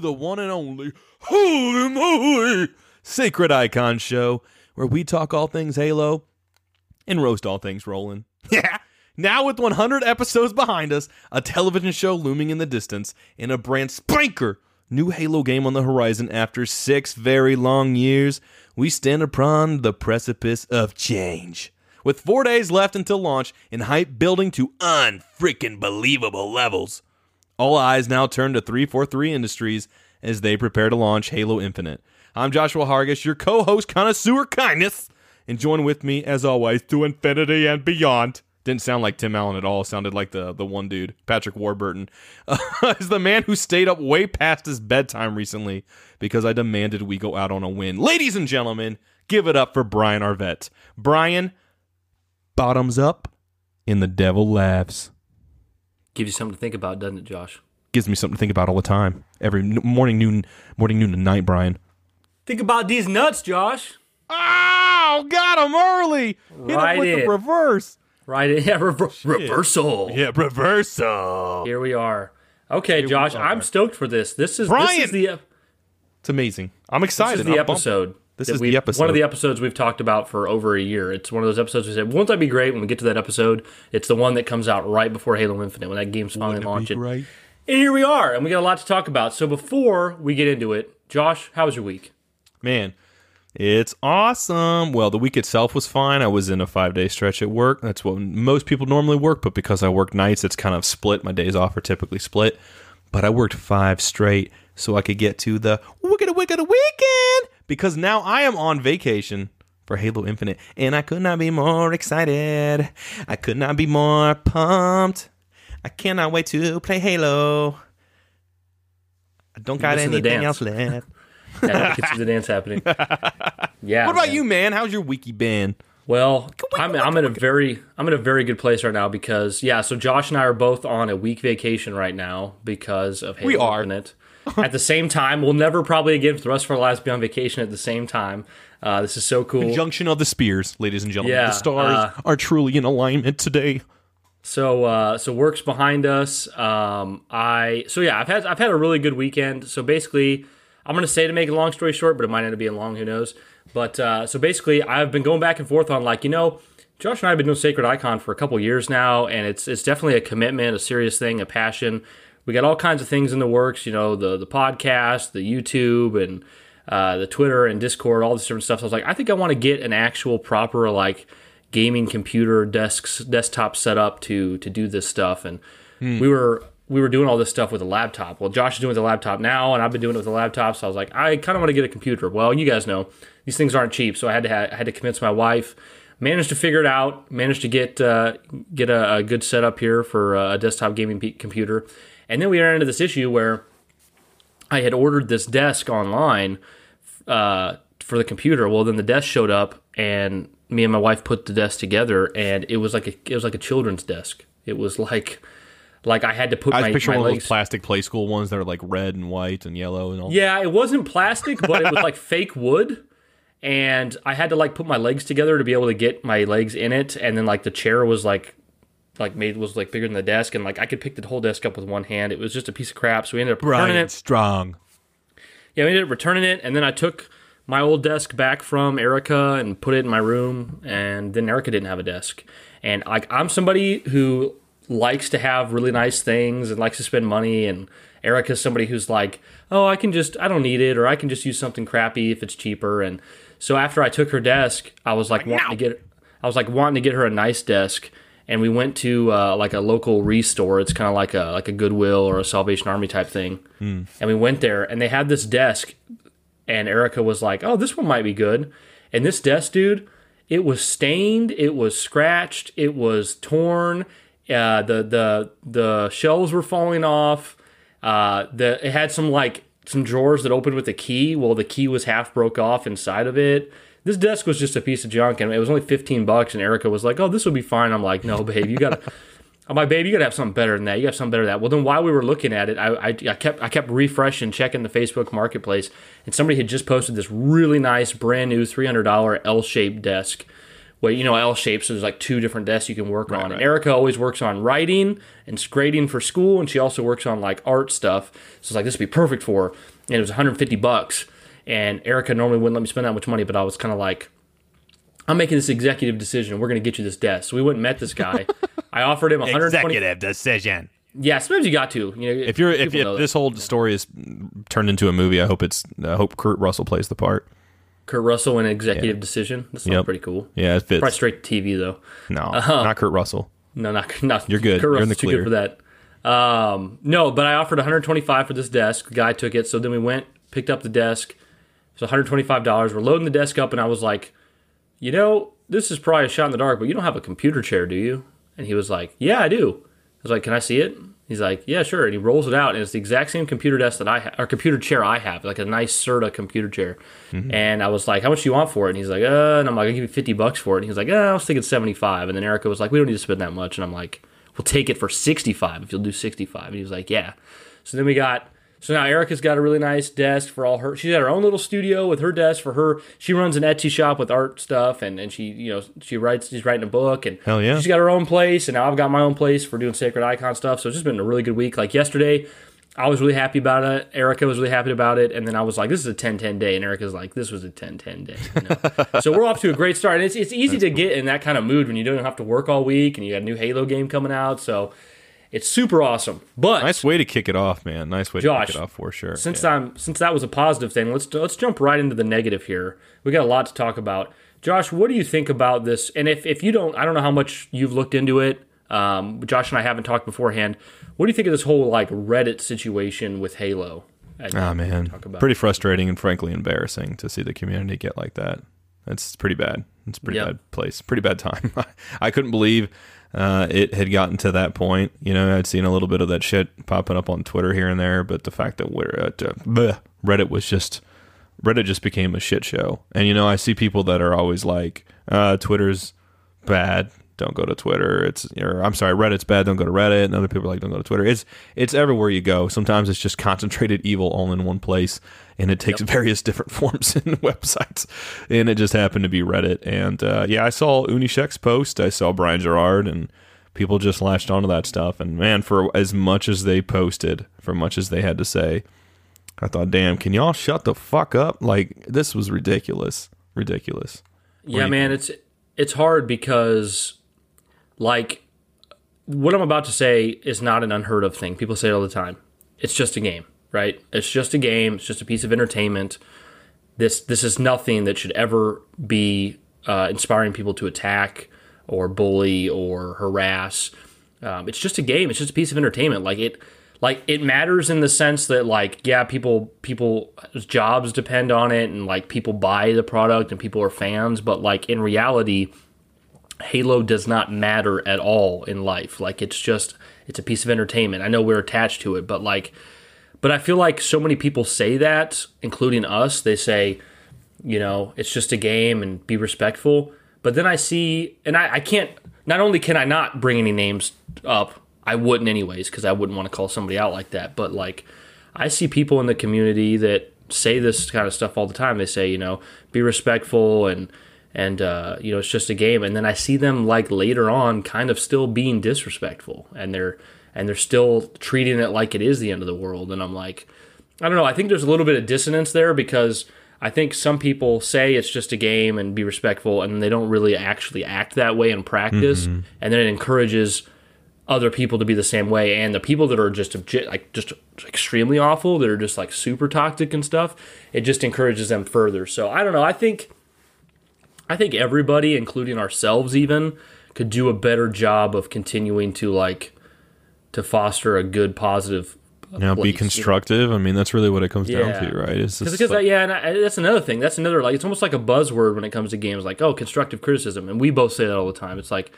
to the one and only Holy Moly Sacred Icon Show, where we talk all things Halo and roast all things Roland. Yeah. Now, with 100 episodes behind us, a television show looming in the distance, and a brand spanker new Halo game on the horizon after six very long years, we stand upon the precipice of change. With four days left until launch and hype building to unfreaking believable levels, all eyes now turn to 343 Industries as they prepare to launch Halo Infinite. I'm Joshua Hargis, your co host, connoisseur kindness, and join with me, as always, to infinity and beyond. Didn't sound like Tim Allen at all. Sounded like the the one dude, Patrick Warburton, uh, is the man who stayed up way past his bedtime recently because I demanded we go out on a win. Ladies and gentlemen, give it up for Brian Arvett. Brian, bottoms up, and the devil laughs. Gives you something to think about, doesn't it, Josh? Gives me something to think about all the time. Every morning, noon, morning, noon, and night, Brian. Think about these nuts, Josh. Oh, got him early. Hit Right him with in. the reverse. Right? Yeah, rever- reversal. Yeah, reversal. Here we are. Okay, Josh, are. I'm stoked for this. This is Brian! this is the It's amazing. I'm this excited. is the I'm episode. This is the episode. One of the episodes we've talked about for over a year. It's one of those episodes we said, won't that be great when we get to that episode? It's the one that comes out right before Halo Infinite when that game's finally launching. Right. And here we are, and we got a lot to talk about. So before we get into it, Josh, how was your week? Man, it's awesome. Well, the week itself was fine. I was in a five day stretch at work. That's what most people normally work, but because I work nights, it's kind of split. My days off are typically split. But I worked five straight so I could get to the wicked wicked weekend because now I am on vacation for Halo Infinite, and I could not be more excited. I could not be more pumped. I cannot wait to play Halo. I don't got anything else left. Yeah, I can see the dance happening. Yeah. What about man. you, man? How's your wiki been? Well, I'm, I'm in a very I'm in a very good place right now because yeah. So Josh and I are both on a week vacation right now because of Halo We are. Infinite. at the same time, we'll never probably again for the rest of our lives be on vacation at the same time. Uh, this is so cool. Junction of the spears, ladies and gentlemen. Yeah, the stars uh, are truly in alignment today. So uh, so work's behind us. Um, I so yeah, I've had I've had a really good weekend. So basically, I'm gonna say to make a long story short, but it might end up being long. Who knows? But uh, so basically, I've been going back and forth on like you know, Josh and I have been doing Sacred Icon for a couple years now, and it's it's definitely a commitment, a serious thing, a passion. We got all kinds of things in the works. You know, the the podcast, the YouTube, and uh, the Twitter and Discord, all this different stuff. So I was like, I think I want to get an actual proper like gaming computer desks desktop setup to to do this stuff. And we were we were doing all this stuff with a laptop. Well josh is doing it with a laptop now and i've been doing it with a laptop. So i was like i kind of want to get a computer. Well you guys know these things aren't cheap. So i had to ha- I had to convince my wife managed to figure it out managed to get uh, get a, a good setup here for uh, a desktop gaming p- computer and then we ran into this issue where i had ordered this desk online uh, for the computer. Well, then the desk showed up, and me and my wife put the desk together, and it was like a it was like a children's desk. It was like like I had to put I my, was picturing my one of those plastic play school ones that are like red and white and yellow and all. yeah, it wasn't plastic, but it was like fake wood. And I had to like put my legs together to be able to get my legs in it, and then like the chair was like like made was like bigger than the desk, and like I could pick the whole desk up with one hand. It was just a piece of crap. So we ended up returning Brian it. Strong. Yeah, we ended up returning it, and then I took my old desk back from Erica and put it in my room, and then Erica didn't have a desk. And like I'm somebody who likes to have really nice things and likes to spend money, and Erica's somebody who's like, oh, I can just I don't need it, or I can just use something crappy if it's cheaper. And so after I took her desk, I was like wanting to get I was like wanting to get her a nice desk. And we went to uh, like a local restore. It's kind of like a like a Goodwill or a Salvation Army type thing. And we went there, and they had this desk and Erica was like, "Oh, this one might be good." And this desk, dude, it was stained, it was scratched, it was torn. Uh, the the the shelves were falling off. Uh, the it had some like some drawers that opened with a key. Well, the key was half broke off inside of it. This desk was just a piece of junk, and it was only fifteen bucks. And Erica was like, "Oh, this will be fine." I'm like, "No, babe, you gotta." I'm like, babe, you gotta have something better than that. You have something better than that. Well, then while we were looking at it, I, I, I kept I kept refreshing, checking the Facebook Marketplace, and somebody had just posted this really nice, brand new, three hundred dollar L shaped desk Well, you know, L shapes. So there's like two different desks you can work on. right. And Erica always works on writing and grading for school, and she also works on like art stuff. So it's like this would be perfect for her. And it was 150 bucks. And Erica normally wouldn't let me spend that much money, but I was kind of like, I'm making this executive decision. We're going to get you this desk. So we went and met this guy. I offered him 120. Executive decision. Yeah, sometimes you got to. You know, If you're if, if this whole story is turned into a movie, I hope it's I hope Kurt Russell plays the part. Kurt Russell in executive decision. That sounds Yep. pretty cool. Yeah, it fits. Probably straight to TV though. No, uh-huh. not Kurt Russell. No, not not. You're good. Kurt You're in Russell's the too good for that. Um, no, but I offered 125 for this desk. The guy took it. So then we went, picked up the desk. So 125 dollars. We're loading the desk up, and I was like, you know, this is probably a shot in the dark, but you don't have a computer chair, do you? And he was like, yeah, I do. I was like, can I see it? He's like, yeah, sure. And he rolls it out, and it's the exact same computer desk that I have, or computer chair I have, like a nice Serta computer chair. And I was like, how much do you want for it? And he's like, uh, and I'm like, I'll give you 50 bucks for it. And he's like, uh, I was thinking 75. And then Erica was like, we don't need to spend that much. And I'm like, we'll take it for 65 if you'll do 65. And he was like, yeah. So then we got, so now Erica's got a really nice desk for all her. She's got her own little studio with her desk for her. She runs an Etsy shop with art stuff, and, and she you know she writes. She's writing a book, and Hell yeah. she's got her own place. And now I've got my own place for doing sacred icon stuff. So it's just been a really good week. Like yesterday, I was really happy about it. Erica was really happy about it, and then I was like, "This is a 10-10 day," and Erica's like, "This was a 10-10 day." you know? so we're off to a great start. And it's it's easy to get in that kind of mood when you don't have to work all week, and you got a new Halo game coming out. So it's super awesome. But Nice way to kick it off, man. Nice way Josh, to kick it off for sure. since Yeah. I'm since that was a positive thing, let's let's jump right into the negative here. We got a lot to talk about. Josh, what do you think about this? And if if you don't, I don't know how much you've looked into it. Um, Josh and I haven't talked beforehand. What do you think of this whole like Reddit situation with Halo? Ah man, pretty frustrating and frankly embarrassing to see the community get like that. It's pretty bad. It's a pretty Yep. bad place. Pretty bad time. I couldn't believe uh, it had gotten to that point. You know, I'd seen a little bit of that shit popping up on Twitter here and there, but the fact that we're at uh, bleh, Reddit was just Reddit just became a shit show. And you know, I see people that are always like, uh, "Twitter's bad." Don't go to Twitter. It's or I'm sorry, Reddit's bad. Don't go to Reddit. And other people are like, don't go to Twitter. It's it's everywhere you go. Sometimes it's just concentrated evil all in one place, and it takes various different forms in websites. And it just happened to be Reddit. And uh, yeah, I saw Unishek's post. I saw Brian Jarrard, and people just latched onto that stuff. And man, for as much as they posted, for much as they had to say, I thought, damn, can y'all shut the fuck up? Like this was ridiculous, ridiculous. Yeah, you man, it's it's hard because like what I'm about to say is not an unheard of thing. People say it all the time. It's just a game, right? It's just a game. It's just a piece of entertainment. This this is nothing that should ever be uh, inspiring people to attack or bully or harass. Um, it's just a game. It's just a piece of entertainment. Like it, like it matters in the sense that like yeah, people people jobs depend on it, and like people buy the product and people are fans. But like in reality, Halo does not matter at all in life. Like it's just it's a piece of entertainment. I know we're attached to it, but like but I feel like so many people say that, including us. They say, you know, it's just a game and be respectful. But then I see, and I, I can't. Not only can I not bring any names up, I wouldn't anyways because I wouldn't want to call somebody out like that. But like, I see people in the community that say this kind of stuff all the time. They say, you know, be respectful and and uh, you know it's just a game. And then I see them like later on, kind of still being disrespectful, and they're and they're still treating it like it is the end of the world. And I'm like, I don't know. I think there's a little bit of dissonance there because I think some people say it's just a game and be respectful, and they don't really actually act that way in practice. Mm-hmm. And then it encourages other people to be the same way. And the people that are just obje- like just extremely awful, that are just like super toxic and stuff, it just encourages them further. So I don't know. I think I think everybody, including ourselves, even could do a better job of continuing to like to foster a good, positive. Now, be place, know? constructive. I mean, that's really what it comes down to, right? It's just Because like- yeah, and I, that's another thing. That's another like it's almost like a buzzword when it comes to games. Like oh, constructive criticism, and we both say that all the time. It's like,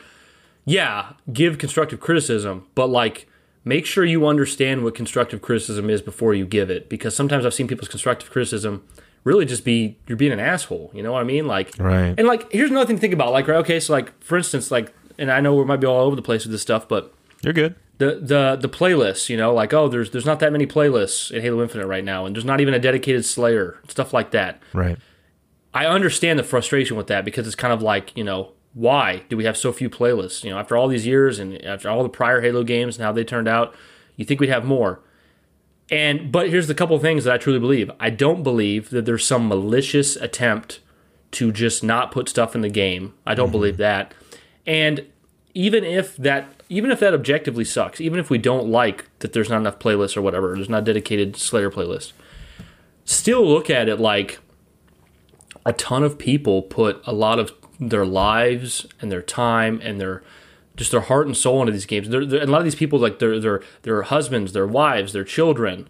yeah, give constructive criticism, but like make sure you understand what constructive criticism is before you give it. Because sometimes I've seen people's constructive criticism really just be you're being an asshole. You know what I mean? Like Right. And like here's another thing to think about. Like right, okay, so like for instance, like and I know we might be all over the place with this stuff, but you're good. The the the playlists, you know, like oh, there's there's not that many playlists in Halo Infinite right now, and there's not even a dedicated Slayer, stuff like that. Right. I understand the frustration with that because it's kind of like you know why do we have so few playlists? You know, after all these years and after all the prior Halo games and how they turned out, you think we'd have more. And but here's the couple of things that I truly believe. I don't believe that there's some malicious attempt to just not put stuff in the game. I don't mm-hmm. believe that. And even if that even if that objectively sucks, even if we don't like that there's not enough playlists or whatever, there's not dedicated Slayer playlist, still look at it like a ton of people put a lot of their lives and their time and their just their heart and soul into these games. They're, they're, a lot of these people, like their their their husbands, their wives, their children,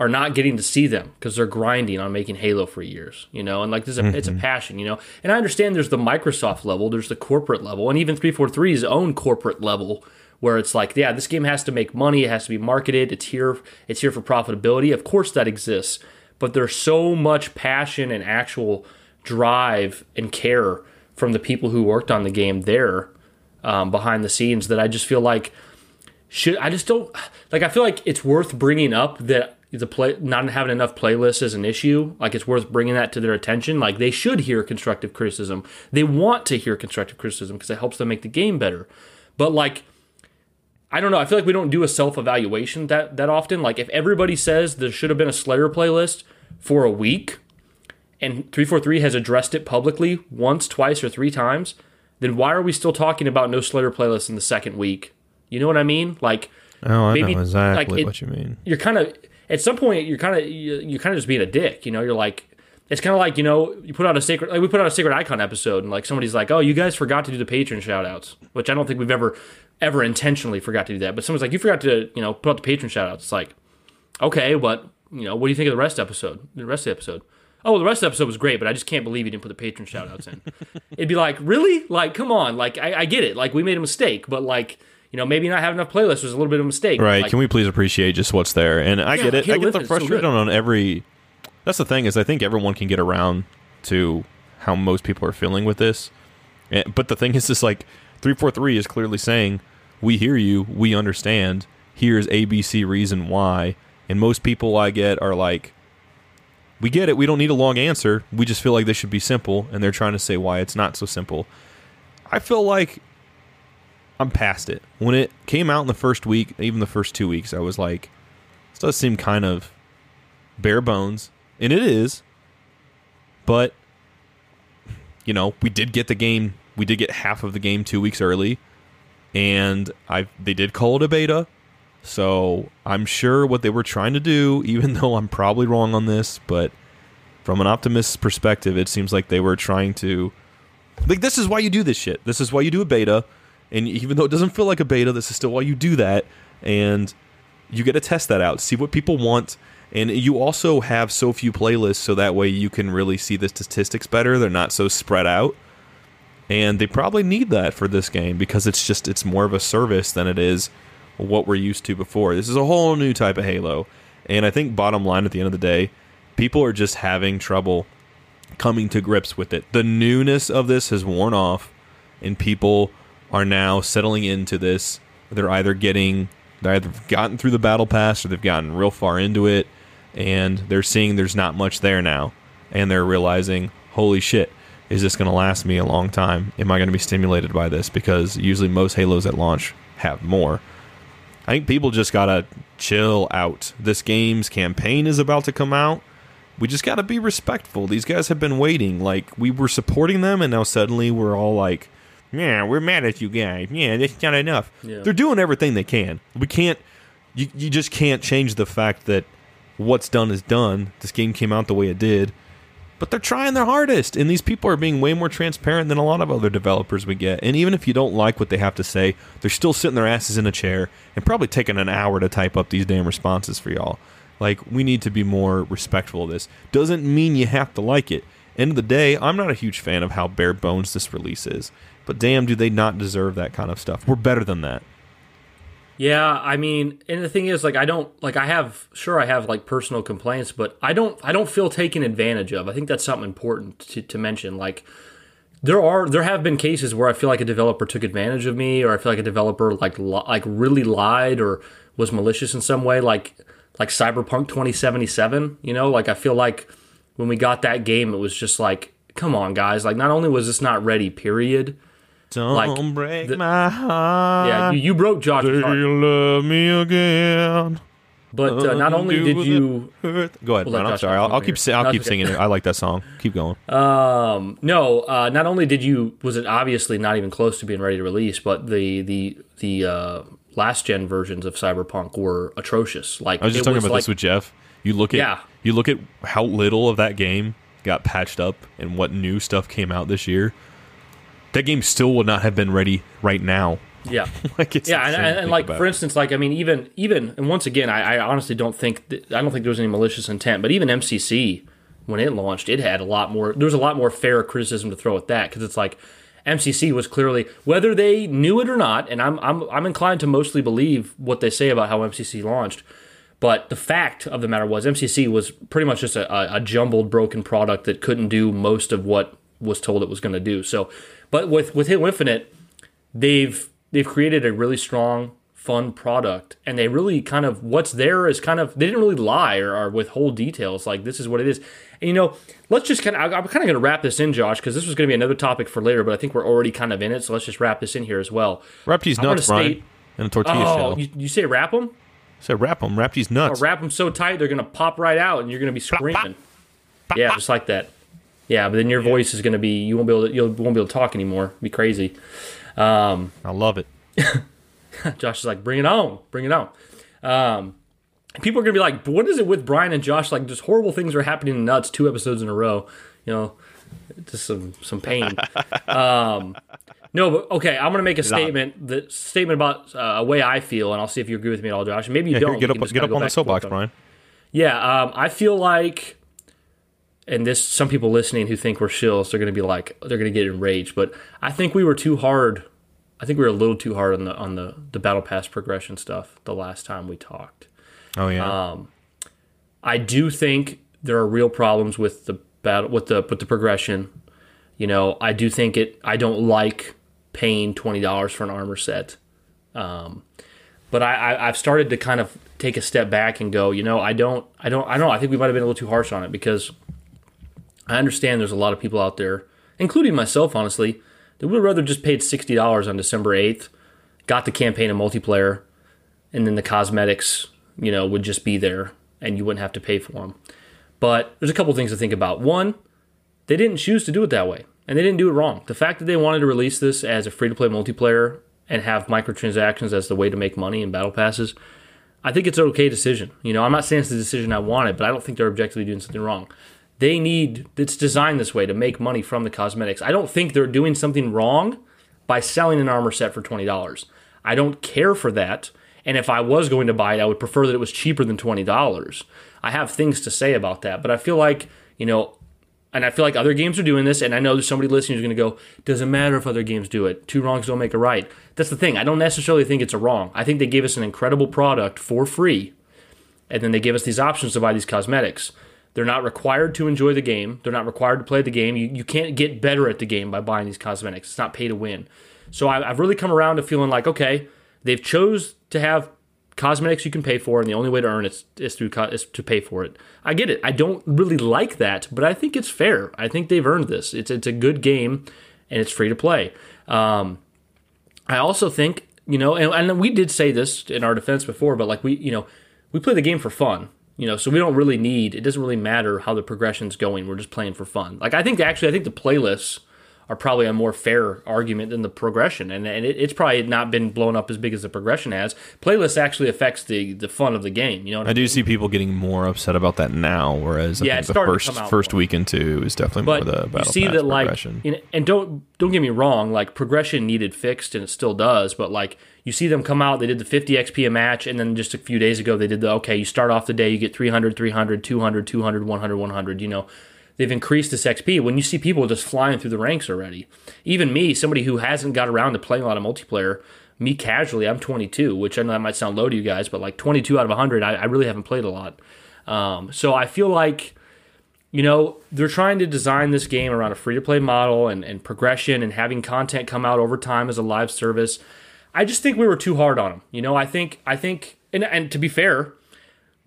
are not getting to see them because they're grinding on making Halo for years, you know. And like this, mm-hmm. it's a mm-hmm. passion, you know. And I understand there's the Microsoft level, there's the corporate level, and even 343's own corporate level, where it's like, yeah, this game has to make money, it has to be marketed, it's here, it's here for profitability. Of course, that exists, but there's so much passion and actual drive and care from the people who worked on the game there um, behind the scenes that I just feel like should I just don't like I feel like it's worth bringing up that the play not having enough playlists is an issue like it's worth bringing that to their attention like they should hear constructive criticism they want to hear constructive criticism because it helps them make the game better but like I don't know I feel like we don't do a self-evaluation that that often like if everybody says there should have been a Slayer playlist for a week and 343 has addressed it publicly once twice or three times then why are we still talking about no Slayer playlist in the second week? You know what I mean? Like, oh, I maybe, know exactly like it, what you mean. You're kind of at some point you're kind of you're kind of just being a dick. You know, you're like it's kind of like you know you put out a sacred like we put out a sacred icon episode and like somebody's like oh you guys forgot to do the patron shout outs which i don't think we've ever ever intentionally forgot to do that but someone's like you forgot to you know put out the patron shout outs it's like okay but you know what do you think of the rest episode the rest of the episode oh, well, the rest of the episode was great, but I just can't believe you didn't put the patron shout outs in. It'd be like, really? Like, come on. Like, I, I, get it. Like, we made a mistake, but like, you know, maybe not having enough playlists was a little bit of a mistake. Right. Like, Can we please appreciate just what's there? And I yeah, get it. I get the frustration so on every. That's the thing is, I think everyone can get around to how most people are feeling with this. And, but the thing is, this like three four three is clearly saying, "We hear you. We understand. Here's ABC reason why." And most people I get are like, we get it. We don't need a long answer. We just feel like this should be simple, and they're trying to say why it's not so simple. I feel like I'm past it. When it came out in the first week, even the first two weeks, I was like, this does seem kind of bare bones, and it is. But you know, we did get the game. We did get half of the game two weeks early, and I they did call it a beta. So I'm sure what they were trying to do, even though I'm probably wrong on this, but from an optimist's perspective, it seems like they were trying to. Like, this is why you do this shit. This is why you do a beta. And even though it doesn't feel like a beta, this is still why you do that. And you get to test that out, see what people want. And you also have so few playlists, so that way you can really see the statistics better. They're not so spread out. And they probably need that for this game because it's just, it's more of a service than it is what we're used to before. This is a whole new type of Halo. And I think bottom line at the end of the day, people are just having trouble coming to grips with it. The newness of this has worn off and people are now settling into this. They're either getting they either gotten through the battle pass or they've gotten real far into it and they're seeing there's not much there now and they're realizing, "Holy shit, is this going to last me a long time? Am I going to be stimulated by this because usually most Halos at launch have more." I think people just gotta chill out. This game's campaign is about to come out. We just gotta be respectful. These guys have been waiting. Like we were supporting them, and now suddenly we're all like, "Yeah, we're mad at you guys. Yeah, that's not enough." Yeah. They're doing everything they can. We can't. You you just can't change the fact that what's done is done. This game came out the way it did but they're trying their hardest and these people are being way more transparent than a lot of other developers we get and even if you don't like what they have to say they're still sitting their asses in a chair and probably taking an hour to type up these damn responses for y'all like we need to be more respectful of this doesn't mean you have to like it end of the day i'm not a huge fan of how bare bones this release is but damn do they not deserve that kind of stuff we're better than that yeah, I mean, and the thing is, like, I don't like. I have sure I have like personal complaints, but I don't. I don't feel taken advantage of. I think that's something important to, to mention. Like, there are there have been cases where I feel like a developer took advantage of me, or I feel like a developer like li- like really lied or was malicious in some way. Like like Cyberpunk 2077. You know, like I feel like when we got that game, it was just like, come on, guys. Like, not only was this not ready, period Don't Like, break the- my heart. Yeah, you, you broke Josh's heart. You love me again. But uh, not only did you Go ahead, We'll let I'm Josh sorry. I'll, I'll keep here. sing- I'll No, keep okay. singing it. I like that song. Keep going. Um, no, uh, not only did you was it obviously not even close to being ready to release, but the the the uh, last gen versions of Cyberpunk were atrocious. Like I was just it talking was about like, this with Jeff. You look at Yeah. you look at how little of that game got patched up and what new stuff came out this year. That game still would not have been ready right now. yeah. like it's Yeah, and, and, and like about. for instance, like I mean, even even and once again, I, I honestly don't think that, I don't think there was any malicious intent, but even MCC when it launched, it had a lot more. There was a lot more fair criticism to throw at that because it's like MCC was clearly whether they knew it or not, and I'm I'm I'm inclined to mostly believe what they say about how MCC launched. But the fact of the matter was, MCC was pretty much just a, a, a jumbled, broken product that couldn't do most of what was told it was going to do. So, but with with Halo Infinite, they've they've created a really strong fun product and they really kind of what's there is kind of they didn't really lie or, or withhold details like this is what it is. And you know let's just kind of i'm kind of going to wrap this in josh because this was going to be another topic for later but i think we're already kind of in it so let's just wrap this in here as well. Wrap these nuts, Brian, state- and a tortilla oh shell. you, you say wrap them So wrap them, oh, wrap these nuts. wrap them so tight they're going to pop right out and you're going to be screaming. Yeah just like that yeah but then your voice is going to be you won't be able to you won't be able to talk anymore be crazy I love it. Josh is like, bring it on, bring it on. Um, people are gonna be like, what is it with Brian and Josh? Like, just horrible things are happening in nuts two episodes in a row. You know, just some some pain. um, no, but okay, I'm gonna make a statement. The statement about uh, a way I feel, and I'll see if you agree with me at all, Josh. Maybe you Yeah, don't. You get up, get up on the back and forth soapbox. Brian. Yeah, um, I feel like, and this some people listening who think we're shills, they're going to be like, they're going to get enraged. But I think we were too hard. I think we were a little too hard on the on the the battle pass progression stuff the last time we talked. Oh yeah. I do think there are real problems with the battle with the with the progression. You know, I do think it. I don't like paying twenty dollars for an armor set. Um, but I, I I've started to kind of take a step back and go. You know, I don't I don't I don't. I think we might have been a little too harsh on it because I understand there's a lot of people out there, including myself, honestly, that would rather just paid sixty dollars on December eighth, got the campaign and multiplayer, and then the cosmetics, you know, would just be there and you wouldn't have to pay for them. But there's a couple things to think about. One, they didn't choose to do it that way, and they didn't do it wrong. The fact that they wanted to release this as a free to play multiplayer and have microtransactions as the way to make money in battle passes, I think it's an okay decision. You know, I'm not saying it's the decision I wanted, but I don't think they're objectively doing something wrong. They need it's designed this way to make money from the cosmetics. I don't think they're doing something wrong by selling an armor set for twenty dollars. I don't care for that. And if I was going to buy it, I would prefer that it was cheaper than twenty dollars. I have things to say about that, but I feel like you know, and I feel like other games are doing this. And I know there's somebody listening who's going to go, "Doesn't matter if other games do it. Two wrongs don't make a right." That's the thing. I don't necessarily think it's a wrong. I think they gave us an incredible product for free, and then they give us these options to buy these cosmetics. They're not required to enjoy the game. They're not required to play the game. You, you can't get better at the game by buying these cosmetics. It's not pay to win. So I, I've really come around to feeling like, okay, they've chose to have cosmetics you can pay for, and the only way to earn it is through co- is to pay for it. I get it. I don't really like that, but I think it's fair. I think they've earned this. It's it's a good game, and it's free to play. Um, I also think, you know, and, and we did say this in our defense before, but like we, you know, we play the game for fun, you know, so we don't really need, it doesn't really matter how the progression's going. We're just playing for fun. Like, I think actually, I think the playlists are probably a more fair argument than the progression. And, and it, it's probably not been blown up as big as the progression has. Playlist actually affects the, the fun of the game, you know I I do see people getting more upset about that now, whereas I Yeah, think the first first more. week and two is definitely but more the battle you see that like and don't don't get me wrong like progression needed fixed and it still does but like you see them come out they did the 50 xp a match and then just a few days ago they did the okay you start off the day you get 300 300 200 200 100 100 you know they've increased this xp when you see people just flying through the ranks already even me somebody who hasn't got around to playing a lot of multiplayer me casually i'm 22 which i know that might sound low to you guys but like 22 out of 100 i, I really haven't played a lot um, so i feel like you know, they're trying to design this game around a free to play model and, and progression and having content come out over time as a live service. I just think we were too hard on them. You know, I think I think and and to be fair,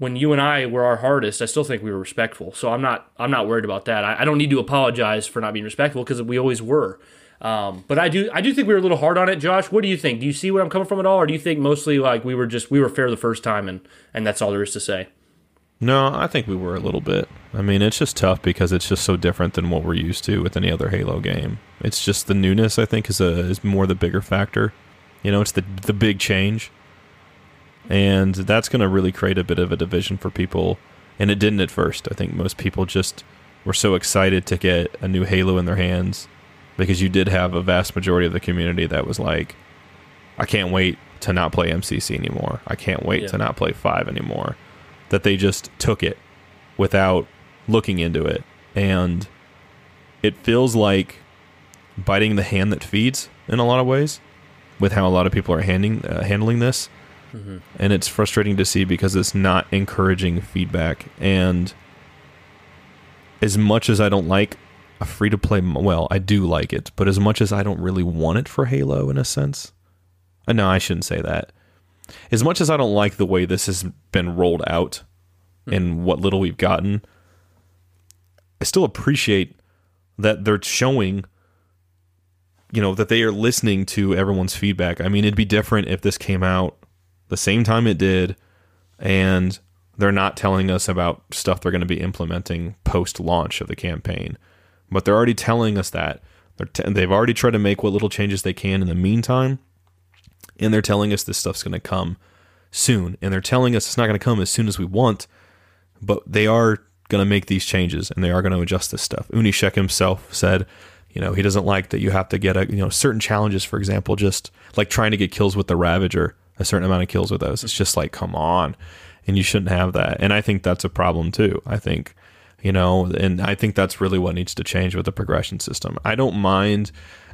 when you and I were our hardest, I still think we were respectful. So I'm not I'm not worried about that. I, I don't need to apologize for not being respectful because we always were. Um, but I do I do think we were a little hard on it, Josh. What do you think? Do you see where I'm coming from at all, or do you think mostly like we were just we were fair the first time and and that's all there is to say? No, I think we were a little bit. I mean, it's just tough because it's just so different than what we're used to with any other Halo game. It's just the newness. I think is a is more the bigger factor. You know, it's the the big change, and that's going to really create a bit of a division for people. And it didn't at first. I think most people just were so excited to get a new Halo in their hands because you did have a vast majority of the community that was like, I can't wait to not play MCC anymore. I can't wait Yeah. to not play 5 anymore. That they just took it without looking into it. And it feels like biting the hand that feeds in a lot of ways with how a lot of people are handing, uh, handling this. And it's frustrating to see because it's not encouraging feedback. And as much as I don't like a free to play, well, I do like it, but as much as I don't really want it for Halo in a sense, uh, no, I shouldn't say that. As much as I don't like the way this has been rolled out and what little we've gotten, I still appreciate that they're showing, you know, that they are listening to everyone's feedback. I mean, it'd be different if this came out the same time it did and they're not telling us about stuff they're going to be implementing post launch of the campaign. But they're already telling us that. T- they've already tried to make what little changes they can in the meantime. And they're telling us this stuff's going to come soon. And they're telling us it's not going to come as soon as we want, but they are going to make these changes and they are going to adjust this stuff. Unishek himself said, you know, he doesn't like that you have to get a, you know, certain challenges, for example, just like trying to get kills with the Ravager, a certain amount of kills with those. It's just like, come on. And you shouldn't have that. And I think that's a problem too. I think, you know, and I think that's really what needs to change with the progression system. I don't mind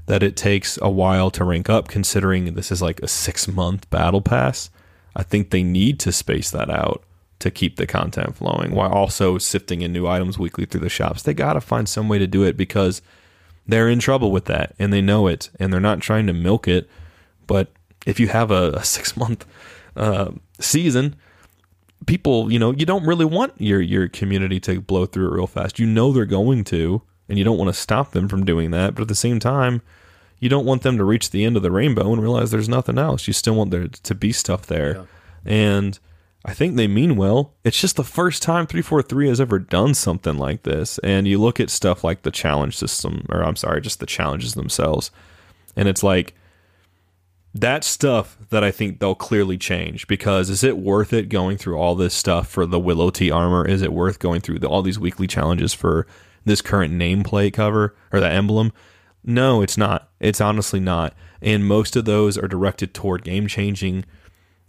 that it takes a while to rank up considering this is like a six month battle pass. I think they need to space that out to keep the content flowing while also sifting in new items weekly through the shops. They got to find some way to do it because they're in trouble with that and they know it and they're not trying to milk it. But if you have a, a six month uh, season, people, you know, you don't really want your your community to blow through it real fast. You know they're going to, and you don't want to stop them from doing that. But at the same time, you don't want them to reach the end of the rainbow and realize there's nothing else. You still want there to be stuff there. And I think they mean well. It's just the first time 343 has ever done something like this. And you look at stuff like the challenge system, or I'm sorry, just the challenges themselves. And it's like, that's stuff that I think they'll clearly change because is it worth it going through all this stuff for the Willow T armor? Is it worth going through the, all these weekly challenges for this current nameplate cover or the emblem? No, it's not. It's honestly not. And most of those are directed toward game changing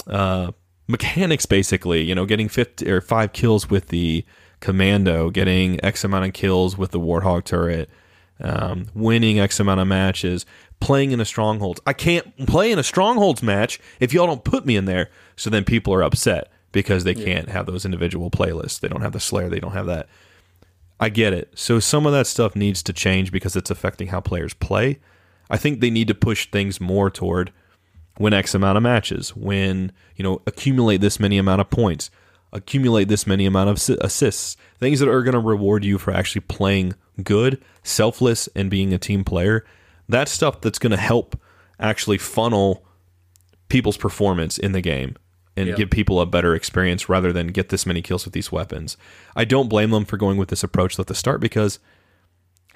uh, mechanics, basically. You know, getting 50 or five kills with the commando, getting X amount of kills with the Warthog turret, um, winning X amount of matches, playing in a strongholds. I can't play in a strongholds match if y'all don't put me in there. So then people are upset because they can't have those individual playlists. They don't have the Slayer. They don't have that. I get it. So some of that stuff needs to change because it's affecting how players play. I think they need to push things more toward win X amount of matches, win, you know, accumulate this many amount of points, accumulate this many amount of assists, things that are going to reward you for actually playing good, selfless, and being a team player. That's stuff that's going to help actually funnel people's performance in the game and Yeah. give people a better experience rather than get this many kills with these weapons. I don't blame them for going with this approach at the start because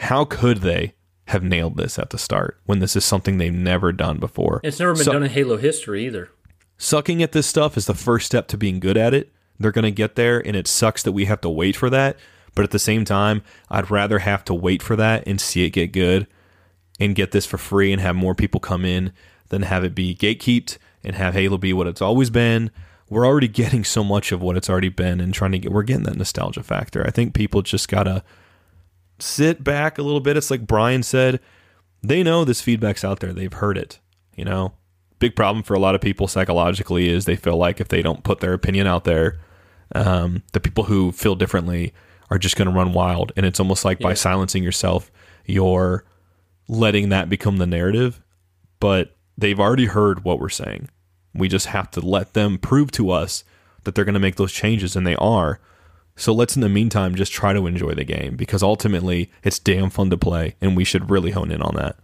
how could they have nailed this at the start when this is something they've never done before? It's never been So- done in Halo history either. sucking at this stuff is the first step to being good at it. They're going to get there, and it sucks that we have to wait for that. But at the same time, I'd rather have to wait for that and see it get good and get this for free and have more people come in than have it be gatekeeped and have Halo be what it's always been. We're already getting so much of what it's already been and trying to get, we're getting that nostalgia factor. I think people just got to sit back a little bit. It's like Brian said, they know this feedback's out there. They've heard it, you know? Big problem for a lot of people psychologically is they feel like if they don't put their opinion out there, um, the people who feel differently are just going to run wild. And it's almost like by silencing yourself, you're letting that become the narrative. But they've already heard what we're saying. We just have to let them prove to us that they're going to make those changes, and they are. So let's, in the meantime, just try to enjoy the game because ultimately it's damn fun to play, and we should really hone in on that.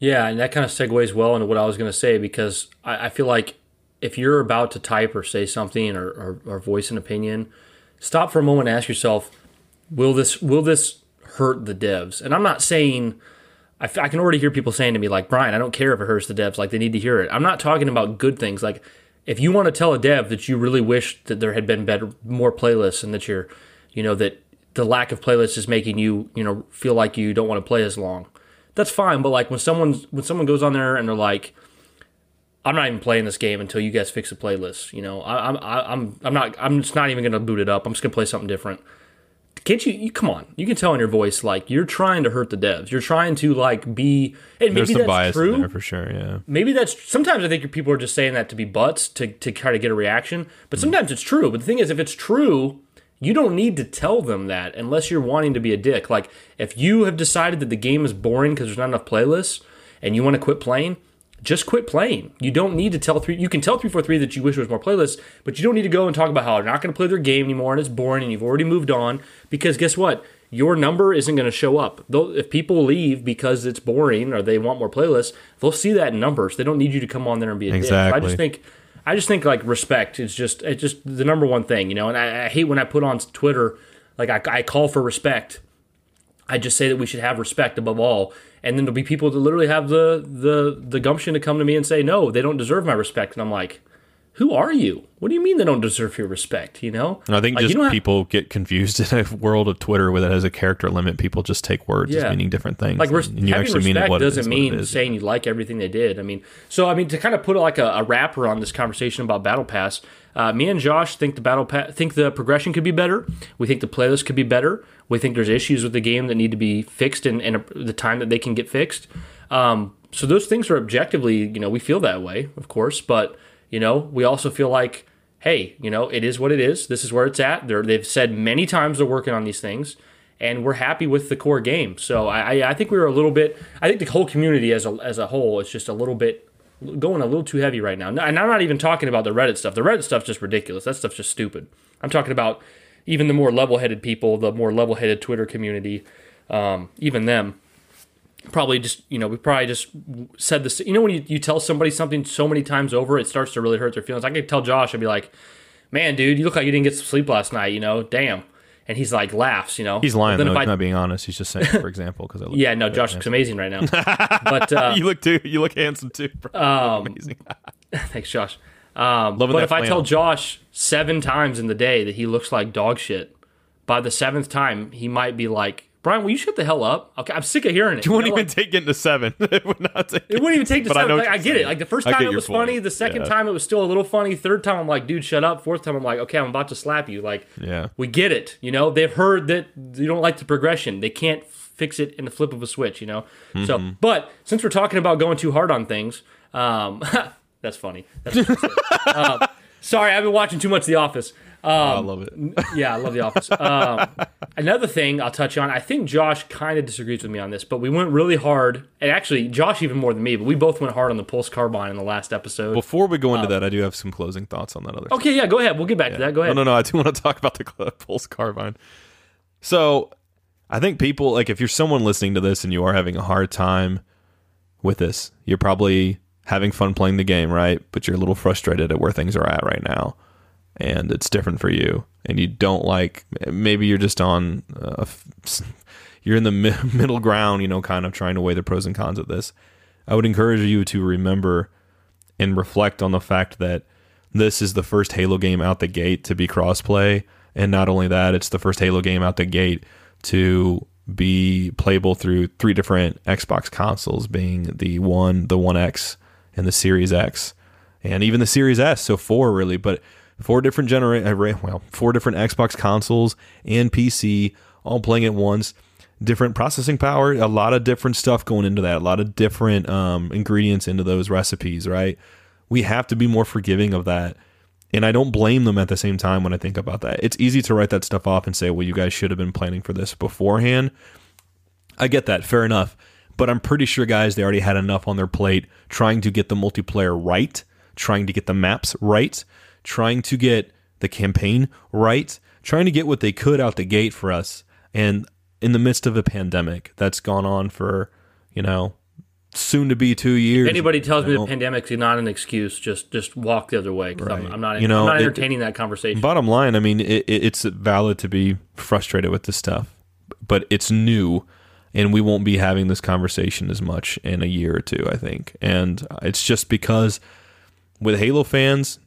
Yeah, and that kind of segues well into what I was going to say because I, I, feel like if you're about to type or say something or, or, or voice an opinion, stop for a moment and ask yourself, will this will this hurt the devs? And I'm not saying I, f- I can already hear people saying to me like Brian, I don't care if it hurts the devs, like they need to hear it. I'm not talking about good things like if you want to tell a dev that you really wish that there had been better more playlists and that you're you know that the lack of playlists is making you you know feel like you don't want to play as long that's fine. But like when someone's when someone goes on there and they're like i'm not even playing this game until you guys fix the playlist you know I, i'm i'm i'm not i'm just not even gonna boot it up. I'm just gonna play something different can't you, you come on you can tell in your voice like you're trying to hurt the devs you're trying to like be and There's maybe some that's bias true there for sure. Yeah. maybe that's sometimes I think people are just saying that to be butts to, to try to get a reaction, but sometimes it's true. But the thing is, if it's true, you don't need to tell them that unless you're wanting to be a dick. Like if you have decided that the game is boring because there's not enough playlists and you want to quit playing, just quit playing. You don't need to tell three. You can tell three four three that you wish there was more playlists, but you don't need to go and talk about how they're not going to play their game anymore and it's boring and you've already moved on. Because guess what? Your number isn't going to show up. They'll, if people leave because it's boring or they want more playlists, they'll see that in numbers. They don't need you to come on there and be a dick. I just think I just think like respect is just it's just the number one thing, you know. And I, I hate when I put on Twitter like I, I call for respect. I just say that we should have respect above all, and then there'll be people that literally have the the the gumption to come to me and say no, they don't deserve my respect, and I'm like, who are you? What do you mean they don't deserve your respect? You know? And I think Like, just you don't have- people get confused in a world of Twitter where that has a character limit. People just take words as meaning different things. like res- and you having actually mean respect it what doesn't is, mean it is. saying you like everything they did. I mean, so I mean to kind of put like a, a wrapper on this conversation about Battle Pass. Uh, me and Josh think the Battle Pass think the progression could be better. We think the playlist could be better. We think there's issues with the game that need to be fixed in, in a, the time that they can get fixed. Um, so those things are objectively, you know, we feel that way, of course, but you know, we also feel like, hey, you know, it is what it is. This is where it's at. They're, they've said many times they're working on these things and we're happy with the core game. So I, I- I think we were a little bit. I think the whole community as a as a whole is just a little bit going a little too heavy right now. And I'm not even talking about the Reddit stuff. The Reddit stuff's just ridiculous. That stuff's just stupid. I'm talking about even the more level-headed people, the more level-headed Twitter community, um, even them. Probably just you know we probably just said this. You know when you, you tell somebody something so many times over, it starts to really hurt their feelings. I could tell Josh, I'd be like, "Man, dude, you look like you didn't get some sleep last night." You know, damn. And he's like laughs. You know, He's lying though. He's I- not being honest. He's just saying, for example, because I look. yeah, no, Josh looks amazing right now. but uh, you look too. You look handsome too. Bro. Um, Amazing. thanks, Josh. Um, but if I tell. Josh seven times in the day that he looks like dog shit, by the seventh time he might be like, "Brian, will you shut the hell up?" Okay, I'm sick of hearing it. You won't know, even like- take it to seven. it would not take. It wouldn't even take I seven. know Like, I get it. Like the first time it was funny. The second Yeah. time it was still a little funny. Third time I'm like, dude, shut up. Fourth time I'm like, okay, I'm about to slap you. Like, Yeah. we get it. You know, they've heard that you don't like the progression. They can't fix it in the flip of a switch. You know. Mm-hmm. So, but since we're talking about going too hard on things, um, that's funny. That's you um, sorry, I've been watching too much The Office. Um, I love it. yeah, I love The Office. Um, another thing I'll touch on, I think Josh kind of disagrees with me on this, but we went really hard, and actually, Josh even more than me, but we both went hard on the Pulse Carbine in the last episode. Before we go into that, I do have some closing thoughts on that other. okay, yeah, go ahead. We'll get back to that. Go ahead. No, no, no. I do want to talk about the Pulse Carbine. So, I think people like if you're someone listening to this and you are having a hard time with this, you're probably having fun playing the game, right? But you're a little frustrated at where things are at right now, and it's different for you, and you don't like. Maybe you're just on. F- you're in the mi- middle ground, you know, kind of trying to weigh the pros and cons of this. I would encourage you to remember and reflect on the fact that this is the first Halo game out the gate to be crossplay, and not only that, it's the first Halo game out the gate to be playable through three different Xbox consoles, being the One, the One X, and the Series X, and even the Series S. So four really, but four different genera- well, four different Xbox consoles and PC all playing at once. Different processing power, a lot of different stuff going into that, a lot of different um, ingredients into those recipes, right? We have to be more forgiving of that. And I don't blame them at the same time when I think about that. It's easy to write that stuff off and say, well, you guys should have been planning for this beforehand. I get that, fair enough. But I'm pretty sure, guys, they already had enough on their plate trying to get the multiplayer right, trying to get the maps right, trying to get the campaign right, trying to get what they could out the gate for us. And in the midst of a pandemic that's gone on for, you know, soon to be two years. Anybody tells me the pandemic's not an excuse, just just walk the other way. Because I'm, I'm not, You know, I'm not it- entertaining that conversation. Bottom line, I mean, it, it, it's valid to be frustrated with this stuff, but it's new, and we won't be having this conversation as much in a year or two, I think. And it's just because with Halo fans,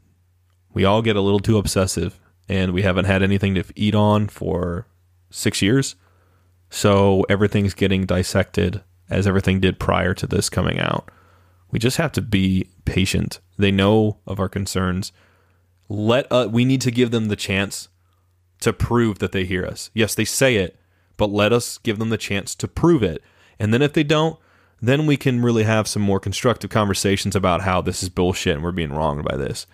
we all get a little too obsessive, and we haven't had anything to eat on for six years. So everything's getting dissected as everything did prior to this coming out. We just have to be patient. They know of our concerns let uh, we need to give them the chance to prove that they hear us. Yes, they say it, but let us give them the chance to prove it. And then if they don't, then we can really have some more constructive conversations about how this is bullshit and we're being wronged by this.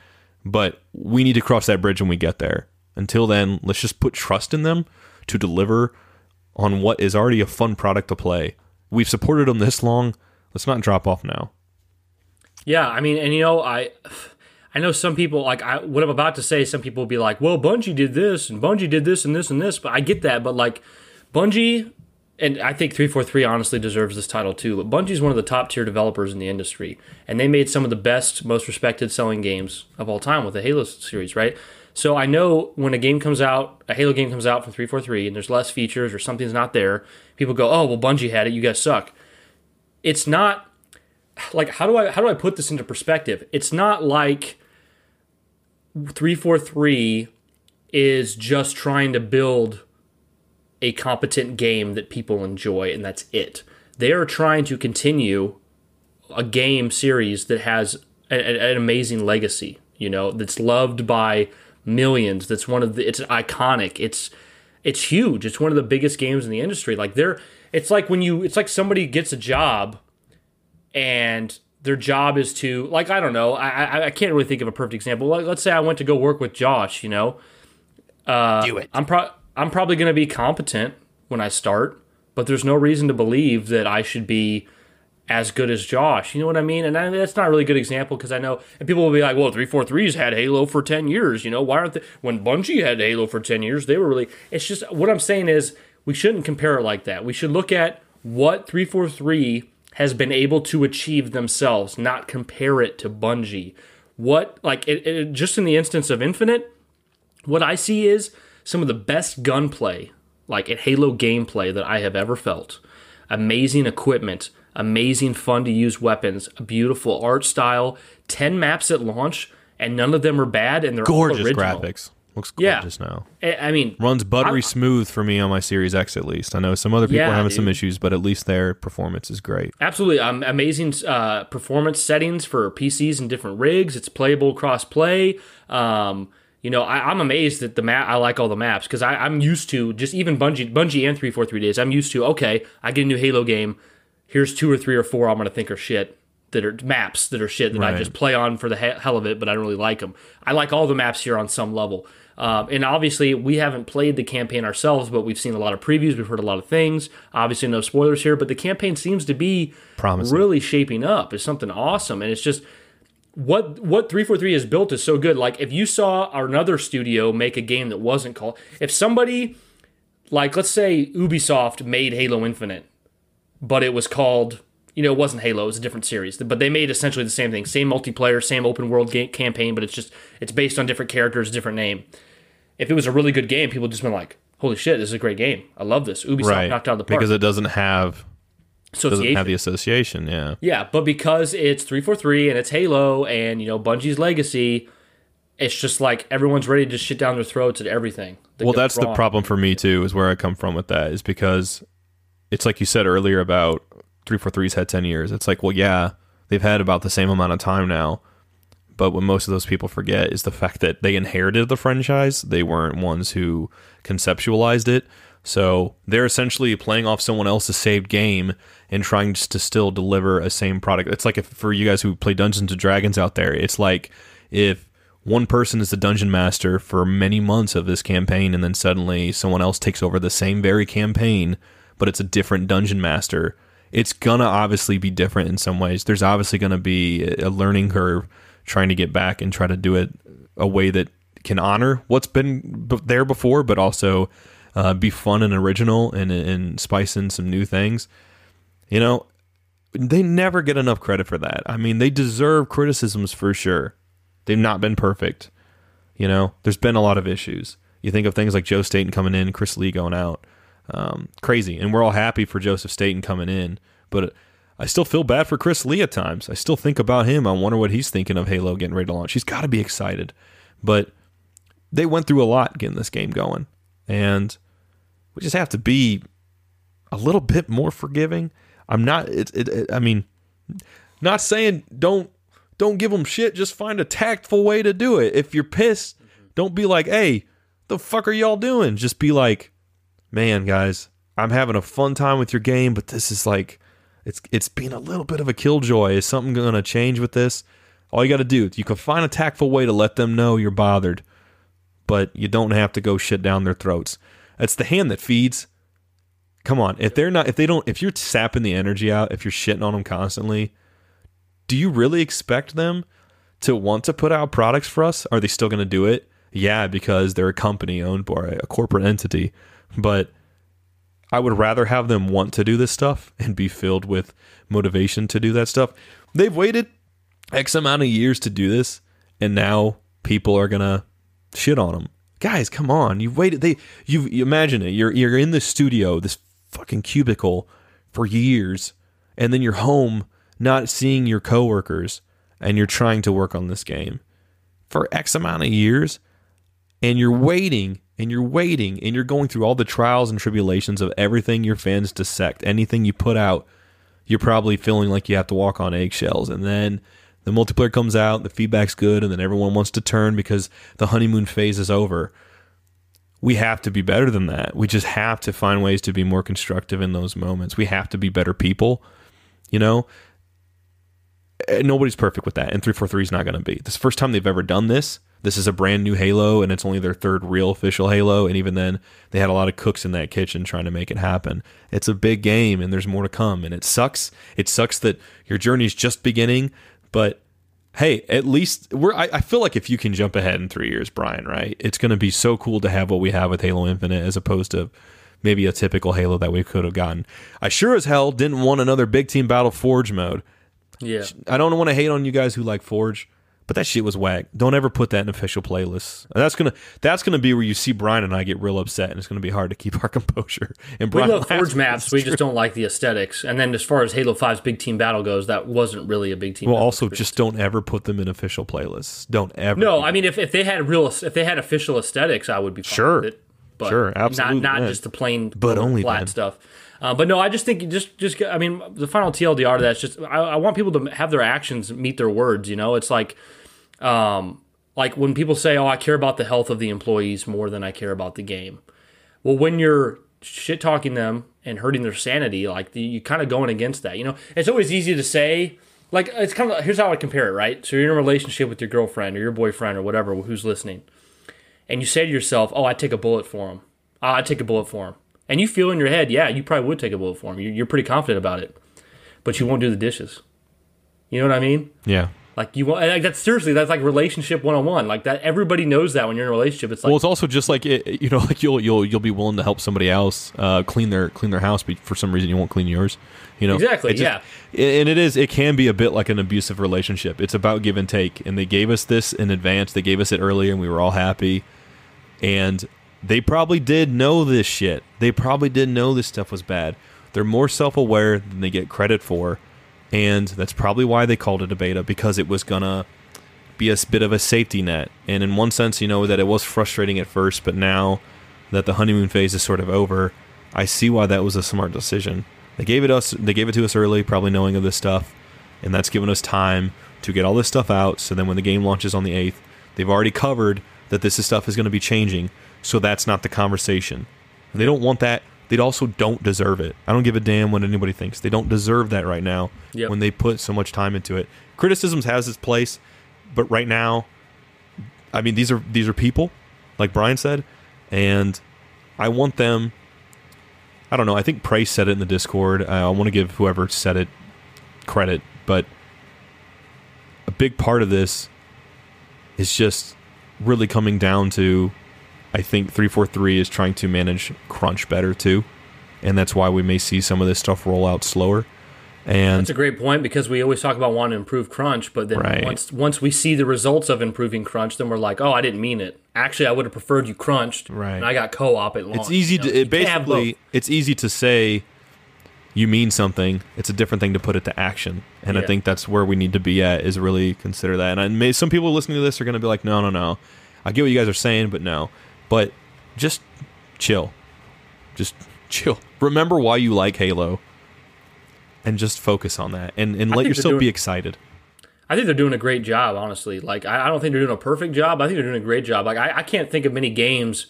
But we need to cross that bridge when we get there. Until then, let's just put trust in them to deliver on what is already a fun product to play. We've supported them this long. Let's not drop off now. Yeah, I mean, and you know, I I know some people like I what I'm about to say. Some people will be like, "Well, Bungie did this, and Bungie did this, and this, and this." But I get that. But like, Bungie, and I think three four three honestly deserves this title too. But Bungie is one of the top tier developers in the industry, and they made some of the best, most respected selling games of all time with the Halo series, right? So I know when a game comes out, a Halo game comes out from 343 and there's less features or something's not there, people go, "Oh, well Bungie had it, you guys suck." It's not like how do I how do I put this into perspective? It's not like 343 is just trying to build a competent game that people enjoy and that's it. They are trying to continue a game series that has a, a- an amazing legacy, you know, that's loved by millions. That's one of the it's iconic. It's it's huge. It's one of the biggest games in the industry. Like they're it's like when you it's like somebody gets a job and their job is to like I don't know I I, I can't really think of a perfect example. Like, let's say I went to go work with Josh, you know, uh, Do it. I'm pro- I'm probably going to be competent when I start, but there's no reason to believe that I should be as good as Josh. You know what I mean? And I, that's not a really good example because I know, and people will be like, "Well, 343's had Halo for 10 years. You know, why aren't they? When Bungie had Halo for 10 years, they were really." It's just what I'm saying is we shouldn't compare it like that. We should look at what 343 has been able to achieve themselves, not compare it to Bungie. What like it, it, just in the instance of Infinite, what I see is some of the best gunplay, like at Halo gameplay that I have ever felt. Amazing equipment, amazing fun to use weapons, a beautiful art style, 10 maps at launch, and none of them are bad and they're Gorgeous graphics. Looks Yeah. gorgeous now. I I mean, runs buttery I'm- smooth for me on my Series X at least. I know some other people Yeah, are having some issues, but at least their performance is great. Absolutely, um, amazing uh, performance settings for PCs and different rigs. It's playable cross play. Um, you know, I, I'm amazed that the map. I like all the maps because I'm used to just even Bungie, Bungie and three four three days. I'm used to okay. I get a new Halo game. Here's two or three or four I'm gonna think are shit that are maps that are shit that I just play on for the hell of it, but I don't really like them. I like all the maps here on some level. Um, and obviously, we haven't played the campaign ourselves, but we've seen a lot of previews. We've heard a lot of things. Obviously, no spoilers here, but the campaign seems to be Promising. really shaping up. It's something awesome, and it's just what what 343 has built is so good. Like if you saw another studio make a game that wasn't called, if somebody like let's say Ubisoft made Halo Infinite, but it was called you know it wasn't Halo, it was a different series, but they made essentially the same thing, same multiplayer, same open world game campaign, but it's just it's based on different characters, different name. If it was a really good game, people just been like, "Holy shit, this is a great game! I love this." Ubisoft Right. knocked out the park. Because it doesn't have doesn't have the association, yeah. Yeah, but because it's 343 and it's Halo and, you know, Bungie's legacy, it's just like everyone's ready to shit down their throats at everything. that Well, that's the problem for me too, is where I come from with that, is because it's like you said earlier about 343's had 10 years. It's like, well, yeah, they've had about the same amount of time now. But what most of those people forget is the fact that they inherited the franchise. They weren't ones who conceptualized it. So they're essentially playing off someone else's saved game and trying to still deliver a same product. It's like if for you guys who play Dungeons and Dragons out there, it's like if one person is the dungeon master for many months of this campaign and then suddenly someone else takes over the same very campaign, but it's a different dungeon master. It's gonna obviously be different in some ways. There's obviously gonna be a learning curve trying to get back and try to do it a way that can honor what's been there before, but also uh, be fun and original and and spice in some new things. You know, they never get enough credit for that. I mean, they deserve criticisms for sure. They've not been perfect. You know, there's been a lot of issues. You think of things like Joe Staten coming in, Chris Lee going out, um, crazy, and we're all happy for Joseph Staten coming in, but. I still feel bad for Chris Lee at times. I still think about him. I wonder what he's thinking of Halo getting ready to launch. He's got to be excited. But they went through a lot getting this game going. And we just have to be a little bit more forgiving. I'm not it, it, it, I mean not saying don't don't give them shit, just find a tactful way to do it. If you're pissed, mm-hmm. don't be like, "Hey, the fuck are y'all doing?" Just be like, "Man, guys, I'm having a fun time with your game, but this is like it's it's been a little bit of a killjoy. Is something going to change with this? All you got to do, is you can find a tactful way to let them know you're bothered, but you don't have to go shit down their throats. It's the hand that feeds. Come on, if they're not, if they don't, if you're sapping the energy out, if you're shitting on them constantly, do you really expect them to want to put out products for us? Are they still going to do it? Yeah, because they're a company owned by a corporate entity, but I would rather have them want to do this stuff and be filled with motivation to do that stuff. They've waited X amount of years to do this, and now people are gonna shit on them. Guys, come on! You've waited. They you you imagine it. You're you're in the studio, this fucking cubicle, for years, and then you're home, not seeing your coworkers, and you're trying to work on this game for X amount of years, and you're waiting and you're waiting and you're going through all the trials and tribulations of everything your fans dissect, anything you put out, you're probably feeling like you have to walk on eggshells. And then the multiplayer comes out, the feedback's good, and then everyone wants to turn because the honeymoon phase is over. We have to be better than that. We just have to find ways to be more constructive in those moments. We have to be better people. You know, eh, nobody's perfect with that, and 343 is not going to be. This first time they've ever done this this is a brand new Halo and it's only their third real official Halo. And even then, they had a lot of cooks in that kitchen trying to make it happen. It's a big game and there's more to come. And it sucks. It sucks that your journey is just beginning, but hey, at least we're. I, I, feel like if you can jump ahead in three years, Brian, right? It's going to be so cool to have what we have with Halo Infinite as opposed to maybe a typical Halo that we could have gotten. I sure as hell didn't want another big team battle Forge mode. Yeah, I don't want to hate on you guys who like Forge. But that shit was whack. Don't ever put that in official playlists. That's gonna that's gonna be where you see Brian and I get real upset, and it's gonna be hard to keep our composure. And Brian we love Forge maps. We just don't like the aesthetics. And then as far as Halo 5's big team battle goes, that wasn't really a big team. Well, also just don't ever put them in official playlists. Don't ever. No, I mean if, if they had real if they had official aesthetics, I would be sure. It, but sure, absolutely. Not not just the plain but only flat then. stuff. Uh, but no, I just think just just I mean the final TLDR to that's just I, I want people to have their actions meet their words. You know, it's like um, like when people say, "Oh, I care about the health of the employees more than I care about the game." Well, when you're shit talking them and hurting their sanity, like the, you kind of going against that. You know, it's always easy to say. Like it's kind of here's how I compare it. Right, so you're in a relationship with your girlfriend or your boyfriend or whatever who's listening, and you say to yourself, "Oh, I'd take a bullet for him. Oh, I'd take a bullet for him." And you feel in your head, yeah, you probably would take a bullet for him. You're pretty confident about it, but you won't do the dishes. You know what I mean? Yeah. Like you want like that's seriously that's like relationship one on one. Like that everybody knows that when you're in a relationship. It's like well, it's also just like it, you know, like you'll you'll you'll be willing to help somebody else uh, clean their clean their house, but for some reason you won't clean yours. You know exactly. just, yeah, and it is it can be a bit like an abusive relationship. It's about give and take, and they gave us this in advance. They gave us it earlier, and we were all happy. And they probably did know this shit. They probably did know this stuff was bad. They're more self aware than they get credit for and that's probably why they called it a beta because it was gonna be a bit of a safety net. And in one sense, you know that it was frustrating at first, but now that the honeymoon phase is sort of over, I see why that was a smart decision. They gave it us, they gave it to us early, probably knowing of this stuff, and that's given us time to get all this stuff out. So then when the game launches on the eighth, they've already covered that this stuff is going to be changing. So that's not the conversation. They don't want that they also don't deserve it. I don't give a damn what anybody thinks. They don't deserve that right now yep. when they put so much time into it. Criticisms has its place, but right now, I mean these are these are people, like Brian said, and I want them. I don't know. I think Price said it in the Discord. Uh, I want to give whoever said it credit, but a big part of this is just really coming down to I think 343 is trying to manage crunch better too. And that's why we may see some of this stuff roll out slower. And That's a great point because we always talk about wanting to improve crunch, but then Right. once once we see the results of improving crunch, then we're like, oh, I didn't mean it. Actually, I would have preferred you crunched, Right. And I got co-op at launch. it's easy you know? to it basically it's easy to say you mean something. It's a different thing to put it to action. And I think that's where we need to be at is really consider that. And I may some people listening to this are going to be like, "No, no, no. I get what you guys are saying, but no." But just chill. Just chill. Remember why you like Halo and just focus on that and and let yourself doing- be excited. I think they're doing a great job, honestly. Like, I, I don't think they're doing a perfect job. I think they're doing a great job. Like, I, I can't think of many games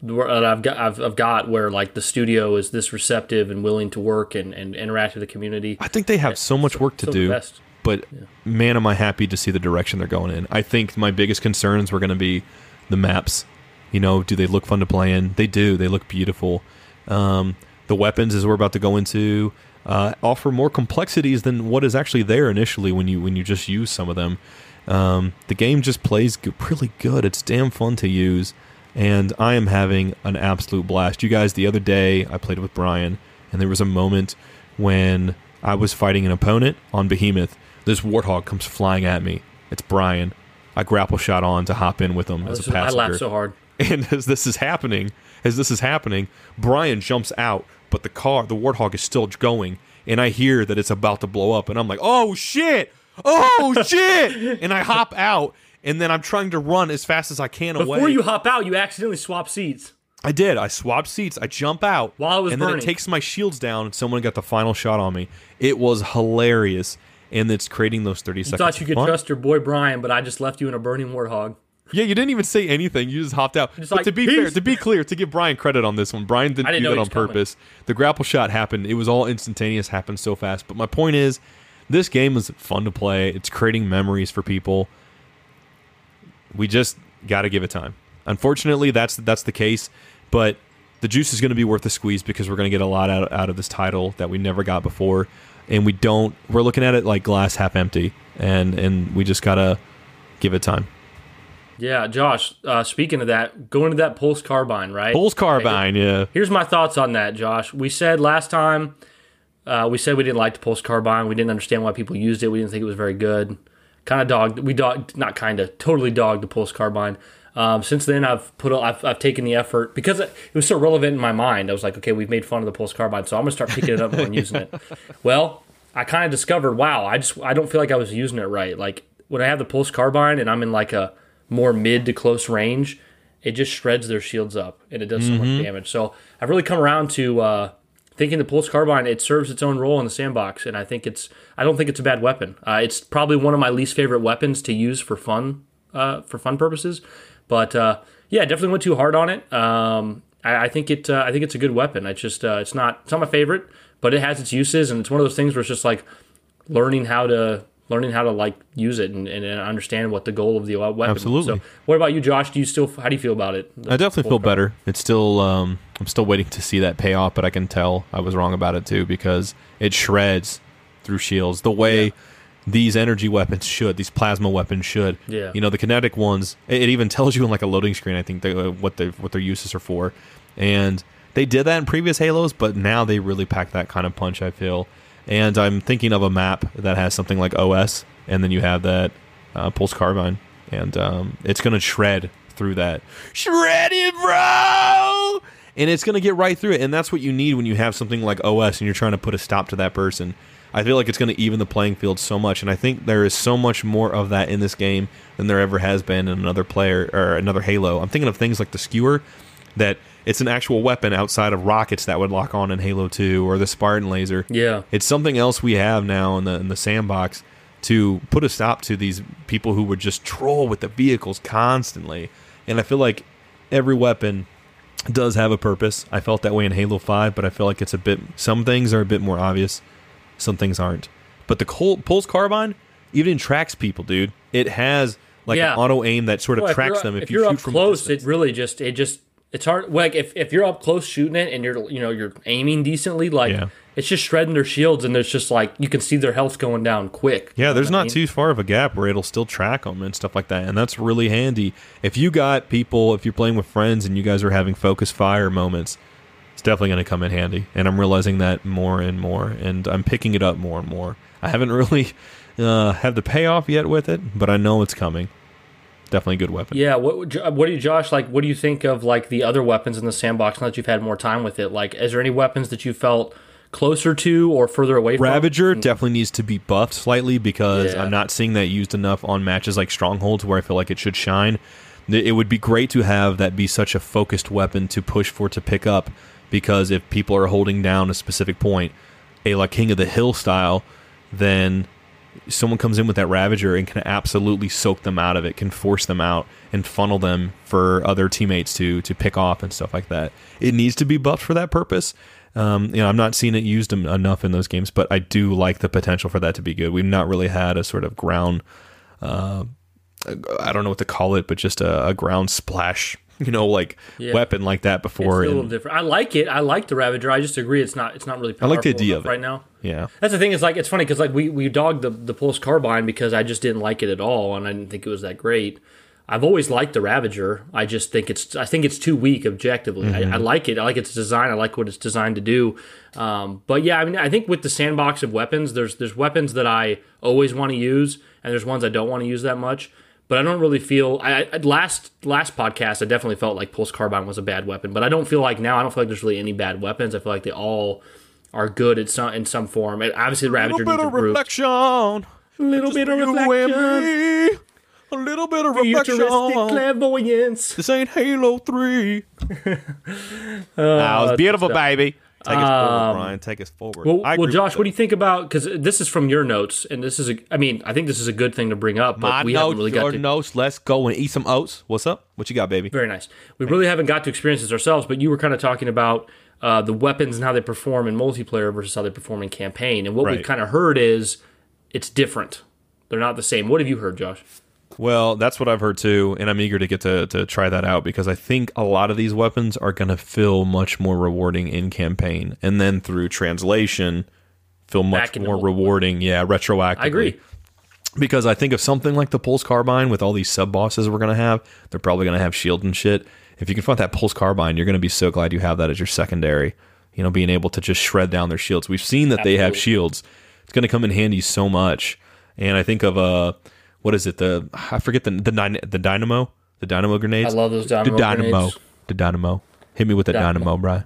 where, that I've got I've, I've got where like the studio is this receptive and willing to work and, and interact with the community. I think they have so much work to so do. But man, am I happy to see the direction they're going in. I think my biggest concerns were going to be the maps. You know, do they look fun to play in? They do. They look beautiful. Um, the weapons, as we're about to go into, uh, offer more complexities than what is actually there initially when you when you just use some of them. Um, the game just plays g- really good. It's damn fun to use, and I am having an absolute blast. You guys, the other day I played with Brian, and there was a moment when I was fighting an opponent on Behemoth. This warthog comes flying at me. It's Brian. I grapple shot on to hop in with him as a is- I passenger. laughed so hard. And as this is happening, as this is happening, Brian jumps out, but the car, the Warthog is still going, and I hear that it's about to blow up, and I'm like, "Oh shit! Oh shit!" and I hop out, and then I'm trying to run as fast as I can away. Before you hop out, you accidentally swap seats. I did. I swapped seats. I jump out While it was and then it takes my shields down, and someone got the final shot on me. It was hilarious, and it's creating those thirty You seconds. thought you could fun. trust your boy Brian, but I just left you in a burning warthog. Yeah, you didn't even say anything. You just hopped out. Just but like, to be fair, to be clear, to give Brian credit on this one, Brian didn't, didn't do that on was coming. purpose. The grapple shot happened. It was all instantaneous. Happened so fast. But my point is, this game is fun to play. It's creating memories for people. We just got to give it time. Unfortunately, that's that's the case. But the juice is going to be worth the squeeze because we're going to get a lot out, out of this title that we never got before, and we don't. We're looking at it like glass half empty, and and we just gotta give it time. Yeah, Josh. Uh, speaking of that, going to that pulse carbine, right? Pulse carbine, yeah. Here's my thoughts on that, Josh. We said last time, uh, we said we didn't like the pulse carbine. We didn't understand why people used it. We didn't think it was very good. Kind of dogged. We dogged, not kind of, totally dogged the pulse carbine. Um, since then, I've put, a- I've, I've taken the effort because it was so relevant in my mind. I was like, okay, we've made fun of the pulse carbine, so I'm gonna start picking it up and using it. Well, I kind of discovered, wow, I just, I don't feel like I was using it right. Like when I have the pulse carbine and I'm in like a more mid to close range, it just shreds their shields up and it does so much damage. So I've really come around to uh, thinking the pulse carbine it serves its own role in the sandbox, and I think it's I don't think it's a bad weapon. Uh, it's probably one of my least favorite weapons to use for fun uh, for fun purposes, but uh, yeah, definitely went too hard on it. Um, I, I think it uh, I think it's a good weapon. It's just uh, it's not it's not my favorite, but it has its uses, and it's one of those things where it's just like learning how to learning how to like use it and, and understand what the goal of the weapon. Absolutely. So, what about you, Josh? Do you still how do you feel about it? I definitely feel better. It's still um, I'm still waiting to see that payoff, but I can tell I was wrong about it too because it shreds through shields the way Yeah. these energy weapons should, these plasma weapons should. Yeah. You know, the kinetic ones. It, it even tells you in like a loading screen. I think they, uh, what they what their uses are for, and they did that in previous Halos, but now they really pack that kind of punch. I feel, and I'm thinking of a map that has something like OS, and then you have that uh, pulse carbine, and um, it's gonna shred through that. Shred it, bro! And it's gonna get right through it, and that's what you need when you have something like OS and you're trying to put a stop to that person. I feel like it's going to even the playing field so much, and I think there is so much more of that in this game than there ever has been in another player or another Halo. I'm thinking of things like the skewer, that it's an actual weapon outside of rockets that would lock on in Halo 2, or the Spartan laser. Yeah. It's something else we have now in the in the sandbox to put a stop to these people who would just troll with the vehicles constantly. And I feel like every weapon does have a purpose. I felt that way in Halo 5, but I feel like it's a bit some things are a bit more obvious, some things aren't. But the Col- Pulse Carbine even tracks people, dude. It has like Yeah. an auto aim that sort of Well, tracks them if, if you you're shoot up from close. distance. It really just it just it's hard. Like if, if you're up close shooting it and you're you know you're aiming decently, like Yeah. it's just shredding their shields, and there's just like you can see their health going down quick. Yeah, there's You know what not I mean? too far of a gap where it'll still track them and stuff like that, and that's really handy. If you got people, if you're playing with friends and you guys are having focus fire moments, it's definitely going to come in handy. And I'm realizing that more and more, and I'm picking it up more and more. I haven't really uh, had the payoff yet with it, but I know it's coming. Definitely a good weapon. Yeah, what what do you, Josh? Like, what do you think of like the other weapons in the sandbox? Now that you've had more time with it, like, is there any weapons that you felt closer to or further away from? Ravager mm. definitely needs to be buffed slightly because Yeah. I'm not seeing that used enough on matches like Strongholds where I feel like it should shine. It would be great to have that be such a focused weapon to push for to pick up because if people are holding down a specific point, a like King of the Hill style, then someone comes in with that Ravager and can absolutely soak them out of it, can force them out and funnel them for other teammates to to pick off and stuff like that. It needs to be buffed for that purpose. Um, you know, I'm not seeing it used enough in those games, but I do like the potential for that to be good. We've not really had a sort of ground, uh, I don't know what to call it, but just a, a ground splash, you know, like Yeah. weapon like that before. It's a little different. I like it. I like the Ravager. I just agree it's not. It's not really. I like the idea of it. right now. yeah, That's the thing. Is like it's funny because like we we dogged the the Pulse Carbine because I just didn't like it at all, and I didn't think it was that great. I've always liked the Ravager. I just think it's I think it's too weak objectively. I, I like it. I like its design. I like what it's designed to do. Um, but yeah, I mean, I think with the sandbox of weapons, there's there's weapons that I always want to use, and there's ones I don't want to use that much. But I don't really feel. I, I last last podcast, I definitely felt like Pulse Carbine was a bad weapon, but I don't feel like now. I don't feel like there's really any bad weapons. I feel like they all are good at some in some form. And obviously, the a Ravager little bit needs of improved. reflection. A little bit of You and reflection. A little bit of reflection. Futuristic clairvoyance. This ain't Halo 3. that was uh, beautiful, baby. Take us forward, Brian. Take us forward. Well, well Josh, what do you think about? Because this is from your notes, and this is a. I mean, I think this is a good thing to bring up, but My we notes, haven't really got to. notes. Let's go and eat some oats. What's up? What you got, baby? Very nice. We really haven't got to experience this ourselves, but you were kind of talking about uh, the weapons and how they perform in multiplayer versus how they perform in campaign. And what Right. we've kind of heard is it's different. They're not the same. What have you heard, Josh? Well, that's what I've heard too, and I'm eager to get to, to try that out because I think a lot of these weapons are going to feel much more rewarding in campaign, and then through translation, feel much more rewarding. Yeah, retroactively. I agree. because I think of something like the Pulse Carbine with all these sub bosses we're gonna have, they're probably gonna have shield and shit. If you can find that Pulse Carbine, you're gonna be so glad you have that as your secondary. You know, being able to just shred down their shields. We've seen that they have shields. It's gonna come in handy so much. And I think of uh, what is it? The I forget the the dyna- the dynamo, the dynamo grenades. I love those dynamo the dynamo, grenades. the dynamo. Hit me with the Dynamo. dynamo, Brian.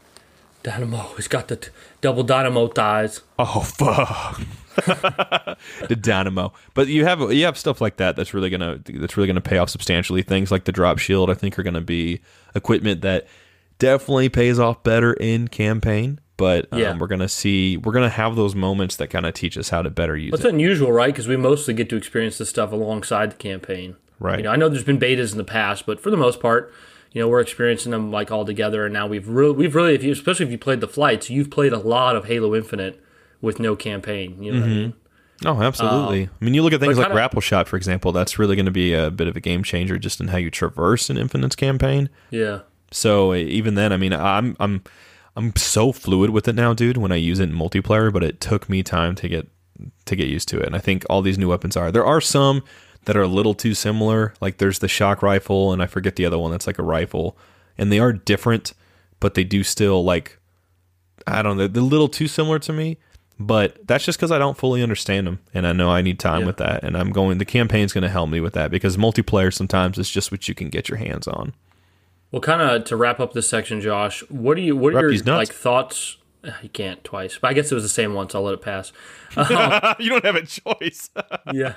Dynamo. He's got the t- double dynamo thighs. Oh fuck. the dynamo. But you have you have stuff like that that's really gonna that's really gonna pay off substantially. Things like the drop shield, I think, are gonna be equipment that definitely pays off better in campaign. But um, Yeah. we're gonna see we're gonna have those moments that kind of teach us how to better use It's it. unusual, right? Because we mostly get to experience this stuff alongside the campaign. Right. You know, I know there's been betas in the past, but for the most part, you know, we're experiencing them like all together. And now we've really, we've really, if you, especially if you played the flights, you've played a lot of Halo Infinite with no campaign. You know what I mean? Oh, absolutely. I mean, you look at things like kinda- grapple shot, for example. That's really going to be a bit of a game changer just in how you traverse an Infinite's campaign. Yeah. So even then, I mean, I'm I'm I'm so fluid with it now, dude. When I use it in multiplayer, but it took me time to get to get used to it. And I think all these new weapons are. There are some that are a little too similar. Like there's the shock rifle, and I forget the other one that's like a rifle, and they are different, but they do still like I don't know. They're a little too similar to me. But that's just because I don't fully understand them, and I know I need time Yeah. with that. And I'm going. The campaign's going to help me with that because multiplayer sometimes is just what you can get your hands on. Well, kind of to wrap up this section, Josh, what are you, what are your like thoughts? eh, You can't twice, but I guess it was the same once. I'll let it pass. you don't have a choice. Yeah.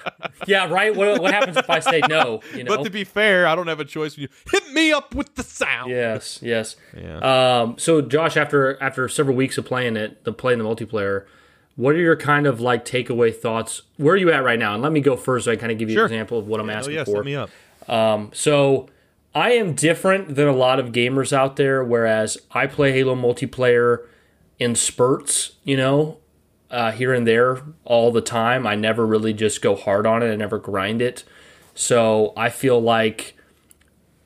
Yeah. Right. What, what happens if I say no? You know. But to be fair, I don't have a choice you hit me up with the sound. Yes, yes. Yeah. Um, so Josh, after after several weeks of playing it, the playing the multiplayer, what are your kind of like takeaway thoughts? Where are you at right now? And let me go first, so I kind of give you Sure. an example of what I'm Oh asking yeah, for. set me up. So I am different than a lot of gamers out there. Whereas I play Halo multiplayer in spurts, you know, uh, here and there all the time. I never really just go hard on it. I never grind it. So I feel like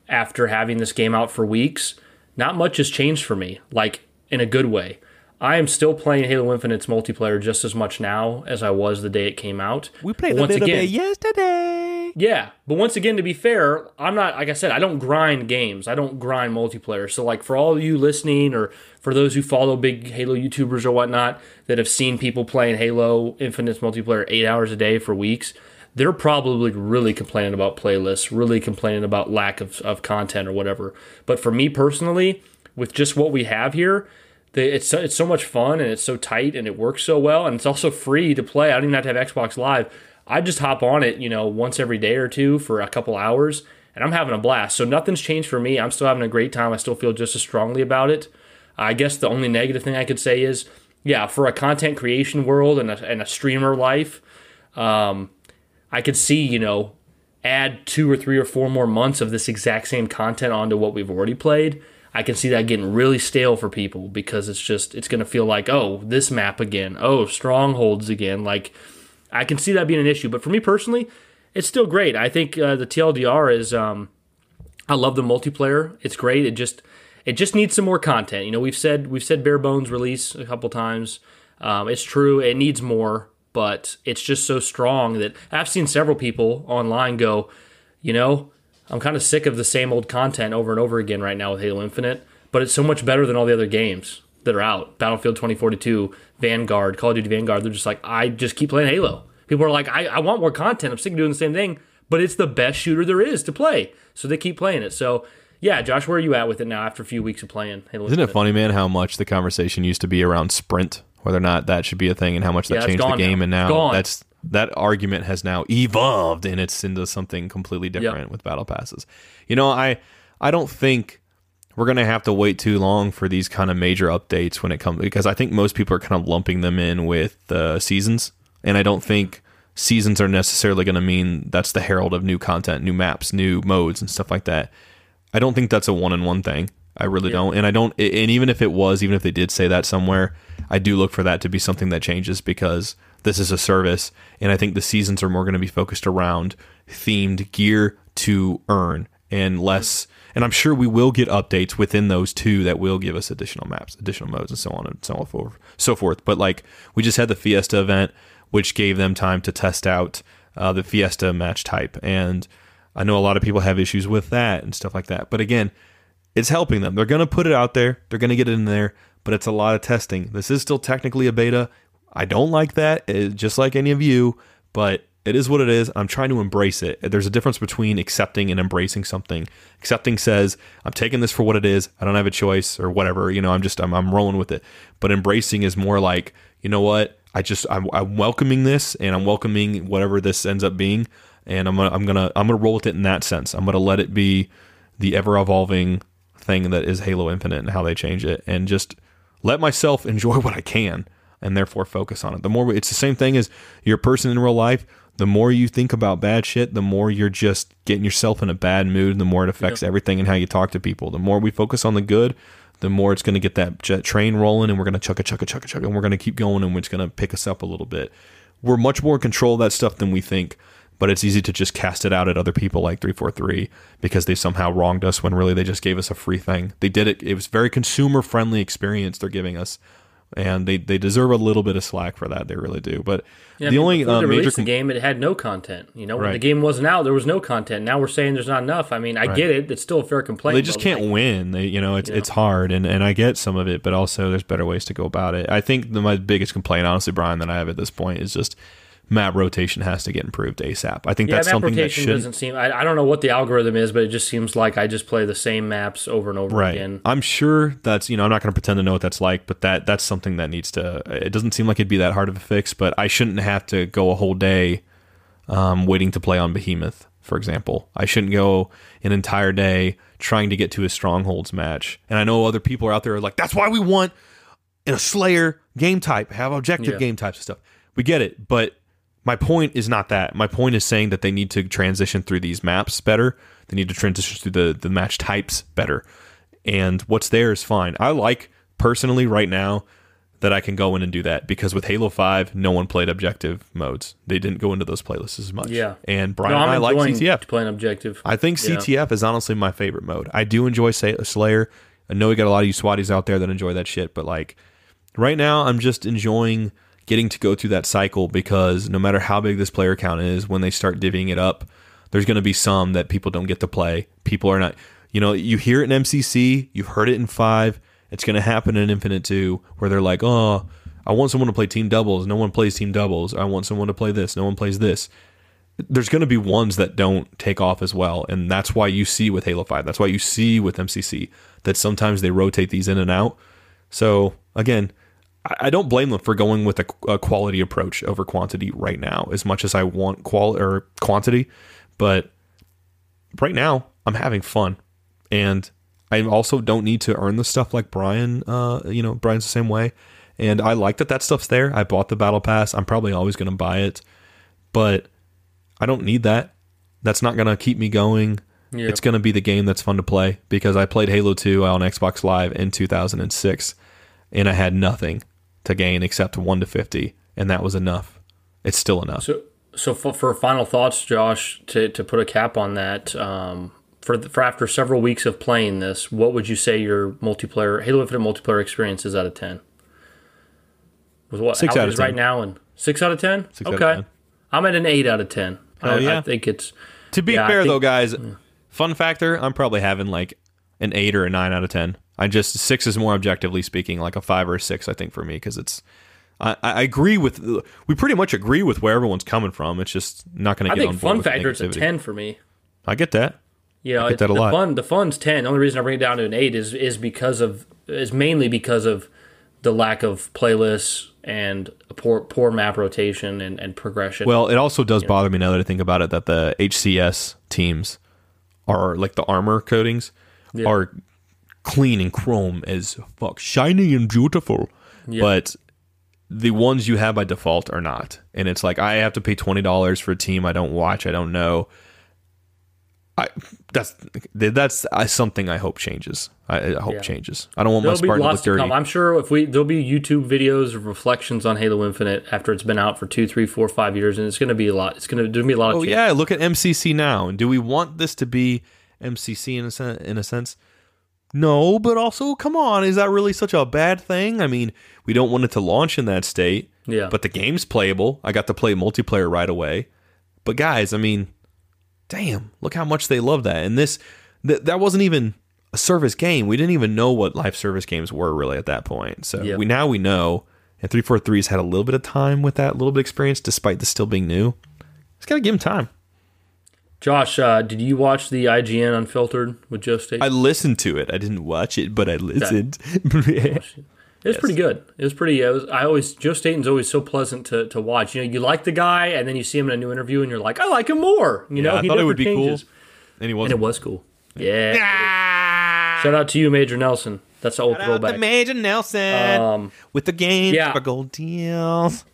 after having this game out for weeks, not much has changed for me, like in a good way. I am still playing Halo Infinite's multiplayer just as much now as I was the day it came out. We played But a once little again, bit yesterday. Yeah, but once again, to be fair, I'm not like I said. I don't grind games. I don't grind multiplayer. So, like for all you listening, or for those who follow big Halo YouTubers or whatnot that have seen people playing Halo Infinite's multiplayer eight hours a day for weeks, they're probably really complaining about playlists, really complaining about lack of, of content or whatever. But for me personally, with just what we have here, it's so, it's so much fun and it's so tight and it works so well and it's also free to play. I don't even have to have Xbox Live. I just hop on it, you know, once every day or two for a couple hours, and I'm having a blast. So nothing's changed for me. I'm still having a great time. I still feel just as strongly about it. I guess the only negative thing I could say is, yeah, for a content creation world and a, and a streamer life, um, I could see, you know, add two or three or four more months of this exact same content onto what we've already played. I can see that getting really stale for people because it's just it's going to feel like oh this map again, oh strongholds again. Like I can see that being an issue, but for me personally, it's still great. I think uh, the TLDR is um, I love the multiplayer. It's great. It just it just needs some more content. You know, we've said we've said bare bones release a couple times. Um, it's true. It needs more, but it's just so strong that I've seen several people online go, you know, I'm kind of sick of the same old content over and over again right now with Halo Infinite, but it's so much better than all the other games that are out. Battlefield 2042, Vanguard, Call of Duty Vanguard. They're just like, I just keep playing Halo. People are like, I, I want more content. I'm sick of doing the same thing, but it's the best shooter there is to play. So they keep playing it. So yeah, Josh, where are you at with it now after a few weeks of playing Halo Isn't it funny, man, how much the conversation used to be around sprint, whether or not that should be a thing, and how much that Yeah, changed the game, now. and now that's that argument has now evolved, and it's into something completely different with battle passes. You know, I I don't think we're gonna have to wait too long for these kind of major updates when it comes because I think most people are kind of lumping them in with the seasons, and I don't think seasons are necessarily going to mean that's the herald of new content, new maps, new modes, and stuff like that. I don't think that's a one on one thing. I really don't. And I don't and even if it was, even if they did say that somewhere, I do look for that to be something that changes because this is a service and I think the seasons are more going to be focused around themed gear to earn and less and I'm sure we will get updates within those two that will give us additional maps, additional modes and so on and so forth so forth. But like we just had the Fiesta event which gave them time to test out uh, the Fiesta match type and I know a lot of people have issues with that and stuff like that. But again, it's helping them. They're going to put it out there. They're going to get it in there, but it's a lot of testing. This is still technically a beta. I don't like that, eh, just like any of you, but it is what it is. I'm trying to embrace it. There's a difference between accepting and embracing something. Accepting says, I'm taking this for what it is. I don't have a choice or whatever. You know, I'm just, I'm, I'm rolling with it. But embracing is more like, you know what? I just, I'm, I'm welcoming this and I'm welcoming whatever this ends up being. And I'm gonna, I'm gonna, I'm gonna roll with it in that sense. I'm gonna let it be the ever evolving thing that is Halo Infinite and how they change it, and just let myself enjoy what I can, and therefore focus on it. The more we, it's the same thing as your person in real life. The more you think about bad shit, the more you're just getting yourself in a bad mood. and The more it affects everything and how you talk to people. The more we focus on the good, the more it's going to get that jet train rolling, and we're going to chuck a chuck a chuck a chuck, and we're going to keep going, and it's going to pick us up a little bit. We're much more in control of that stuff than we think but it's easy to just cast it out at other people like 343 because they somehow wronged us when really they just gave us a free thing. They did it. It was very consumer friendly experience they're giving us. And they, they deserve a little bit of slack for that. They really do. But Yeah, the only uh, major the game, it had no content. You know, when the game wasn't out, there was no content. Now we're saying there's not enough. I mean, I get it; it's still a fair complaint. they just can't like, win. They, you know, it's it's hard, and, and I get some of it, but also there's better ways to go about it. I think the, my biggest complaint, honestly, Brian, that I have at this point is just map rotation has to get improved ASAP. I think Yeah, that's map something that rotation should doesn't seem. I, I don't know what the algorithm is, but it just seems like I just play the same maps over and over right. again. I'm sure that's you know I'm not going to pretend to know what that's like, but that that's something that needs to. It doesn't seem like it'd be that hard of a fix, but I shouldn't have to go a whole day um, waiting to play on Behemoth, for example. I shouldn't go an entire day trying to get to a strongholds match. And I know other people are out there are like, that's why we want in a Slayer game type, have objective Yeah. game types and stuff. We get it, but my point is not that. My point is saying that they need to transition through these maps better. They need to transition through the the match types better. And what's there is fine. I like personally right now that I can go in and do that because with Halo 5, no one played objective modes. They didn't go into those playlists as much. Yeah. And Brian No, and I like CTF. playing objective. I think Yeah. CTF is honestly my favorite mode. I do enjoy Slayer. I know we got a lot of you swatties out there that enjoy that shit, but like right now I'm just enjoying getting to go through that cycle because no matter how big this player count is, when they start divvying it up, there's going to be some that people don't get to play. People are not, you know, you hear it in MCC, you've heard it in five. It's going to happen in Infinite 2 where they're like, oh, I want someone to play team doubles. No one plays team doubles. I want someone to play this. No one plays this. There's going to be ones that don't take off as well. And that's why you see with Halo 5. That's why you see with MCC that sometimes they rotate these in and out. So, again, I don't blame them for going with a, a, quality approach over quantity right now, as much as I want qual or quantity. But right now, I'm having fun, and I also don't need to earn the stuff like Brian. Uh, you know, Brian's the same way, and I like that that stuff's there. I bought the battle pass. I'm probably always going to buy it, but I don't need that. That's not going to keep me going. Yep. It's going to be the game that's fun to play because I played Halo 2 on Xbox Live in 2006 and I had nothing to gain except 1 to 50 and that was enough. It's still enough. So so for, for final thoughts Josh to to put a cap on that um, for the, for after several weeks of playing this, what would you say your multiplayer Halo Infinite multiplayer experience is out of 10? With what six out of 10. right now and 6 out of 10? Six okay. Of 10. I'm at an 8 out of 10. Oh, I, yeah. I think it's To be yeah, fair think, though, guys, fun factor, I'm probably having like an 8 or a 9 out of 10. I just 6 is more objectively speaking like a 5 or a 6 I think for me cuz it's I, I, agree with we pretty much agree with where everyone's coming from. It's just not going to get I think fun factor it's a 10 for me. I get that. You know, I get that a the lot. fun the fun's 10. The only reason I bring it down to an 8 is is because of is mainly because of the lack of playlists and poor poor map rotation and, and progression. Well, it also does bother me now that I think about it that the HCS teams are like the armor coatings Yeah. are clean and chrome as fuck, shiny and beautiful. Yeah. But the ones you have by default are not. And it's like I have to pay twenty dollars for a team I don't watch, I don't know. I that's that's something I hope changes. I, I hope Yeah. changes. I don't want my There'll be Spartan to look to dirty. come. I'm sure if we there'll be YouTube videos of reflections on Halo Infinite after it's been out for two, three, four, five years, and it's going to be a lot. It's going to be a lot of. Oh yeah, look at MCC now. And do we want this to be MCC in a sen- in a sense? No, but also come on, is that really such a bad thing? I mean, we don't want it to launch in that state. Yeah. But the game's playable. I got to play multiplayer right away. But guys, I mean, damn, look how much they love that. And this th- that wasn't even a service game. We didn't even know what live service games were really at that point. So Yep. we now we know. And 343's had a little bit of time with that, a little bit of experience despite this still being new. Just got to give him time. Josh, uh, did you watch the IGN Unfiltered with Joe State? I listened to it. I didn't watch it, but I listened. It was pretty good. It was pretty. It was, I always Joe Staten's always so pleasant to, to watch. You know, you like the guy, and then you see him in a new interview, and you're like, I like him more. You know, I he thought it never would be changes. cool. And he wasn't. it was cool. Yeah. Shout out to you, Major Nelson. That's the old throwback. Major Nelson Um, with the game yeah. for gold deals.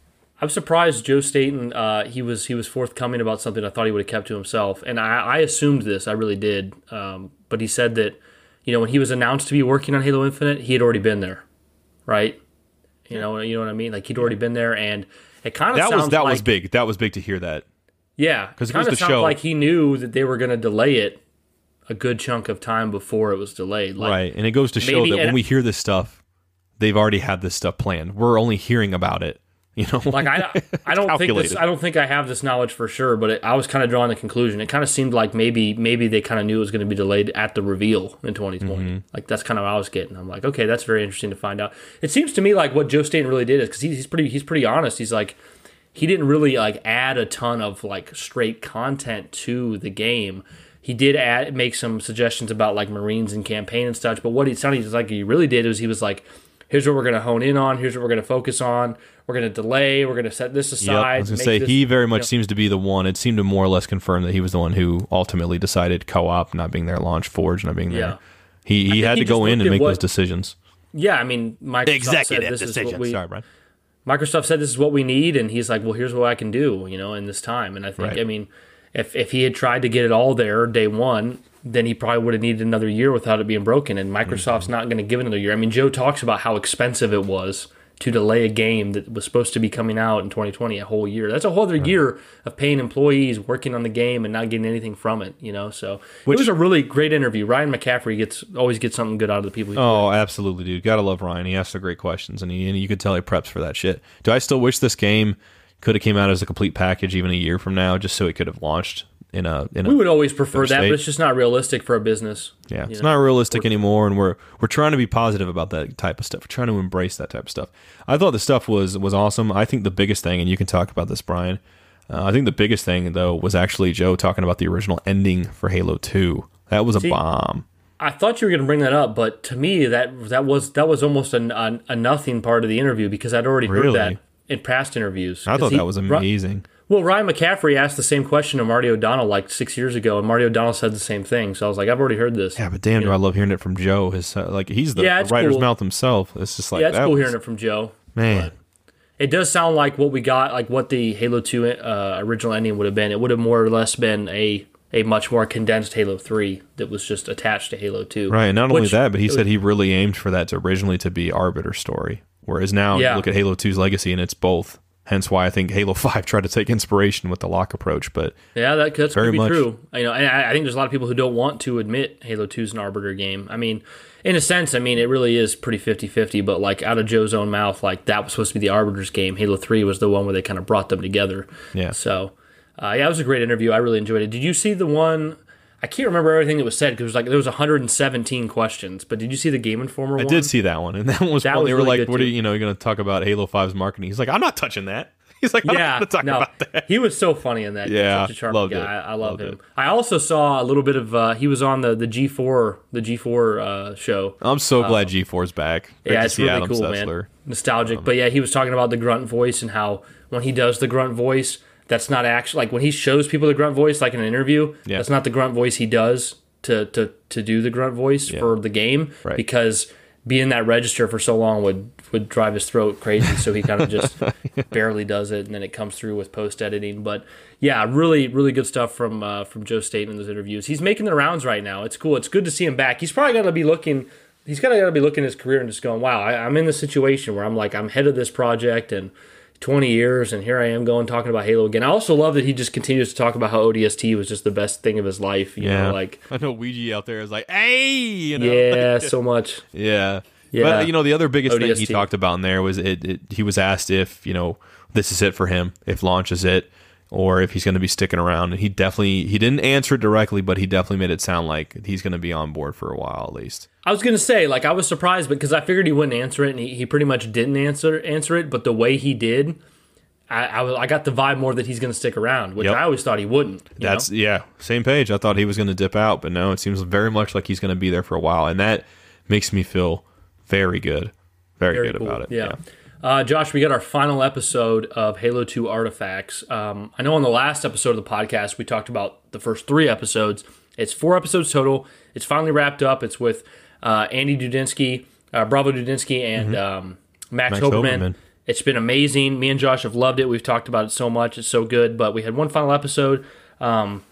I'm surprised Joe Staten. Uh, he was he was forthcoming about something I thought he would have kept to himself, and I, I assumed this. I really did. Um, but he said that, you know, when he was announced to be working on Halo Infinite, he had already been there, right? You know, you know what I mean. Like he'd already been there, and it kind of That sounds was that like, was big. That was big to hear that. Yeah, because it kind of sounds show- like he knew that they were going to delay it a good chunk of time before it was delayed. Like, right. And it goes to show maybe- that when we hear this stuff, they've already had this stuff planned. We're only hearing about it. You know, Like I, I don't think this, I don't think I have this knowledge for sure, but it, I was kind of drawing the conclusion. It kind of seemed like maybe maybe they kind of knew it was going to be delayed at the reveal in 2020. Mm-hmm. Like that's kind of what I was getting. I'm like, okay, that's very interesting to find out. It seems to me like what Joe Staten really did is because he's pretty he's pretty honest. He's like he didn't really like add a ton of like straight content to the game. He did add make some suggestions about like Marines and campaign and such, but what he sounded like he really did was he was like, "Here's what we're going to hone in on. Here's what we're going to focus on. We're going to delay. We're going to set this Yep. aside." I was gonna say this- he very much you know. seems to be the one. It seemed to more or less confirm that he was the one who ultimately decided co-op not being there, launch Forge not being there. Yeah. He he had he to go in and make what- those decisions. Yeah, I mean, Microsoft said this is what we. Sorry, Brian. Microsoft said this is what we need, and he's like, "Well, here's what I can do," you know, in this time. And I think, Right. I mean, if if he had tried to get it all there day one, then he probably would have needed another year without it being broken. And Microsoft's not going to give another year. I mean, Joe talks about how expensive it was to delay a game that was supposed to be coming out in 2020 a whole year. That's a whole other year of paying employees working on the game and not getting anything from it. You know, so Which- it was a really great interview. Ryan McCaffrey gets always gets something good out of the people. Oh, absolutely, dude. Gotta love Ryan. He asks the great questions, and, he, and you could tell he preps for that shit. Do I still wish this game could have came out as a complete package even a year from now, just so it could have launched in a in a we would always prefer that, but it's just not realistic for a business. Yeah, it's know? not realistic anymore, and we're we're trying to be positive about that type of stuff. We're trying to embrace that type of stuff. I thought the stuff was was awesome. I think the biggest thing, and you can talk about this, Brian. Uh, I think the biggest thing though was actually Joe talking about the original ending for Halo Two. That was a bomb. I thought you were going to bring that up, but to me that that was that was almost a, a, a nothing part of the interview because I'd already heard Really? that in past interviews. I thought he- that was amazing. Well, Ryan McCaffrey asked the same question to Marty O'Donnell like six years ago, and Marty O'Donnell said the same thing. So I was like, I've already heard this. Yeah, but damn, do I love hearing it from Joe? His uh, like he's the, Yeah, the writer's cool. mouth himself. It's just like yeah, it's cool was- hearing it from Joe. Man, It does sound like what we got, like what the Halo Two uh, original ending would have been. It would have more or less been a a much more condensed Halo Three that was just attached to Halo Two. right. And not only that, but he said he really aimed for that to originally to be Arbiter story, whereas now Yeah. you look at Halo 2's legacy and it's both. Hence why I think Halo Five tried to take inspiration with the Locke approach, but Yeah, that that's Very be much. true. You know, and I, I think there's a lot of people who don't want to admit Halo 2 is an Arbiter game. I mean, in a sense, I mean, it really is pretty 50-50, but like out of Joe's own mouth, like that was supposed to be the Arbiter's game. Halo 3 was the one where they kind of brought them together. Yeah. So, uh, yeah, it was a great interview. I really enjoyed it. Did you see the one? I can't remember everything that was said because it was like there was 117 questions. But did you see the Game Informer I one? did see that one, and that one was That fun. was they were really like, "What are you, you know? Going to talk about Halo 5's marketing?" He's like, "I'm not touching that." He's like, "I'm Yeah, not talk no, about that." he was so funny in that. Yeah, such a loved guy. it. I, I love Loved him. it. I also saw a little bit of. Uh, he was on the the G four the G four uh, show. I'm so glad G4's back. Great yeah, it's really Adam cool, Sessler. man. Nostalgic, but yeah, he was talking about the grunt voice and how when he does the grunt voice, that's not actually like when he shows people the grunt voice, like in an interview. Yeah. That's not the grunt voice he does to to to do the grunt voice for the game Right. because being that register for so long would would drive his throat crazy. so he kind of just barely does it, and then it comes through with post editing. But yeah, really really good stuff from uh, from Joe Staten in those interviews. He's making the rounds right now. It's cool. It's good to see him back. He's probably gonna be looking. He's gonna gotta be looking at his career and just going, "Wow, I, I'm in this situation where I'm like I'm head of this project and 20 years, and here I am going talking about Halo again." I also love that he just continues to talk about how ODST was just the best thing of his life. You Yeah, know, like I know Ouija out there is like, "Hey," you know? yeah, so much. Yeah. Yeah. But you know, the other biggest thing he talked about in there was it, it he was asked if, you know, this is it for him, if launch is it, or if he's gonna be sticking around. And he definitely he didn't answer it directly, but he definitely made it sound like he's gonna be on board for a while at least. I was gonna say, like, I was surprised because I figured he wouldn't answer it, and he, he pretty much didn't answer answer it. But the way he did, I I, was, I got the vibe more that he's gonna stick around, which Yep. I always thought he wouldn't. That's know? yeah, same page. I thought he was gonna dip out, but no, it seems very much like he's gonna be there for a while. And that makes me feel very good. Very, Very good cool. about it. Yeah. Uh, Josh, we got our final episode of Halo 2 Artifacts. Um, I know on the last episode of the podcast, we talked about the first three episodes. It's four episodes total. It's finally wrapped up. It's with uh, Andy Dudinsky, uh, Bravo Dudinsky, and um, Max, Max Hoberman. Hoberman. It's been amazing. Me and Josh have loved it. We've talked about it so much. It's so good. But we had one final episode. Um,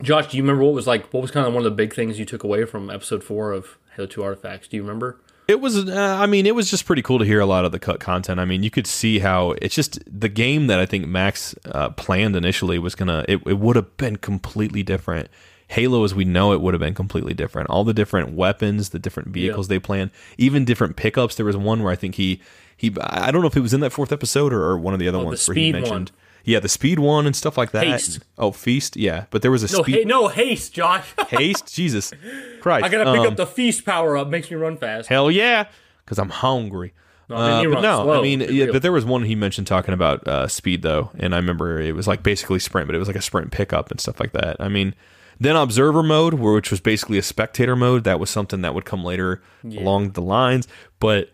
Josh, do you remember what was like? What was kind of one of the big things you took away from episode four of Halo 2 Artifacts? Do you remember? It was, uh, I mean, it was just pretty cool to hear a lot of the cut content. I mean, you could see how it's just the game that I think Max uh, planned initially was gonna. It, it would have been completely different. Halo, as we know it, would have been completely different. All the different weapons, the different vehicles they planned, even different pickups. There was one where I think he he. I don't know if it was in that fourth episode or, or one of the other the ones where he mentioned. one. Yeah, the speed one and stuff like that. Haste. Oh, feast. Yeah, but there was a No, speed hey, no haste, Josh. haste. Jesus Christ! I gotta pick Um, up the feast power up. Makes me run fast. Hell yeah, because I'm hungry. No, I mean, Uh, but no, slow, I mean, yeah, but there was one he mentioned talking about uh, speed though, and I remember it was like basically sprint, but it was like a sprint pickup and stuff like that. I mean, then observer mode, which was basically a spectator mode, that was something that would come later along the lines, but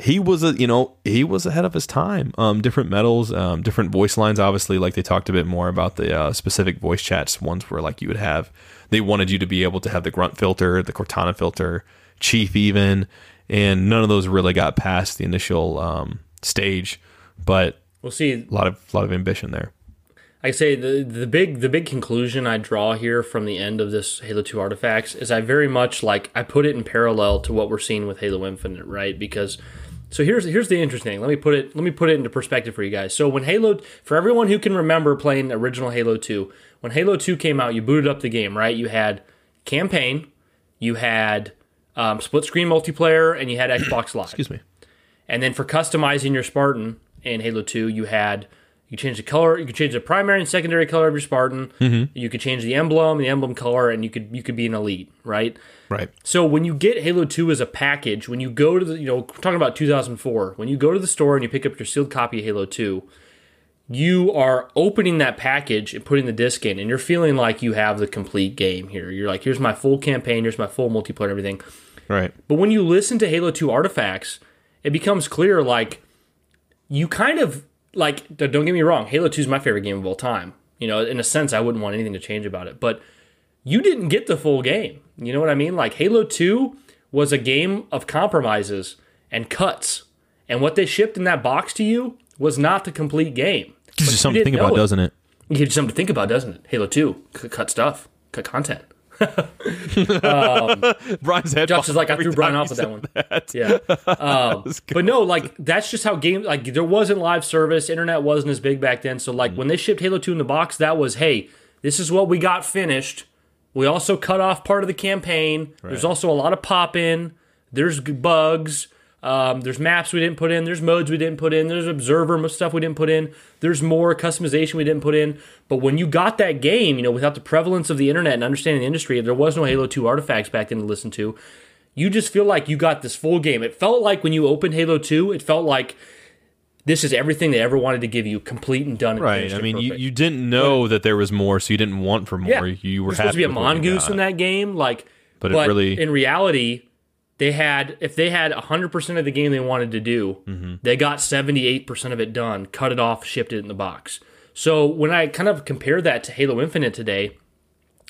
he was a you know he was ahead of his time um different medals um different voice lines obviously like they talked a bit more about the uh, specific voice chats ones where like you would have they wanted you to be able to have the grunt filter the cortana filter chief even and none of those really got past the initial um stage but We'll see. a lot of lot of ambition there I say the the big the big conclusion I draw here from the end of this Halo 2 artifacts is I very much like I put it in parallel to what we're seeing with Halo Infinite, right? Because So here's here's the interesting thing. Let me put it let me put it into perspective for you guys. So when Halo for everyone who can remember playing original Halo 2, when Halo 2 came out, you booted up the game, right? You had campaign, you had um, split screen multiplayer, and you had Xbox Live. Excuse me. And then for customizing your Spartan in Halo 2, you had you change the color, you can change the primary and secondary color of your Spartan. Mm-hmm. You could change the emblem, the emblem color, and you could you could be an elite, right? Right. So when you get Halo 2 as a package, when you go to the, you know, talking about 2004, when you go to the store and you pick up your sealed copy of Halo 2, you are opening that package and putting the disc in, and you're feeling like you have the complete game here. You're like, here's my full campaign, here's my full multiplayer, and everything. Right. But when you listen to Halo 2 artifacts, it becomes clear like you kind of like don't get me wrong, Halo 2 is my favorite game of all time. You know, in a sense I wouldn't want anything to change about it, but you didn't get the full game. You know what I mean? Like Halo 2 was a game of compromises and cuts. And what they shipped in that box to you was not the complete game. Gives you something to think about, it. doesn't it? It gives you something to think about, doesn't it? Halo 2, cut stuff, cut content. Brian's head. Josh is like, I threw Brian off with that one. said Yeah. Um, but no, like that's just how games like there wasn't live service, internet wasn't as big back then. So like when they shipped Halo 2 in the box, that was hey, this is what we got finished. We also cut off part of the campaign. There's also a lot of pop in. There's bugs. Um, there's maps we didn't put in. There's modes we didn't put in. There's observer stuff we didn't put in. There's more customization we didn't put in. But when you got that game, you know, without the prevalence of the internet and understanding the industry, there was no Halo 2 artifacts back then to listen to you just feel like you got this full game. It felt like when you opened Halo 2, it felt like this is everything they ever wanted to give you, complete and done. And Right. I mean, you, you didn't know that there was more, so you didn't want for more. yeah, You were supposed to be a happy with what you mongoose in that game, like, But but, really- in reality, they had if they had 100% of the game they wanted to do, Mm-hmm. they got 78% of it done, cut it off, shipped it in the box. So when I kind of compare that to Halo Infinite today,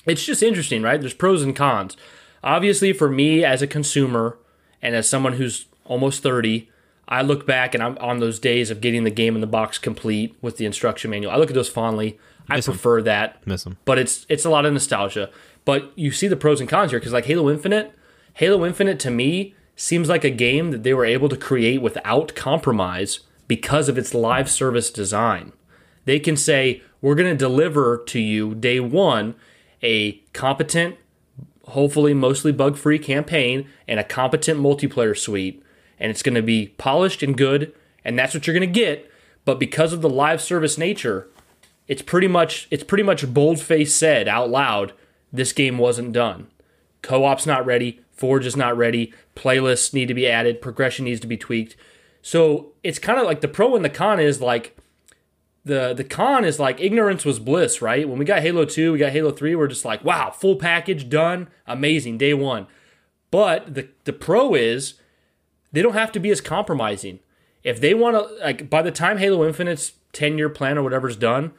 it's just interesting, right? There's pros and cons. Obviously, for me as a consumer and as someone who's almost 30, I look back and I'm on those days of getting the game in the box complete with the instruction manual. I look at those fondly. I Miss 'em. prefer that Miss 'em. but it's it's a lot of nostalgia. But you see the pros and cons here because like Halo Infinite, Halo Infinite to me seems like a game that they were able to create without compromise because of its live service design. They can say we're going to deliver to you day one a competent, hopefully mostly bug free campaign and a competent multiplayer suite, and it's going to be polished and good, and that's what you're going to get. But because of the live service nature, it's pretty much it's pretty much bold-faced said out loud this game wasn't done co-op's not ready forge is not ready playlists need to be added progression needs to be tweaked. So it's kind of like the pro and the con is like the the con is like ignorance was bliss right? When we got halo 2 we got halo 3 we're just like wow full package done amazing day one. But the the pro is they don't have to be as compromising. If they want to like by the time halo infinite's 10 year plan or whatever's done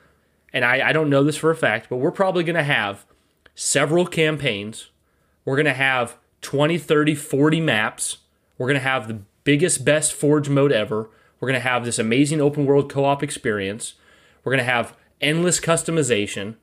and I, I don't know this for a fact, but we're probably to have several campaigns. We're to have 20, 30, 40 maps. We're going to have the biggest, best Forge mode ever. We're going to have this amazing open world co op experience. We're going to have endless customization.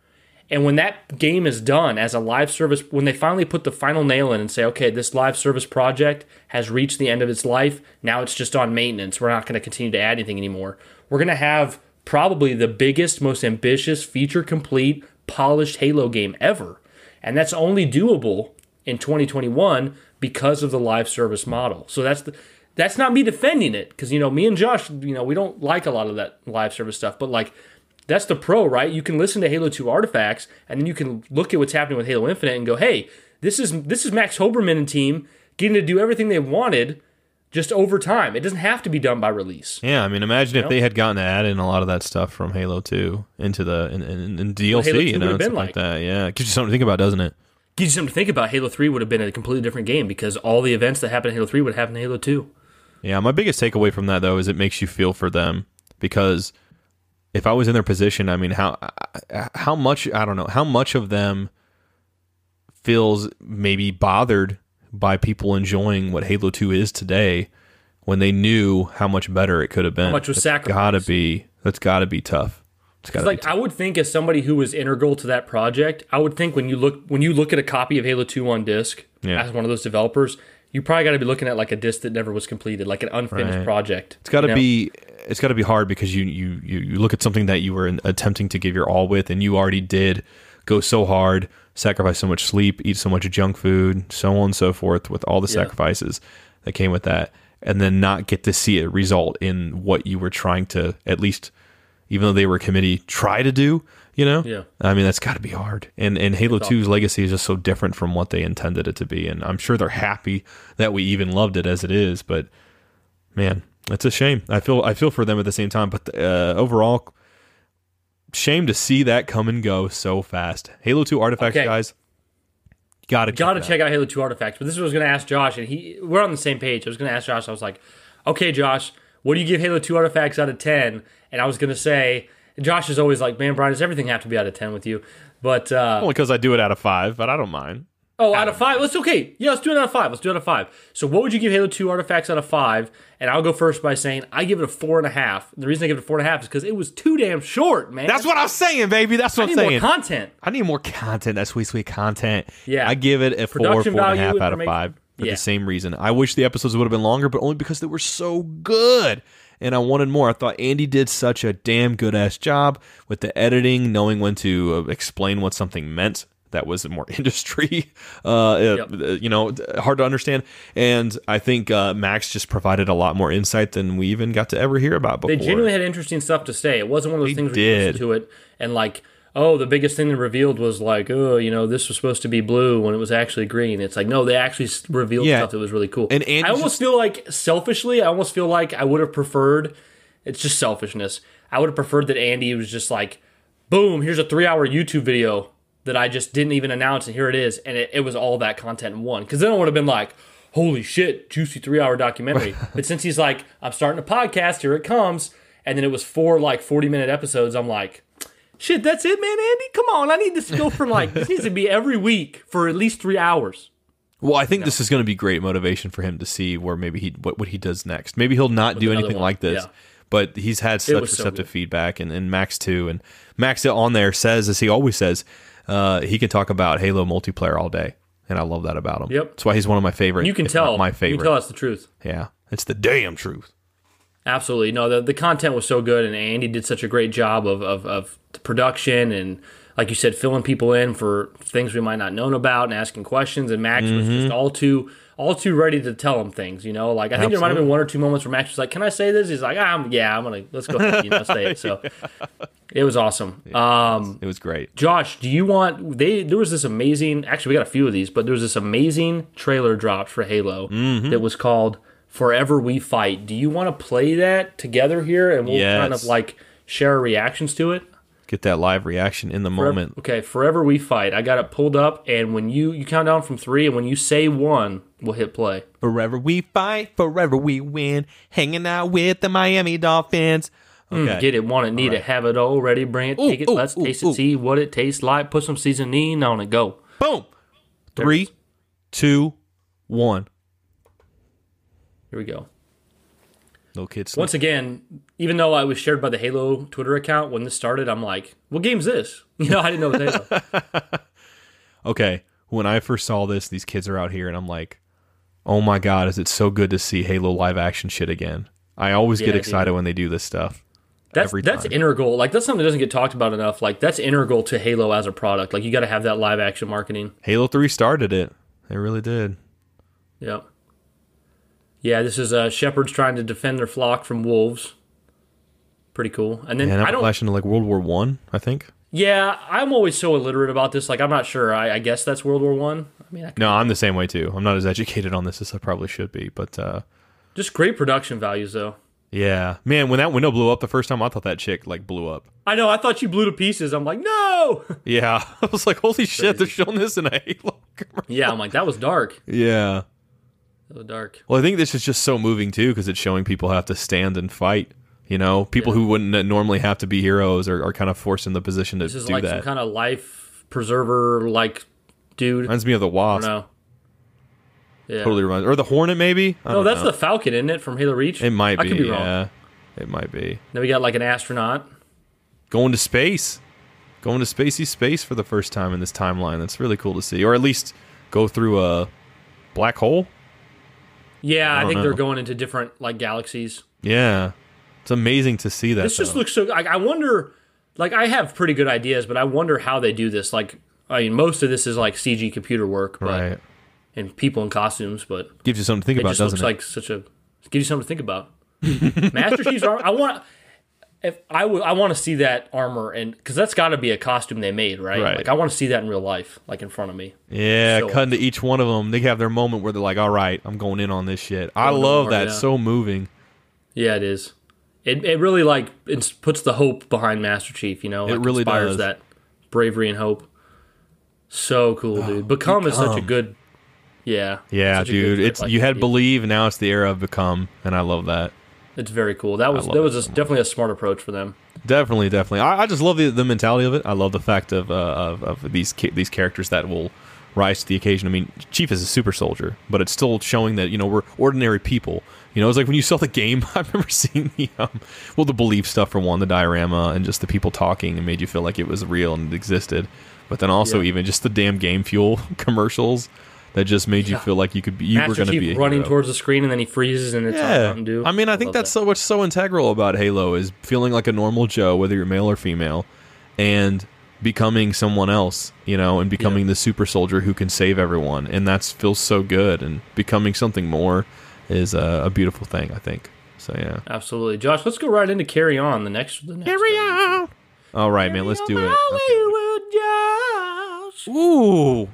And when that game is done as a live service, when they finally put the final nail in and say, okay, this live service project has reached the end of its life, now it's just on maintenance. We're not going to continue to add anything anymore. We're going to have probably the biggest, most ambitious, feature complete, polished Halo game ever. And that's only doable in 2021 because of the live service model. So that's the that's not me defending it because you know me and Josh, you know, we don't like a lot of that live service stuff, but like that's the pro, right? You can listen to Halo 2 artifacts and then you can look at what's happening with Halo Infinite and go, "Hey, this is this is Max Hoberman and team getting to do everything they wanted just over time. It doesn't have to be done by release." Yeah, I mean, imagine if know? they had gotten to add in a lot of that stuff from Halo 2 into the in, in, in DLC, 2 you know, and stuff like like. that. Yeah, it gives you something to think about, doesn't it? Gives you something to think about. Halo 3 would have been a completely different game because all the events that happened in Halo 3 would happen in Halo 2. Yeah, my biggest takeaway from that though is it makes you feel for them because if I was in their position, I mean, how how much I don't know how much of them feels maybe bothered by people enjoying what Halo Two is today when they knew how much better it could have been. How much was That's Gotta sacrificed. be that's gotta be tough. Like I would think as somebody who was integral to that project, I would think when you look when you look at a copy of Halo 2 on disc Yeah. as one of those developers, you probably got to be looking at like a disc that never was completed, like an unfinished Right. project. It's got to you know? be it's got to be hard because you, you you you look at something that you were attempting to give your all with, and you already did go so hard, sacrifice so much sleep, eat so much junk food, so on and so forth, with all the Yeah. sacrifices that came with that, and then not get to see it result in what you were trying to at least, even though they were a committee, try to do. You know, Yeah. I mean that's got to be hard, and and Halo 2's legacy is just so different from what they intended it to be, and I'm sure they're happy that we even loved it as it is, but man, it's a shame. I feel I feel for them at the same time, but uh, overall, shame to see that come and go so fast. Halo Two artifacts, Okay. guys, gotta Got to that. check out Halo 2 Artifacts. But this is what I was going to ask Josh, and he we're on the same page. I was going to ask Josh, I was like, okay, Josh, what do you give Halo 2 Artifacts out of 10? And I was going to say, Josh is always like, man, Brian, does everything have to be out of 10 with you? But, uh, Only because I do it out of five, but I don't mind. oh, out of five? Let's okay. Yeah, let's do it out of five. Let's do it out of five. So, what would you give Halo 2 Artifacts out of five? And I'll go first by saying, I give it a four and a half. The reason I give it a four and a half is because it was too damn short, man. That's what I'm saying, baby. That's what I I'm need saying. more content. I need more content. That sweet, sweet content. Yeah. I give it a four, four and a half out of five for Yeah. the same reason. I wish the episodes would have been longer, but only because they were so good. And I wanted more. I thought Andy did such a damn good ass job with the editing, knowing when to uh, explain what something meant. That was more industry, uh, Yep. uh, you know, hard to understand. And I think uh, Max just provided a lot more insight than we even got to ever hear about before. They genuinely had interesting stuff to say. It wasn't one of those They things where you listen to it and like, oh, the biggest thing they revealed was like, oh, you know, this was supposed to be blue when it was actually green. It's like, no, they actually revealed Yeah. stuff that was really cool. And Andy I almost just- feel like selfishly, I almost feel like I would have preferred. It's just selfishness. I would have preferred that Andy was just like, boom, here's a three-hour YouTube video that I just didn't even announce, and here it is, and it, it was all that content in one. Because then I would have been like, holy shit, juicy three-hour documentary. but since he's like, I'm starting a podcast, here it comes, and then it was four like 40-minute episodes, I'm like, shit, that's it, man, Andy. Come on, I need this to go for like this needs to be every week for at least three hours. Well, I think this is going to be great motivation for him to see where maybe he what, what he does next. Maybe he'll not do anything one, like this, yeah. but he's had such was so receptive feedback, and, and Max too. And Max on there says, as he always says, uh, he can talk about Halo multiplayer all day, and I love that about him. Yep. that's why he's one of my favorite. You can tell. my favorite. You can tell that's the truth. yeah, it's the damn truth. Absolutely. No, the, the content was so good, and Andy did such a great job of, of, of production and, like you said, filling people in for things we might not known about and asking questions. And Max was Mm-hmm. just all too all too ready to tell him things. You know, like I think there might have been one or two moments where Max was like, "Can I say this?" He's like, ah, I'm, "Yeah, I'm gonna let's go ahead, you know say it." So it was awesome. Um, It was great. Josh, do you want they there was this amazing actually we got a few of these, but there was this amazing trailer dropped for Halo Mm-hmm. that was called Forever We Fight. Do you want to play that together here and we'll kind of like share our reactions to it? Get that live reaction in the moment. Okay, Forever We Fight. I got it pulled up and when you you count down from 3 and when you say 1, we'll hit play. Forever we fight, forever we win. Hanging out with the Miami Dolphins. Hmm, okay. Get it, want it, need it, have it already, bring it, Ooh, take it, ooh, let's ooh, taste it, see what it tastes like, put some seasoning on it, go. Boom. Three, two, one. Here we go. Little kids. Once again, even though I was shared by the Halo Twitter account when this started, I'm like, what game's this? You know, I didn't know it was Halo. okay, when I first saw this, these kids are out here, and I'm like, oh my god, is it so good to see Halo live action shit again? I always Yeah, get dude. excited when they do this stuff. That's Every that's integral. Like that's something that doesn't get talked about enough. Like that's integral to Halo as a product. Like you got to have that live action marketing. Halo Three started it. It really did. Yep. Yeah, this is uh, shepherds trying to defend their flock from wolves. Pretty cool. And then And I don't. flashing to like World War One. I, think. Yeah, I'm always so illiterate about this. Like I'm not sure. I, I guess that's World War One. I. I mean, I, No, I'm the same way too. I'm not as educated on this as I probably should be, but uh, just great production values though. yeah, man, when that window blew up the first time, I thought that chick like blew up. I know. I thought you blew to pieces. I'm like, no. Yeah, I was like, holy shit, they're showing this in a Halo. commercial. yeah, I'm like that was dark. Yeah. Dark. Well, I think this is just so moving too because it's showing people have to stand and fight. You know, people who wouldn't normally have to be heroes are, are kind of forced in the position to do. This is do like that. some kind of life preserver, like dude. I reminds me of the Wasp. don't know. Yeah. Totally reminds, or the Hornet maybe. I No, that's know. the Falcon, isn't it, from Halo Reach? It might I be. could be wrong. yeah, it might be Then we got like an astronaut. going to space, going to spacey space for the first time in this timeline. That's really cool to see, or at least go through a black hole. Yeah, I, don't think know. they're going into different like galaxies. Yeah, it's amazing to see that. This just looks so. Like, I wonder. Like I have pretty good ideas, but I wonder how they do this. Like I mean, most of this is like CG computer work, but right. and people in costumes, but Gives you something to think about, just doesn't looks it? Just looks like such a gives you something to think about. Master Chief's armor. I want if I would I want to see that armor and because that's got to be a costume they made, right? Right. Like I want to see that in real life, like in front of me. yeah, so- cutting to each one of them, they have their moment where they're like, "All right, I'm going in on this shit." I love that. yeah. So moving. Yeah, it is. It it really like it puts the hope behind Master Chief. You know, like really inspires does. that bravery and hope. So cool, oh, dude. Become, is such a good. Yeah. Yeah, good dude. It's like, you had yeah, believe, now it's the era of become, and I love that. It's very cool. That was that was a, definitely a smart approach for them. Definitely, definitely. I, I just love the, the mentality of it. I love the fact of uh, of, of these these characters that will rise to the occasion. I mean, Chief is a super soldier, but it's still showing that you know we're ordinary people. You know, it's like when you saw the game. I remember seeing the um, well, the belief stuff for one, the diorama, and just the people talking, and made you feel like it was real and it existed. But then also Yeah. even just the damn game fuel commercials that just made you feel like you could be you were going to be a running hero. towards the screen and then he freezes and it's Yeah, Mountain Dew. I mean, I think that's that. so what's so integral about Halo is feeling like a normal Joe, whether you're male or female, and becoming someone else, you know, and becoming the super soldier who can save everyone, and that feels so good. And becoming something more is a, a beautiful thing, I think. So yeah, absolutely. Josh, let's go right into carry on the next. The next Carry on. All right, man, let's do it. Okay. Josh. Ooh,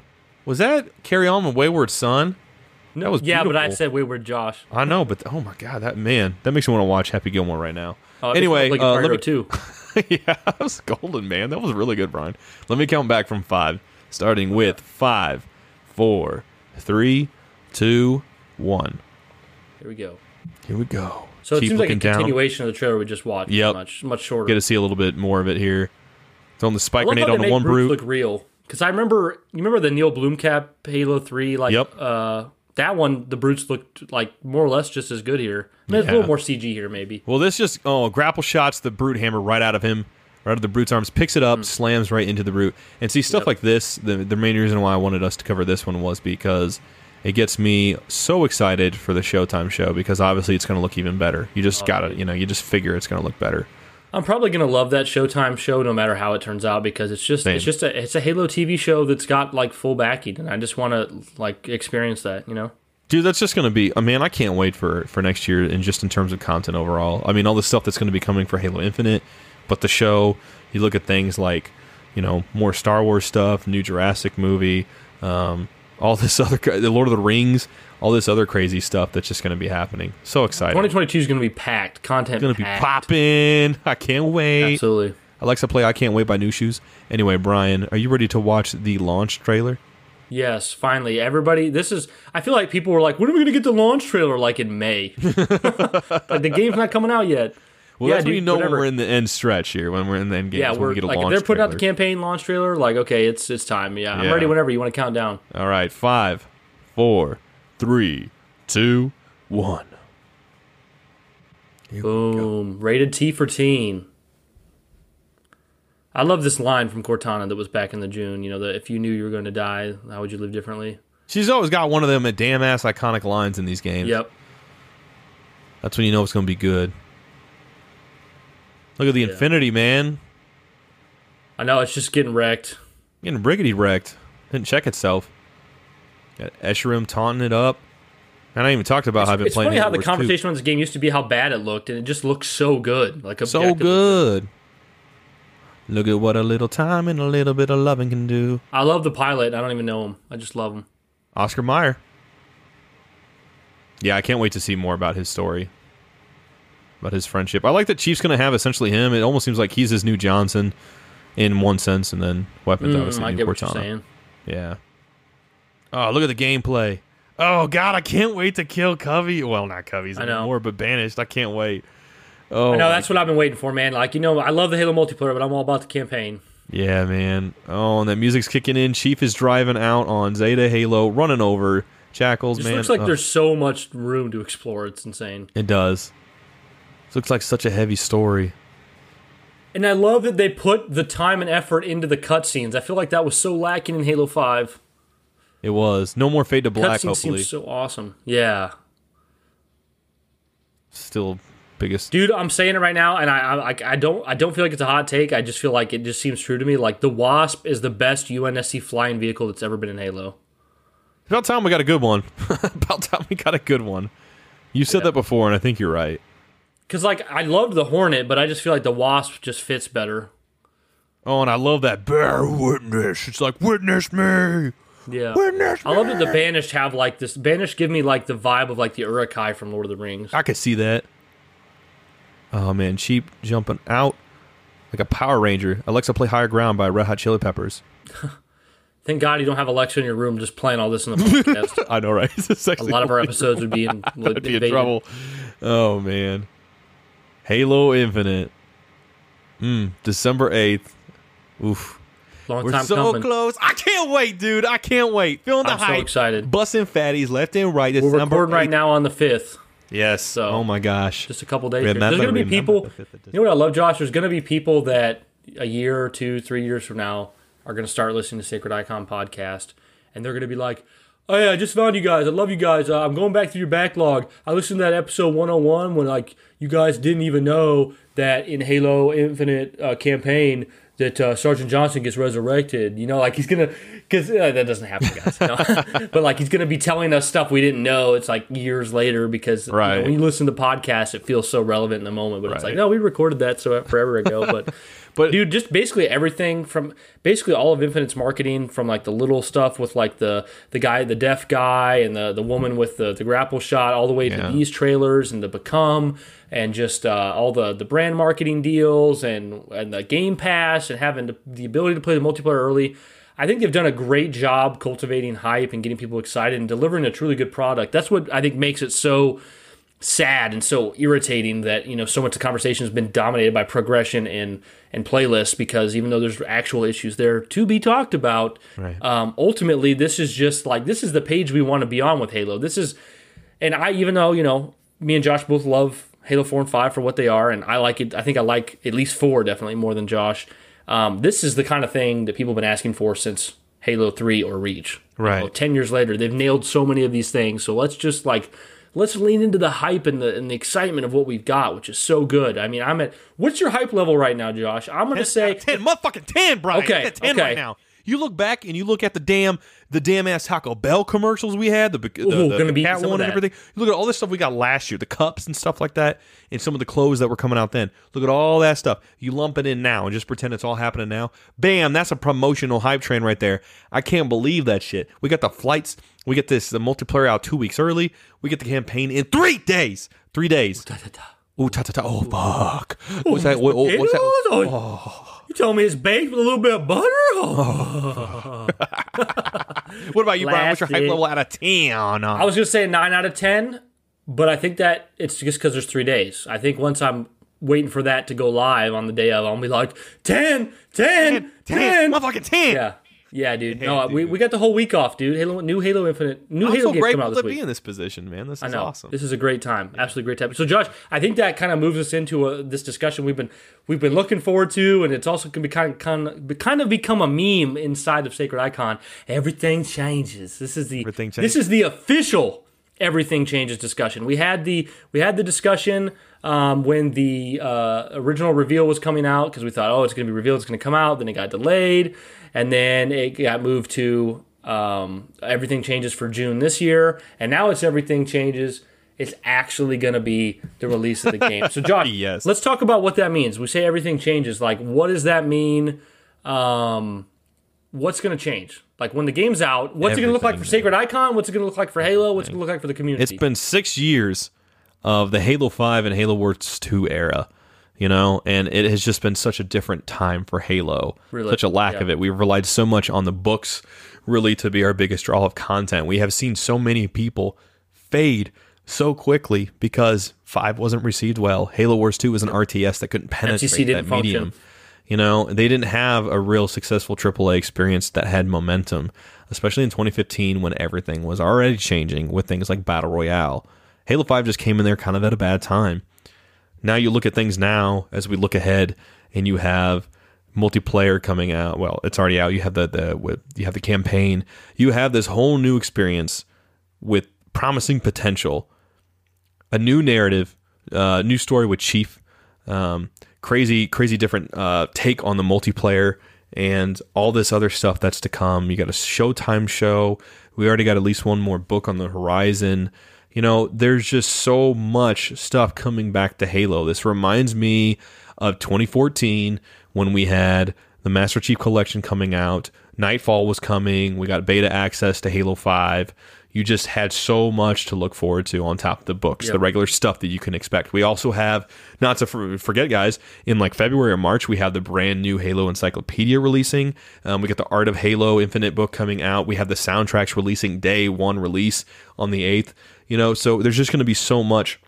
was that Carry On with Wayward Son? No, was yeah, but I beautiful. said Wayward Josh. I know, but oh my god, that man, that makes me want to watch Happy Gilmore right now. It anyway, like uh, let me, too. yeah, that was golden, man. That was really good, Brian. Let me count back from five, starting with five, four, three, two, one. Here we go. Here we go. So it seems like a looking down. continuation of the trailer we just watched. Yep. much much shorter. Get to see a little bit more of it here. It's on the spike grenade on the one brute. look real. Because I remember, you remember the Neil Blomkamp Halo Three, like Yep. uh, that one. The brutes looked like more or less just as good here. I mean, it's a little more CG here, maybe. Well, this just oh grapple shots the brute hammer right out of him, right out of the brute's arms, picks it up, slams right into the brute, and see stuff. Yep. like this. The the main reason why I wanted us to cover this one was because it gets me so excited for the Showtime show because obviously it's going to look even better. You Oh, just got to you know you just figure it's going to look better. I'm probably gonna love that Showtime show no matter how it turns out because it's just Same. it's just a it's a Halo TV show that's got like full backing and I just want to like experience that, you know. Dude, that's just going to be. I mean, I can't wait for for next year, and just in terms of content overall. I mean, all the stuff that's going to be coming for Halo Infinite, but the show. You look at things like, you know, more Star Wars stuff, new Jurassic movie, um, all this other, the Lord of the Rings, all this other crazy stuff that's just going to be happening. So excited! 2022 is gonna be packed content. going to be popping. I can't wait. Absolutely. Alexa, play. I can't wait by Nu Shooz. Anyway, Brian, are you ready to watch the launch trailer? Yes, finally, everybody. This is. I feel like people were like, "When are we gonna get the launch trailer?" Like in May. like the game's not coming out yet. Well, Yeah, that's when dude, you know whatever. when we're in the end stretch here, when we're in the end game. Yeah, we're we get a like if they're putting out the campaign launch trailer. Like, okay, it's it's time. Yeah, I'm ready whenever you want to count down. All right, five, four, three, two, one. Here. Boom. Rated T for teen. I love this line from Cortana that was back in the June. You know, that if you knew you were going to die, how would you live differently? She's always got one of them a damn ass iconic lines in these games. Yep. That's when you know it's going to be good. Look at the Yeah. Infinity, man. I know it's just getting wrecked. Getting briggity wrecked. Didn't check itself. Got Escharum taunting it up. And I even talked about how I've been It's playing funny how the Wars 2. conversation on this game used to be how bad it looked, and it just looks so good. Like So good. Look at what a little time and a little bit of loving can do. I love the pilot. I don't even know him. I just love him. Oscar Meyer. Yeah, I can't wait to see more about his story. About his friendship. I like that Chief's going to have essentially him. It almost seems like he's his new Johnson in one sense, and then Weapons Mm, obviously I new get what you're Cortana. saying. Yeah. Oh, look at the gameplay. Oh God, I can't wait to kill Covey. Well, not Covey's I know. anymore, but Banished. I can't wait. Oh, I know my that's what I've been waiting for, man. Like you know, I love the Halo multiplayer, but I'm all about the campaign. Yeah, man. Oh, and that music's kicking in. Chief is driving out on Zeta Halo, running over Jackals, It just man. looks like Ugh. there's so much room to explore. It's insane. It does. Looks like such a heavy story. And I love that they put the time and effort into the cutscenes. I feel like that was so lacking in Halo 5. It was. No more Fade to Black, Cutscenes hopefully. seems so awesome. Yeah. still biggest. Dude, I'm saying it right now, and I, I I don't I don't feel like it's a hot take. I just feel like it just seems true to me. Like the Wasp is the best UNSC flying vehicle that's ever been in Halo. About time we got a good one. About time we got a good one. You said that before, and I think you're right. Cause like I loved the Hornet, but I just feel like the Wasp just fits better. Oh, and I love that bear witness. It's like witness me. Yeah. Witness I love that the Banished have like this. Banished give me like the vibe of like the Uruk-hai from Lord of the Rings. I could see that. Oh man, cheap jumping out like a Power Ranger. Alexa play Higher Ground by Red Hot Chili Peppers. Thank God you don't have Alexa in your room just playing all this in the podcast. I know, right? It's a lot of our episodes would be in, would be in trouble. Oh man, Halo Infinite. Mm, December eighth. Oof. Long We're so coming. close. I can't wait, dude. I can't wait. Feeling the I'm so hype. excited. Busting fatties left and right. We're December recording right now on the fifth. Yes. So- oh my gosh. Just a couple days. Remember- There's gonna be people. the You know what I love, Josh? There's gonna be people that a year or two, three years from now are gonna start listening to Sacred Icon podcast, and they're gonna be like, "Oh yeah, I just found you guys. I love you guys. Uh, I'm going back through your backlog. I listened to that episode 101 when like you guys didn't even know that in Halo Infinite uh, campaign." That uh, Sergeant Johnson gets resurrected, you know, like he's gonna, because uh, that doesn't happen, guys. You know? but like he's gonna be telling us stuff we didn't know. It's like years later because you know, Right. when you listen to podcasts, it feels so relevant in the moment. But it's like, no, we recorded that so forever ago. But, But- dude, just basically everything from basically all of Infinite's marketing, from like the little stuff with like the the guy, the deaf guy, and the the woman with the the grapple shot, all the way Yeah. to these trailers and the Become, and just uh, all the the brand marketing deals and and the Game Pass and having the, the ability to play the multiplayer early. I think they've done a great job cultivating hype and getting people excited and delivering a truly good product. That's what I think makes it so sad and so irritating that you know so much of the conversation has been dominated by progression and and playlists because even though there's actual issues there to be talked about Right. um, ultimately this is just like this is the page we want to be on with halo this is and i even though you know me and josh both love halo 4 and 5 for what they are and i like it i think i like at least 4 definitely more than josh um, this is the kind of thing that people have been asking for since halo 3 or reach You Right. know, 10 years later they've nailed so many of these things so let's just like let's lean into the hype and the and the excitement of what we've got which is so good i mean i'm at what's your hype level right now josh i'm gonna say 10, motherfucking 10, Brian. Okay, 10 okay. right now. You look back and you look at the damn the damn ass Taco Bell commercials we had, the the, Ooh, the, the cat one and everything. You look at all this stuff we got last year, the cups and stuff like that, and some of the clothes that were coming out then. Look at all that stuff. You lump it in now and just pretend it's all happening now. Bam, that's a promotional hype train right there. I can't believe that shit. We got the flights. We get this the multiplayer out two weeks early. We get the campaign in three days. Three days. Ooh, ta ta ta. Oh fuck. What's that? What, what- oh, what's that? Oh, you tell me it's baked with a little bit of butter Oh. oh. What about you, Brian? What's your hype level out of ten? I was gonna say nine out of ten, but I think that it's just because there's three days. I think once I'm waiting for that to go live on the day of, I'll be like 10, 10, 10. motherfucking ten. Yeah, yeah, dude. Yeah, no, we, dude. we got the whole week off, dude. Halo, new Halo Infinite, new I'm Halo so game coming out to this be in this position, man. This is I know. awesome. This is a great time. Absolutely great time. So, Josh, I think that kind of moves us into a, this discussion we've been we've been looking forward to, and it's also can be kind of, kind of kind of become a meme inside of Sacred Icon. Everything changes. This is the Everything This is the official everything changes discussion. We had the we had the discussion um, when the uh, original reveal was coming out because we thought, oh, it's going to be revealed, it's going to come out. Then it got delayed, and then it got moved to um, everything changes for June this year, and now it's everything changes. It's actually going to be the release of the game. So, Josh, Yes. let's talk about what that means. We say everything changes. Like, what does that mean? Um, what's going to change? Like when the game's out, what's it going to look like for Sacred Icon? What's it going to look like for Halo? What's it going to look like for the community? It's been six years of the Halo 5 and Halo Wars 2 era, you know, and it has just been such a different time for Halo. Really? Such a lack Yeah. of it. We've relied so much on the books, really, to be our biggest draw of content. We have seen so many people fade so quickly because 5 wasn't received well. Halo Wars 2 was an RTS that couldn't penetrate that function. medium. You know, they didn't have a real successful AAA experience that had momentum, especially in 2015 when everything was already changing with things like Battle Royale. Halo 5 just came in there kind of at a bad time. Now you look at things now as we look ahead and you have multiplayer coming out. Well, it's already out. You have the the you have the campaign. You have this whole new experience with promising potential, a new narrative, uh, new story with Chief. Um, crazy, crazy different uh, take on the multiplayer and all this other stuff that's to come. You got a Showtime show. We already got at least one more book on the horizon. You know, there's just so much stuff coming back to Halo. This reminds me of 2014 when we had the Master Chief Collection coming out. Nightfall was coming. We got beta access to Halo 5 you just had so much to look forward to on top of the books, yep. the regular stuff that you can expect. We also have, not to forget, guys, in like February or March, we have the brand new Halo Encyclopedia releasing. Um, we got the Art of Halo Infinite book coming out. We have the soundtracks releasing day one release on the 8th. You know, so there's just going to be so much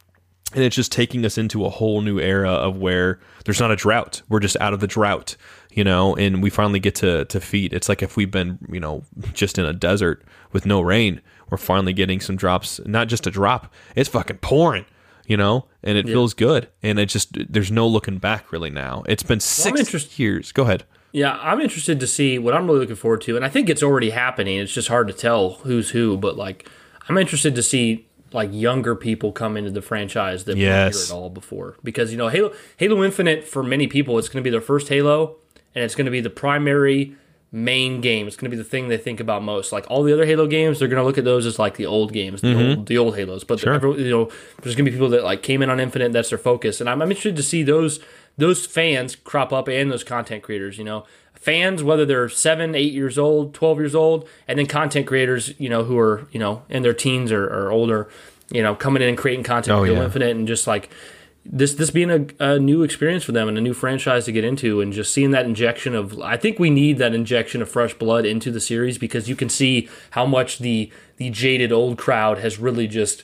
and it's just taking us into a whole new era of where there's not a drought we're just out of the drought you know and we finally get to to feed it's like if we've been you know just in a desert with no rain we're finally getting some drops not just a drop it's fucking pouring you know and it yeah. feels good and it just there's no looking back really now it's been six well, years go ahead yeah i'm interested to see what i'm really looking forward to and i think it's already happening it's just hard to tell who's who but like i'm interested to see like younger people come into the franchise that yes. weren't here at all before. Because you know, Halo Halo Infinite for many people, it's going to be their first Halo, and it's going to be the primary main game. It's going to be the thing they think about most. Like all the other Halo games, they're going to look at those as like the old games, the, mm-hmm. old, the old Halos. But sure. you know, there's going to be people that like came in on Infinite. That's their focus, and I'm, I'm interested to see those those fans crop up and those content creators. You know, fans, whether they're seven, eight years old, 12 years old, and then content creators, you know, who are, you know, in their teens or, or older, you know, coming in and creating content oh, for yeah. Infinite and just like this this being a, a, new experience for them and a new franchise to get into and just seeing that injection of I think we need that injection of fresh blood into the series because you can see how much the the jaded old crowd has really just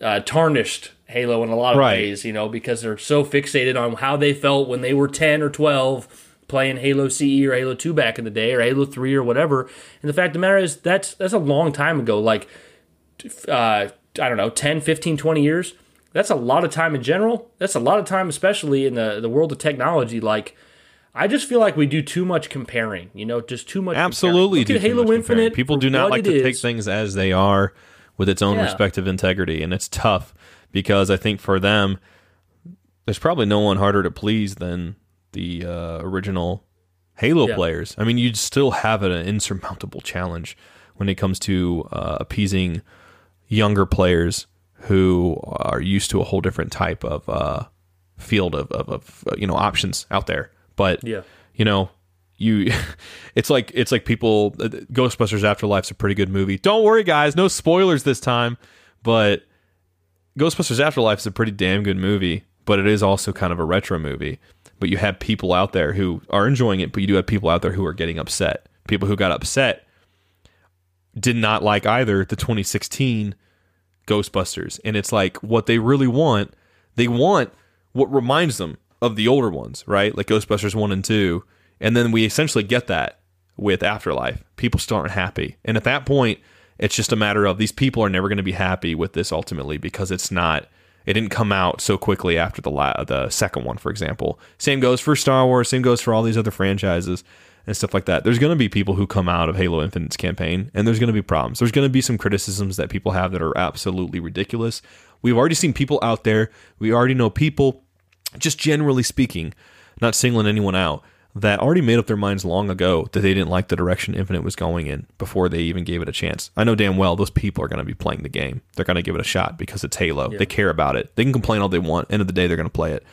uh, tarnished Halo in a lot of right. ways, you know, because they're so fixated on how they felt when they were 10 or 12 playing Halo CE or Halo 2 back in the day or Halo 3 or whatever. And the fact of the matter is that's that's a long time ago. Like uh, I don't know, 10, 15, 20 years. That's a lot of time in general. That's a lot of time, especially in the, the world of technology. Like, I just feel like we do too much comparing, you know, just too much. Absolutely. At Halo Infinite. People do not like to is. take things as they are with its own yeah. respective integrity. And it's tough because I think for them, there's probably no one harder to please than the uh, original Halo yeah. players. I mean, you'd still have an insurmountable challenge when it comes to uh, appeasing younger players who are used to a whole different type of uh, field of, of, of, uh, you know options out there. But yeah. you know, you it's like it's like people uh, Ghostbusters Afterlife's a pretty good movie. Don't worry, guys, no spoilers this time. But Ghostbusters Afterlife is a pretty damn good movie, but it is also kind of a retro movie but you have people out there who are enjoying it, but you do have people out there who are getting upset. People who got upset did not like either the 2016 Ghostbusters. And it's like what they really want, they want what reminds them of the older ones, right? Like Ghostbusters 1 and 2. And then we essentially get that with Afterlife. People still aren't happy. And at that point, it's just a matter of these people are never going to be happy with this ultimately because it's not it didn't come out so quickly after the la- the second one, for example. Same goes for Star Wars. Same goes for all these other franchises and stuff like that. There's going to be people who come out of Halo Infinite's campaign, and there's going to be problems. There's going to be some criticisms that people have that are absolutely ridiculous. We've already seen people out there. We already know people, just generally speaking, not singling anyone out, that already made up their minds long ago that they didn't like the direction Infinite was going in before they even gave it a chance. I know damn well those people are going to be playing the game. They're going to give it a shot because it's Halo. Yeah. They care about it. They can complain all they want. End of the day, they're going to play it.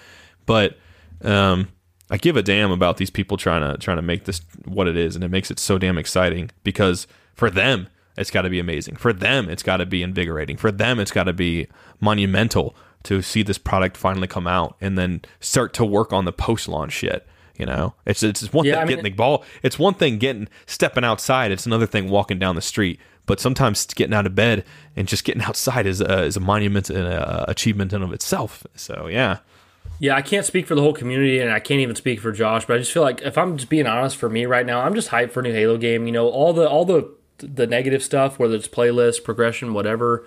But um, I give a damn about these people trying to trying to make this what it is, and it makes it so damn exciting because for them it's got to be amazing. For them, it's got to be invigorating. For them, it's got to be monumental to see this product finally come out and then start to work on the post launch shit you know, it's it's one yeah, thing I mean, getting the ball. It's one thing getting stepping outside. It's another thing walking down the street. But sometimes getting out of bed and just getting outside is a, is a monument and a achievement in of itself. So yeah. Yeah, I can't speak for the whole community, and I can't even speak for Josh. But I just feel like if I'm just being honest, for me right now, I'm just hyped for a new Halo game. You know, all the all the the negative stuff, whether it's playlist, progression, whatever.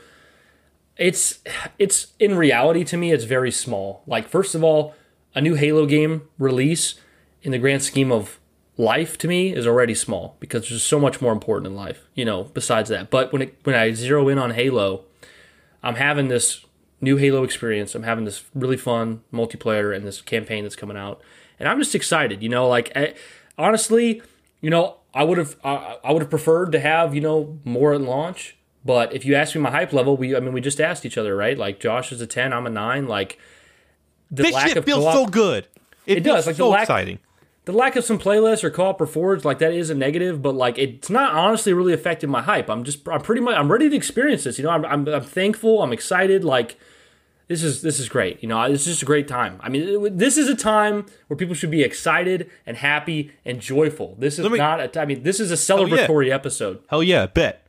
It's it's in reality to me, it's very small. Like first of all, a new Halo game release in the grand scheme of life to me is already small because there's so much more important in life, you know, besides that. But when it when I zero in on Halo, I'm having this new Halo experience. I'm having this really fun multiplayer and this campaign that's coming out, and I'm just excited. You know, like I, honestly, you know, I would have I, I would have preferred to have you know more at launch. But if you ask me my hype level, we I mean we just asked each other, right? Like Josh is a ten, I'm a nine. Like the This shit feels so good. It, It feels does, like the so lack- exciting. the lack of some playlists or co-op or forwards like that is a negative but like it's not honestly really affecting my hype i'm just i'm pretty much i'm ready to experience this you know i'm, I'm, I'm thankful i'm excited like this is this is great. You know it's just a great time. I mean this is a time where people should be excited and happy and joyful. This is me- not a I mean this is a celebratory episode. Hell yeah, bet.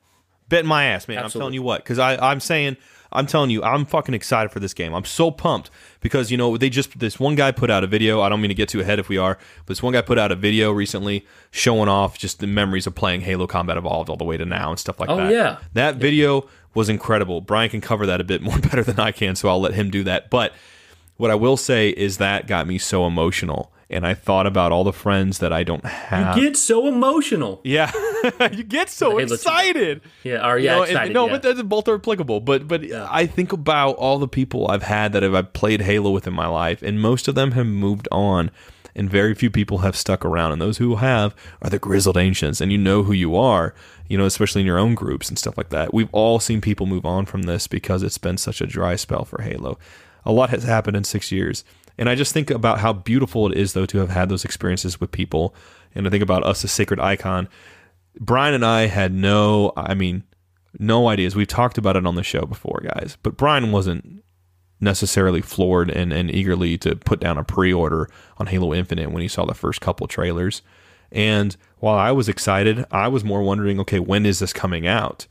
Bet my ass, man. I'm telling you what, because I I'm saying, I'm telling you, I'm fucking excited for this game. I'm so pumped because, you know, they just, this one guy put out a video. I don't mean to get too ahead if we are, but this one guy put out a video recently showing off just the memories of playing Halo Combat Evolved all the way to now and stuff like Oh, that. yeah. That video was incredible. Brian can cover that a bit more better than I can, so I'll let him do that. But what I will say is that got me so emotional. And I thought about all the friends that I don't have. You get so emotional Yeah, you get so two. excited. yeah or You yeah know, and- excited, no, yeah. but that's both are applicable. But but I think about all the people I've had that have I've played Halo with in my life, and most of them have moved on, and very few people have stuck around. And those who have are the grizzled ancients, and you know who you are. You know, especially in your own groups and stuff like that. We've all seen people move on from this because it's been such a dry spell for Halo. A lot has happened in six years. And I just think about how beautiful it is, though, to have had those experiences with people. And I think about us as Sacred Icon. Brian and I had no, I mean, no ideas. We've talked about it on the show before, guys, but Brian wasn't necessarily floored and, and eagerly to put down a pre order on Halo Infinite when he saw the first couple trailers. And while I was excited, I was more wondering, okay, when is this coming out?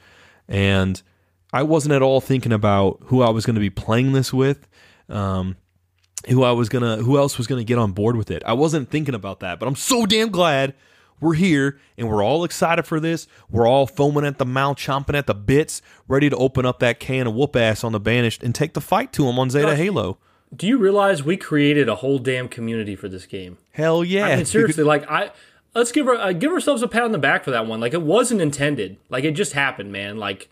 And I wasn't at all thinking about who I was going to be playing this with. Um, who I was gonna, who else was gonna get on board with it. I wasn't thinking about that, but I'm so damn glad we're here and we're all excited for this. We're all foaming at the mouth, chomping at the bits, ready to open up that can of whoop ass on the banished and take the fight to him on Zeta Gosh. Halo. do you realize we created a whole damn community for this game Hell yeah! I mean, seriously, like I let's give uh, give ourselves a pat on the back for that one. Like it wasn't intended. Like it just happened, man. Like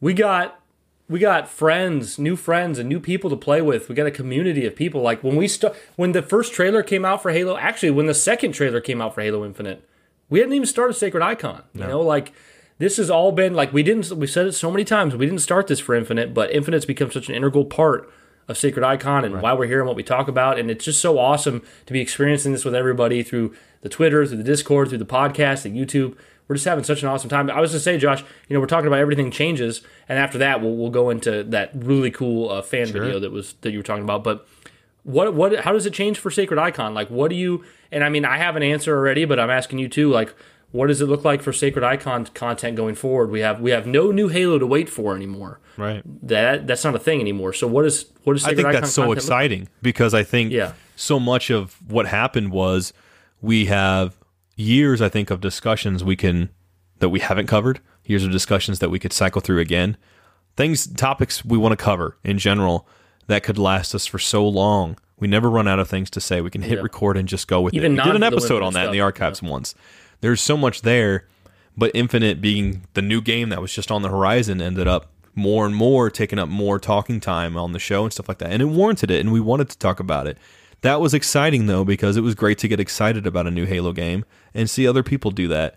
we got we got friends, new friends, and new people to play with. We got a community of people. Like when we start when the first trailer came out for Halo, actually when the second trailer came out for Halo Infinite, we hadn't even started Sacred Icon. You know, like this has all been like we didn't we said it so many times. We didn't start this for Infinite, but Infinite's become such an integral part of Sacred Icon and why we're here and what we talk about. And it's just so awesome to be experiencing this with everybody through the Twitter, through the Discord, through the podcast, the YouTube. We're just having such an awesome time. I was going to say, Josh, you know, we're talking about everything changes, and after that, we'll, we'll go into that really cool uh, fan video that was that you were talking about. But what what how does it change for Sacred Icon? Like, what do you? And I mean, I have an answer already, but I'm asking you too. Like, what does it look like for Sacred Icon content going forward? We have we have no new Halo to wait for anymore. right. That that's not a thing anymore. So what is what is I think Icon that's so exciting because I think Yeah. so much of what happened was we have years, I think, of discussions we can that we haven't covered. Years of discussions that we could cycle through again. Things, topics we want to cover in general that could last us for so long. We never run out of things to say. We can hit Yeah. record and just go with Even it. We did an episode on that in the stuff, archives once. There's so much there, but Infinite being the new game that was just on the horizon ended up more and more taking up more talking time on the show and stuff like that. And it warranted it, and we wanted to talk about it. That was exciting though, because it was great to get excited about a new Halo game and see other people do that.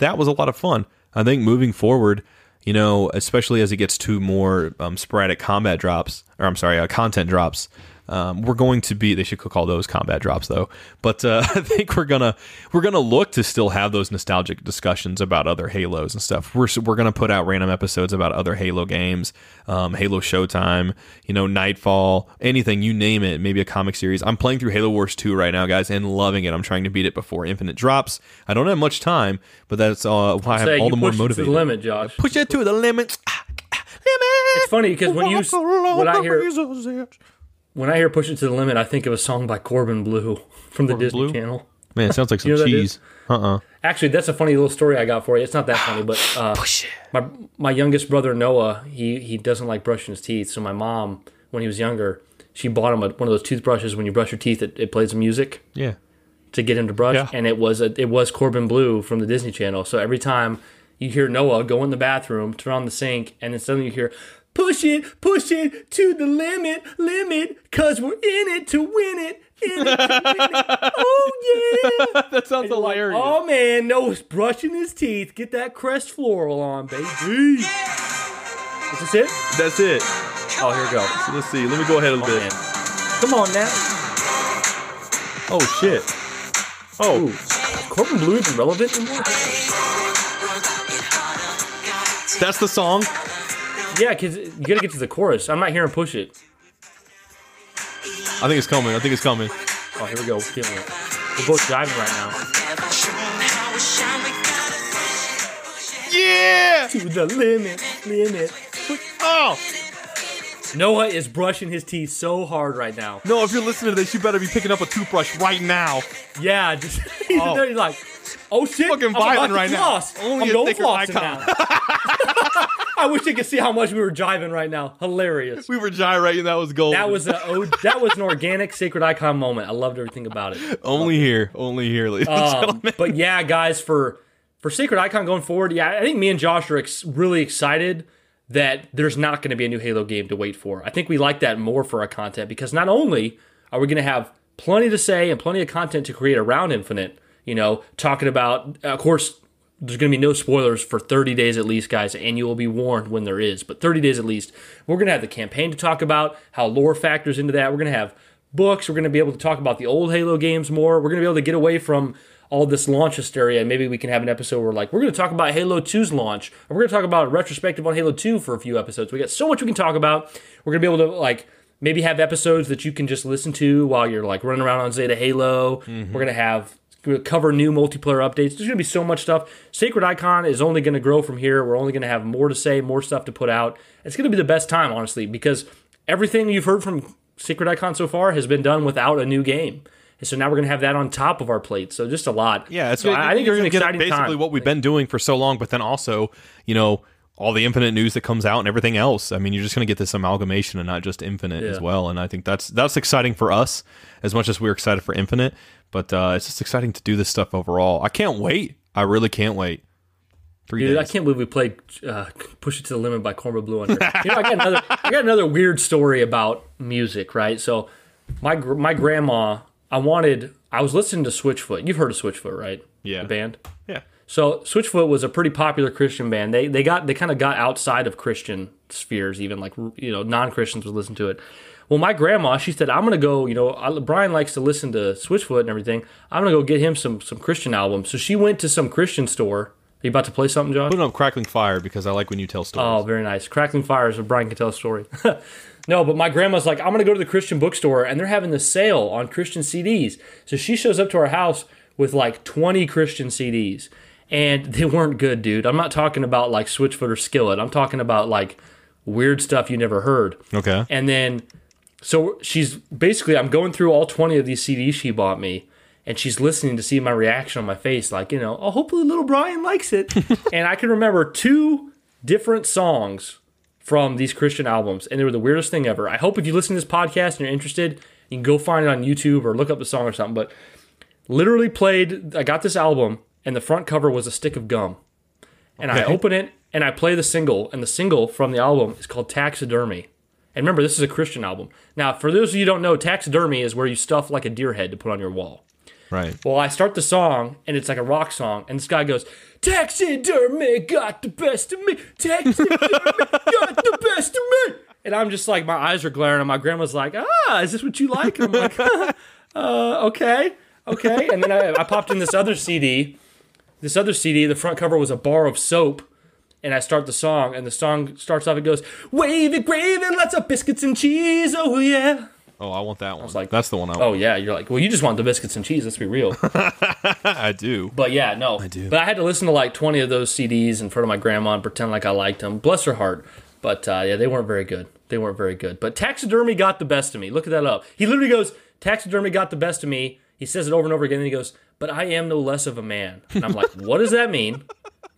That was a lot of fun. I think moving forward, you know, especially as it gets to more um, sporadic combat drops, or I'm sorry, uh, content drops, um, we're going to be. They should call those combat drops, though. But uh, I think we're gonna we're gonna look to still have those nostalgic discussions about other Halos and stuff. We're we're gonna put out random episodes about other Halo games, um, Halo Showtime, you know, Nightfall, anything you name it. Maybe a comic series. I'm playing through Halo Wars 2 right now, guys, and loving it. I'm trying to beat it before Infinite drops. I don't have much time, but that's uh, why I have all the more pushed it to motivated. the limit, Josh. Push it to the limit. Ah, ah, limit. It's funny because when you when I hear hear when I hear "Push It to the Limit," I think of a song by Corbin Bleu from the Disney Blue? Channel. man, it sounds like some know what that cheese. Uh uh Actually, that's a funny little story I got for you. It's not that funny, but uh, my my youngest brother Noah, he he doesn't like brushing his teeth. So my mom, when he was younger, she bought him a, one of those toothbrushes. When you brush your teeth, it, it plays music Yeah. to get him to brush, Yeah. and it was a, it was Corbin Bleu from the Disney Channel. So every time you hear Noah go in the bathroom, turn on the sink, and then suddenly you hear push it, push it to the limit, limit, cause we're in it to win it. In it to win it. Oh yeah. that sounds Like, hilarious. oh man, Noah's brushing his teeth. Get that crest floral on, baby. Is this it? That's it. Oh, here we go. Let's see. Let me go ahead a little oh, Man. bit. Come on now. Oh shit. Oh, Ooh. Corbin Bleu even relevant anymore? that's the song. Yeah, because you gotta get to the chorus. I'm not hearing push it. I think it's coming. I think it's coming. Oh, here we go. We're feeling it. We're both driving right now. Yeah. To the limit, limit. Oh Noah is brushing his teeth so hard right now. no! If you're listening to this, you better be picking up a toothbrush right now. Yeah, just he's Oh. there, he's like, oh shit, Fucking I'm violent right now. floss. Only I'm a thicker icon. I wish you could see how much we were jiving right now. Hilarious. We were gyrating. That was gold. That was a oh, that was an organic sacred icon moment. I loved everything about it. only here. Only here, ladies and Um, gentlemen. but yeah, guys, for for Sacred Icon going forward, yeah, I think me and Josh are ex- really excited that there's not going to be a new Halo game to wait for. I think we like that more for our content because not only are we going to have plenty to say and plenty of content to create around Infinite, you know, talking about, of course, there's going to be no spoilers for 30 days at least, guys, and you will be warned when there is, but 30 days at least. We're going to have the campaign to talk about, how lore factors into that. We're going to have books. We're going to be able to talk about the old Halo games more. We're going to be able to get away from all this launch hysteria. And maybe we can have an episode where, like, we're going to talk about Halo 2's launch, or we're going to talk about a retrospective on Halo 2 for a few episodes. We got so much we can talk about. We're going to be able to, like, maybe have episodes that you can just listen to while you're, like, running around on Zeta Halo. Mm-hmm. We're going to have cover new multiplayer updates. There's going to be so much stuff. Sacred Icon is only going to grow from here. We're only going to have more to say, more stuff to put out. It's going to be the best time, honestly, because everything you've heard from Sacred Icon so far has been done without a new game. And so now we're going to have that on top of our plate. So just a lot. Yeah, it's so I, I think you're it's an exciting basically time. what we've been doing for so long, but then also, you know, all the infinite news that comes out and everything else. I mean, you're just going to get this amalgamation and not just infinite as well. And I think that's that's exciting for us as much as we're excited for infinite. But uh, it's just exciting to do this stuff overall. I can't wait. I really can't wait. Three Dude, I can't believe we played uh, "Push It to the Limit" by Cornbread Blue on here. You know, I got another, I got another weird story about music. Right, so my gr- my grandma, I wanted, I was listening to Switchfoot. You've heard of Switchfoot, right? Yeah. the band. Yeah. So Switchfoot was a pretty popular Christian band. They they got they kind of got outside of Christian spheres, even like you know non Christians would listen to it. Well, my grandma, she said, "I'm gonna go. You know, I, Brian likes to listen to Switchfoot and everything. I'm gonna go get him some some Christian albums." So she went to some Christian store. Are you about to play something, Josh? Putting on crackling fire because I like when you tell stories. Oh, very nice. Crackling fires, so Brian can tell a story. no, but my grandma's like, I'm going to go to the Christian bookstore, and they're having the sale on Christian CDs. So she shows up to our house with like 20 Christian CDs, and they weren't good, dude. I'm not talking about like Switchfoot or Skillet. I'm talking about like weird stuff you never heard. Okay. And then, so she's basically, I'm going through all 20 of these CDs she bought me, and she's listening to see my reaction on my face, like, you know, oh, hopefully little Brian likes it. and I can remember two different songs from these Christian albums, and they were the weirdest thing ever. I hope if you listen to this podcast and you're interested, you can go find it on YouTube or look up the song or something. But literally played, I got this album, and the front cover was a stick of gum. And I open it and I play the single, and the single from the album is called Taxidermy. And remember, this is a Christian album. Now, for those of you who don't know, taxidermy is where you stuff like a deer head to put on your wall. Right. Well, I start the song, and it's like a rock song, and this guy goes, Taxidermy got the best of me. Taxidermy got the best of me. And I'm just like, my eyes are glaring, and my grandma's like, ah, is this what you like? And I'm like, uh, okay, okay. And then I, I popped in this other CD. This other CD, the front cover was a bar of soap. And I start the song, and the song starts off. It goes, "Wave "Wavy gravy, lots of biscuits and cheese, oh yeah." Oh, I want that one. I was like, That's the one I want. Oh yeah, you're like, well, you just want the biscuits and cheese. Let's be real. I do. But yeah, no. I do. But I had to listen to like 20 of those CDs in front of my grandma and pretend like I liked them. Bless her heart. But uh, yeah, they weren't very good. They weren't very good. But taxidermy got the best of me. Look at that up. He literally goes, taxidermy got the best of me. He says it over and over again. And he goes, but I am no less of a man. And I'm like, what does that mean?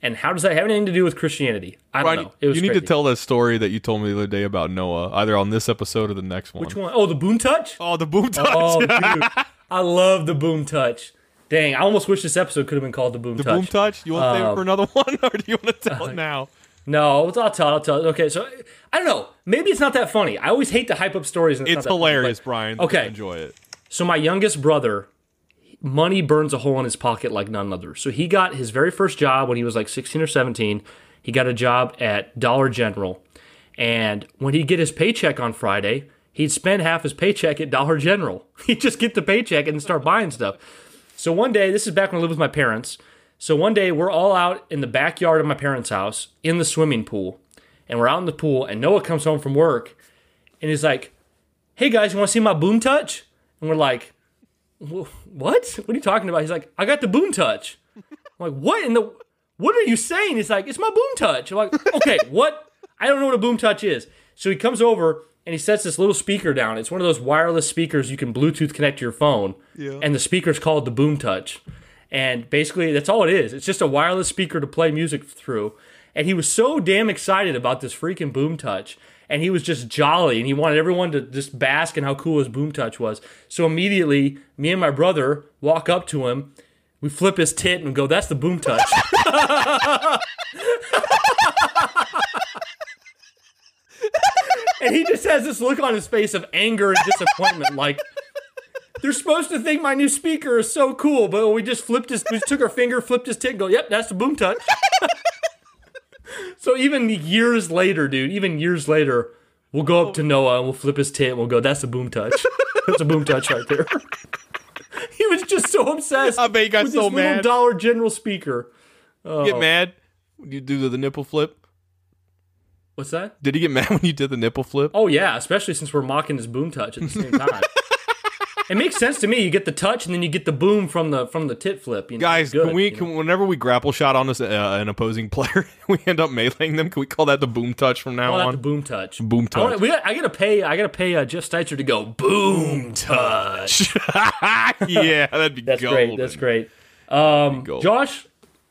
And how does that have anything to do with Christianity? I don't Brian, know. It was you need crazy. to tell that story that you told me the other day about Noah, either on this episode or the next one. Which one? Oh, the boom touch? Oh, the boom touch. Oh, dude. I love the boom touch. Dang, I almost wish this episode could have been called the boom the touch. The boom touch. You want to save it Um, for another one, or do you want to tell it now? No, I'll tell. I'll tell. Okay, so I don't know. Maybe it's not that funny. I always hate to hype up stories. And it's, It's that funny, hilarious, but- Brian. okay. enjoy it. So my youngest brother, money burns a hole in his pocket like none other. So he got his very first job when he was like 16 or 17. He got a job at Dollar General. And when he'd get his paycheck on Friday, he'd spend half his paycheck at Dollar General. He'd just get the paycheck and start buying stuff. So one day, this is back when I lived with my parents. So one day, we're all out in the backyard of my parents' house in the swimming pool. And we're out in the pool, and Noah comes home from work and he's like, Hey guys, you want to see my boom touch? And we're like, "Wh- what? What are you talking about? He's like, I got the boom touch. I'm like, what in the? What are you saying? He's like, it's my boom touch. I'm like, okay, what? I don't know what a boom touch is. So he comes over and he sets this little speaker down. It's one of those wireless speakers you can Bluetooth connect to your phone. Yeah. And the speaker's called the boom touch. And basically, that's all it is. It's just a wireless speaker to play music through. And he was so damn excited about this freaking boom touch. And he was just jolly and he wanted everyone to just bask in how cool his boom touch was. So immediately, me and my brother walk up to him. We flip his tit and go, That's the boom touch. and he just has this look on his face of anger and disappointment like, they're supposed to think my new speaker is so cool, but we just flipped his, we took our finger, flipped his tit, go, yep, that's the boom touch. so even years later, dude, even years later, we'll go up to Noah and we'll flip his tit and we'll go, that's a boom touch. That's a boom touch right there. he was just so obsessed. I bet he got so this mad. Dollar General speaker. Get oh. mad when you do the nipple flip? What's that? Did he get mad when you did the nipple flip? Oh yeah, especially since we're mocking his boom touch at the same time. It makes sense to me. You get the touch and then you get the boom from the from the tit flip. You know? Guys, Good, can we, you know? whenever we grapple shot on this, uh, an opposing player, we end up meleeing them. Can we call that the boom touch from now on? the boom touch. Boom I, wanna, touch. we got, I gotta pay. I gotta pay uh, Jeff Steitzer to go boom touch. yeah, that'd be That's golden. great. That's great. Um, Josh,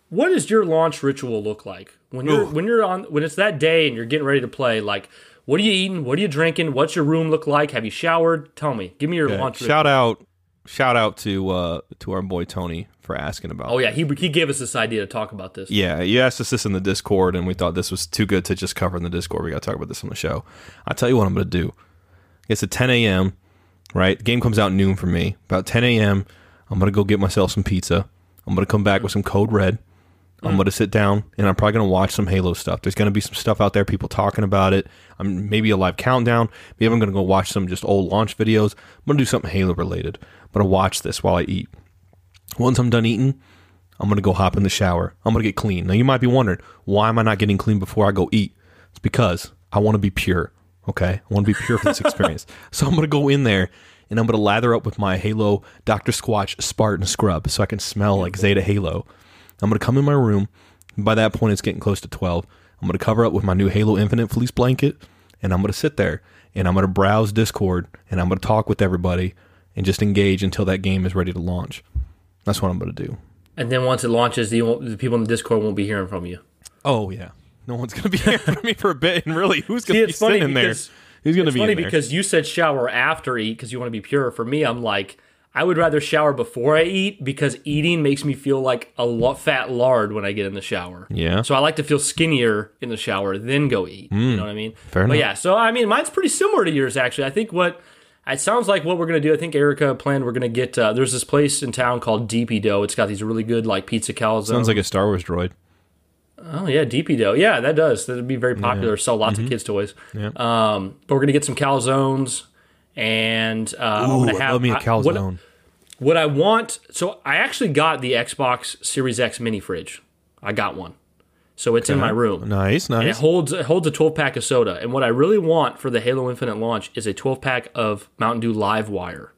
what does your launch ritual look like when you're Ooh. when you're on when it's that day and you're getting ready to play? Like, what are you eating? What are you drinking? What's your room look like? Have you showered? Tell me. Give me your Yeah, launch. Shout out, shout out to uh, to our boy Tony for asking about. Oh yeah, he he gave us this idea to talk about this. Yeah, you asked us this in the Discord, and we thought this was too good to just cover in the Discord. We got to talk about this on the show. I'll tell you what I'm going to do. It's at 10 a.m., right? The game comes out noon for me. About 10 a.m., I'm going to go get myself some pizza. I'm going to come back with some Code Red. I'm going to sit down, and I'm probably going to watch some Halo stuff. There's going to be some stuff out there, people talking about it. I'm maybe a live countdown. Maybe I'm going to go watch some just old launch videos. I'm going to do something Halo related. I'm going to watch this while I eat. Once I'm done eating, I'm gonna go hop in the shower. I'm gonna get clean. Now you might be wondering, why am I not getting clean before I go eat? It's because I want to be pure. Okay, I want to be pure for this experience. so I'm gonna go in there and I'm gonna lather up with my Halo Dr. Squatch Spartan scrub so I can smell like Zeta Halo. I'm gonna come in my room. By that point, it's getting close to 12. I'm gonna cover up with my new Halo Infinite fleece blanket, and I'm gonna sit there and I'm gonna browse Discord and I'm gonna talk with everybody and just engage until that game is ready to launch. That's what I'm gonna do. And then once it launches, the, the people in the Discord won't be hearing from you. Oh yeah, no one's gonna be here for me for a bit. And really, who's gonna be it's funny sitting there? Who's gonna It's be funny because you said shower after eat because you want to be pure. For me, I'm like, I would rather shower before I eat because eating makes me feel like a lo- fat lard when I get in the shower. Yeah. So I like to feel skinnier in the shower, then go eat. You know what I mean? Mm. fair but enough. yeah, so I mean, mine's pretty similar to yours actually. I think what it sounds like what we're gonna do. I think Erica planned we're gonna get. Uh, there's this place in town called DP Dough. It's got these really good like pizza calzones. Sounds like a Star Wars droid. Oh yeah, DP dough. Yeah, that does. That'd be very popular. Sell lots of kids' toys. Yeah. Um, but we're gonna get some calzones, and uh, I'm gonna have me a I- calzone. what, what I want. So I actually got the Xbox Series X mini fridge. I got one, so it's in my room. nice, And it holds it holds a 12 pack of soda. And what I really want for the Halo Infinite launch is a 12 pack of Mountain Dew Livewire.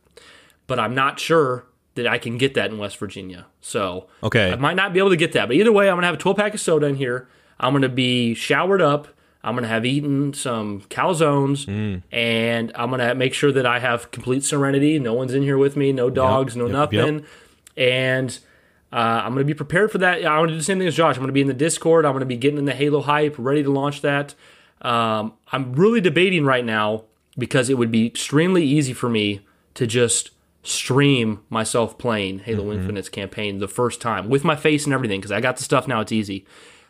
But I'm not sure that I can get that in West Virginia. So Okay. I might not be able to get that. But either way, I'm gonna have a 12 pack of soda in here. I'm gonna be showered up. I'm gonna have eaten some calzones, Mm. and I'm gonna make sure that I have complete serenity. No one's in here with me. No dogs. no yep, nothing. And uh, I'm going to be prepared for that. I'm going to do the same thing as Josh. I'm going to be in the Discord. I'm going to be getting in the Halo hype, ready to launch that. Um, I'm really debating right now because it would be extremely easy for me to just stream myself playing Halo Infinite's campaign the first time with my face and everything because I got the stuff now. It's easy.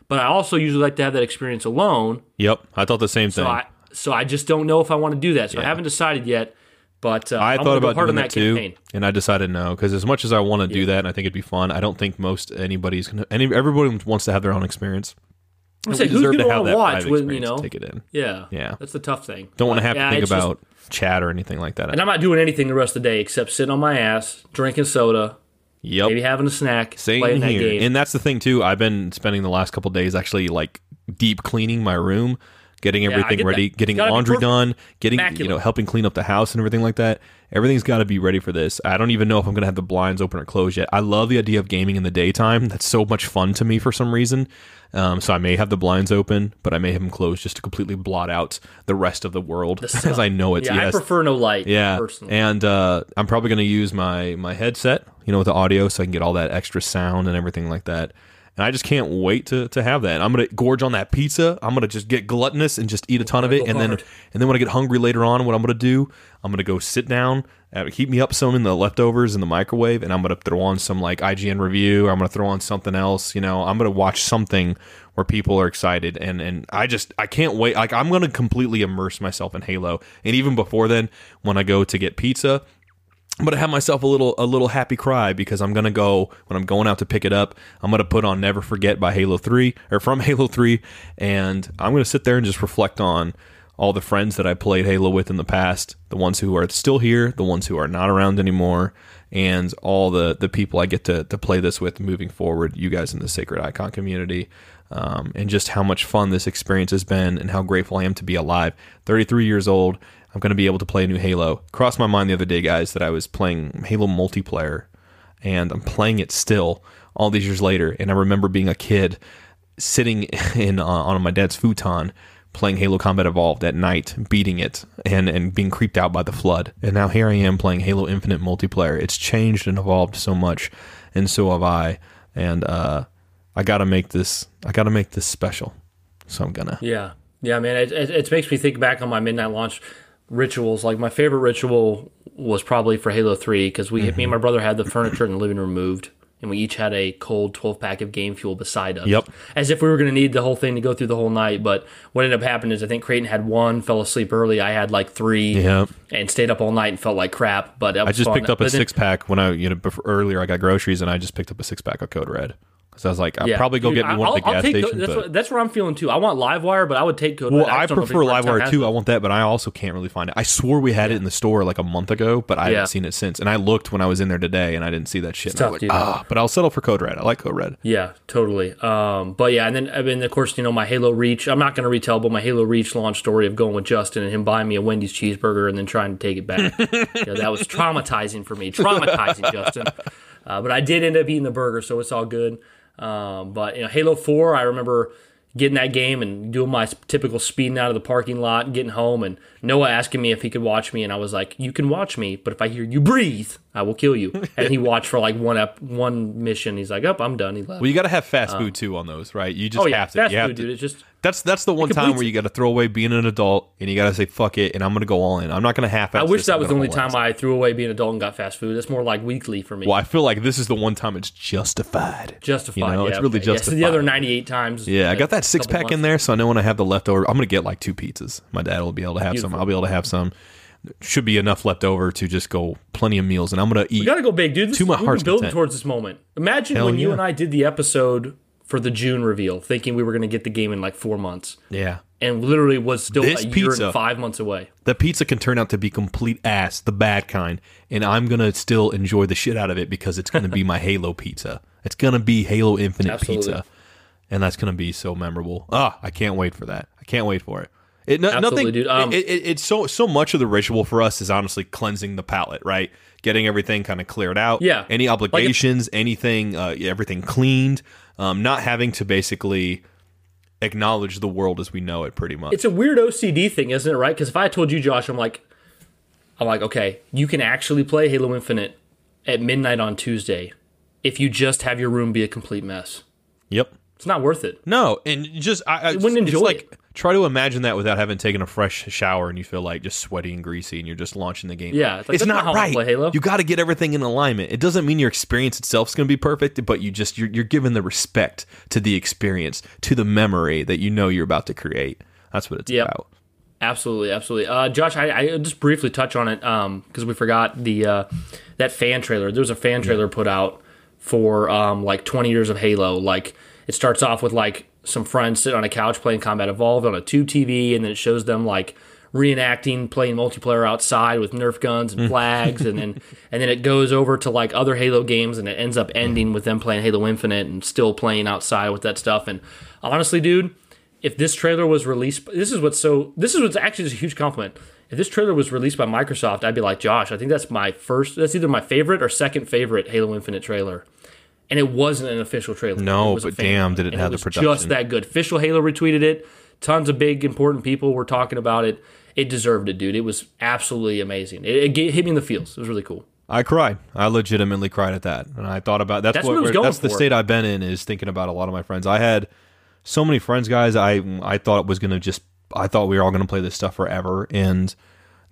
But I also usually like to have that experience alone. Yep, I thought the same thing. So I so I just don't know if I want to do that. So I haven't decided yet. But uh, I I'm thought about hard doing on that, too, campaign. and I decided no because as much as I want to do that, and I think it'd be fun, I don't think most anybody's gonna. Any everybody wants to have their own experience. I say, who's going to have that watch when you know? take it in. Yeah, Yeah. that's the tough thing. Don't want to have yeah, to think it's just- about chat or anything like that. and I'm not doing anything the rest of the day except sitting on my ass, drinking soda, yep, maybe having a snack, Same playing that game. And that's the thing too. I've been spending the last couple days actually like deep cleaning my room, getting I everything get ready, It's getting laundry done, getting you know helping clean up the house and everything like that. Everything's got to be ready for this. I don't even know if I'm going to have the blinds open or closed yet. I love the idea of gaming in the daytime. That's so much fun to me for some reason. Um, so I may have the blinds open, but I may have them closed just to completely blot out the rest of the world as I know it. yeah, yes. I prefer no light. Yeah, personally. and uh, I'm probably going to use my my headset, you know, with the audio, so I can get all that extra sound and everything like that. And I just can't wait to to have that. I'm going to gorge on that pizza. I'm going to just get gluttonous and just eat a ton of it, and then and then when I get hungry later on, what I'm going to do, I'm going to go sit down, uh, heat me up some in the leftovers in the microwave, and I'm going to throw on some like IGN review. Or I'm going to throw on something else. You know, I'm going to watch something where people are excited, and and I just I can't wait. Like I'm going to completely immerse myself in Halo, and even before then, when I go to get pizza. I'm gonna have myself a little a little happy cry because I'm gonna go when I'm going out to pick it up. I'm gonna put on Never Forget by Halo Three or from Halo Three, and I'm gonna sit there and just reflect on all the friends that I played Halo with in the past, the ones who are still here, the ones who are not around anymore, and all the the people I get to to play this with moving forward. You guys in the Sacred Icon community. Um, and just how much fun this experience has been, and how grateful I am to be alive. 33 years old, I'm going to be able to play a new Halo. Crossed my mind the other day, guys, that I was playing Halo multiplayer, and I'm playing it still all these years later. And I remember being a kid sitting in uh, on my dad's futon playing Halo Combat Evolved at night, beating it, and and being creeped out by the flood. And now here I am playing Halo Infinite multiplayer. It's changed and evolved so much, and so have I. And uh, I got to make this. I got to make this special. So I'm gonna. Yeah, yeah, man. It, it, it makes me think back on my midnight launch rituals. Like my favorite ritual was probably for Halo Three because we, Mm-hmm. me and my brother, had the furniture in the living room moved, and we each had a cold twelve pack of Game Fuel beside us. Yep. As if we were going to need the whole thing to go through the whole night. But what ended up happening is I think Creighton had one, fell asleep early. I had like three. Yeah. And stayed up all night and felt like crap. But I just fun. picked up a then- six pack when I, you know, before, earlier I got groceries and I just picked up a six pack of Code Red because I was like, I'll Yeah. probably go Dude, get me one I'll, at the I'll gas take station. Code- that's, what, that's where I'm feeling too. I want Livewire, but I would take Code Red. well, Red. I just don't know if prefer Livewire too. it. I want that, but I also can't really find it. I swore we had it in the store like a month ago, but I Yeah. haven't seen it since. And I looked when I was in there today, and I didn't see that shit. and I tough, like, ah, but I'll settle for Code Red. I like Code Red. Yeah, totally. Um, but yeah, and then I mean, of course, you know, my Halo Reach. I'm not going to retell, but my Halo Reach launch story of going with Justin and him buying me a Wendy's cheeseburger and then trying to take it back. yeah, that was traumatizing for me. Traumatizing, Justin. Uh, but I did end up eating the burger, so it's all good. Um, but you know, Halo Four, I remember getting that game and doing my typical speeding out of the parking lot and getting home and Noah asking me if he could watch me and I was like, "You can watch me, but if I hear you breathe, I will kill you." and he watched for like one up one mission. He's like, "Up, I'm done." He left. Well, you got to have fast um, food too on those, right? You just oh yeah, have to. fast you have food, to. dude. It's just That's that's the one time where you got to throw away being an adult, and you got to say fuck it, and I'm going to go all in. I'm not going to half. I wish that was the only time I threw away being an adult and got fast food. That's more like weekly for me. Well, I feel like this is the one time it's justified. Justified. You know, yeah, it's really okay. Yeah, so the other 98 times. Yeah, I got that six pack in there, so I know when I have the leftover, I'm gonna get like two pizzas. My dad will be able to have some. I'll be able to have some. Should be enough left over to just go plenty of meals, and I'm gonna eat. We gotta go big, dude. This, To my we've been heart's building content. towards this moment. Imagine Hell when you and I did the episode for the June reveal, thinking we were gonna get the game in like four months, yeah, and literally was still This a year pizza- and five months away. the pizza can turn out to be complete ass, the bad kind, and I'm gonna still enjoy the shit out of it because it's gonna be my Halo pizza. It's gonna be Halo Infinite Absolutely. pizza, and that's gonna be so memorable. Ah, I can't wait for that. I can't wait for it. It no, nothing, dude. Um, it, it, it's so so much of the ritual for us is honestly cleansing the palate, right? Getting everything kind of cleared out. Yeah. Any obligations, anything, uh, everything cleaned. Um, not having to basically acknowledge the world as we know it, pretty much. It's a weird OCD thing, isn't it? Right? Because if I told you, Josh, I'm like, I'm like, okay, you can actually play Halo Infinite at midnight on Tuesday if you just have your room be a complete mess. yep. It's not worth it. No, and just I, I wouldn't it's enjoy like it. try to imagine that without having taken a fresh shower and you feel like just sweaty and greasy and you're just launching the game. Yeah, it's like, it's not not right. Halo. You got to get everything in alignment. It doesn't mean your experience itself is going to be perfect, but you just you're, you're giving the respect to the experience, to the memory that you know you're about to create. That's what it's Yep. about. Absolutely, absolutely. Uh, Josh, I, I just briefly touch on it because we forgot the uh, that fan trailer. There was a fan trailer put out for um, like 20 years of Halo. Like it starts off with like some friends sitting on a couch playing Combat Evolved on a tube TV, and then it shows them like reenacting playing multiplayer outside with Nerf guns and mm. flags, and then and then it goes over to like other Halo games, and it ends up ending with them playing Halo Infinite and still playing outside with that stuff. And honestly, dude if this trailer was released this is what's so this is what's actually a huge compliment if this trailer was released by microsoft i'd be like josh i think that's my first that's either my favorite or second favorite halo infinite trailer and it wasn't an official trailer. No, It but fan damn, did it and have the was production. just that good. Official halo retweeted it. Tons of big important people were talking about it. It deserved it dude. It was absolutely amazing. It, it hit me in the feels. It was really cool. I cried. I legitimately cried at that, and I thought about that's, That's what, what it was we're- going that's the state I've been in is thinking about a lot of my friends. I had so many friends, guys. I I thought it was gonna just I thought we were all gonna play this stuff forever, and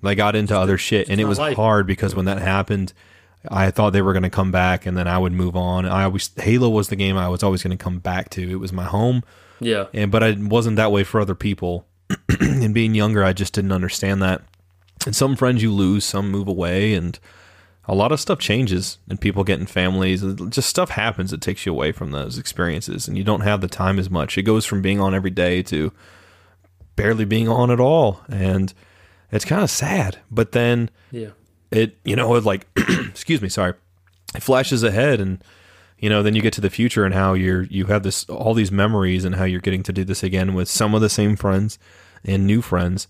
they got into other shit, and it was life. hard because when that happened, I thought they were gonna come back, and then I would move on. I always Halo was the game I was always gonna come back to. It was my home, yeah and but I wasn't that way for other people. and being younger, I just didn't understand that. And some friends you lose, some move away, and a lot of stuff changes. And people get in families, and just stuff happens that takes you away from those experiences, and you don't have the time as much. It goes from being on every day to barely being on at all, and it's kind of sad. But then yeah it you know it like excuse me sorry it flashes ahead and you know then you get to the future and how you're you have this all these memories and how you're getting to do this again with some of the same friends and new friends.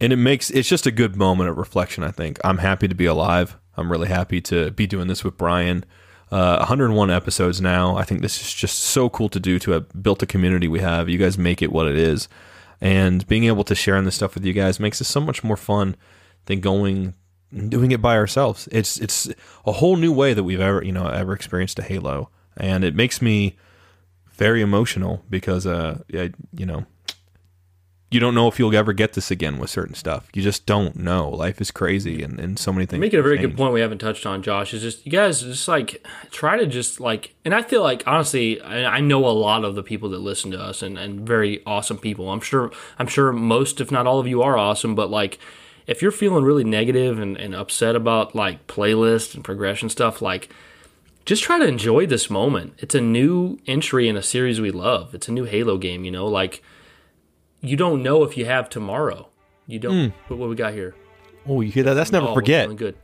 And it makes it's just a good moment of reflection i think. I'm happy to be alive. I'm really happy to be doing this with brian. Uh, 101 episodes now. I think this is just so cool to do to have built a community we have. You guys make it what it is. And being able to share in this stuff with you guys makes it so much more fun than going doing it by ourselves. It's it's a whole new way that we've ever you know ever experienced a Halo, and it makes me very emotional because uh yeah, you know you don't know if you'll ever get this again with certain stuff. You just don't know. Life is crazy, and, and so many things. making a very good point we haven't touched on josh is just you guys just like try to just like and i feel like honestly i, I know a lot of the people that listen to us and, and very awesome people i'm sure i'm sure most if not all of you are awesome but like if you're feeling really negative and, and upset about like playlist and progression stuff like just try to enjoy this moment it's a new entry in a series we love it's a new halo game you know like you don't know if you have tomorrow you don't hmm. what, what we got here Oh, you hear that? That's never Oh, forget. good.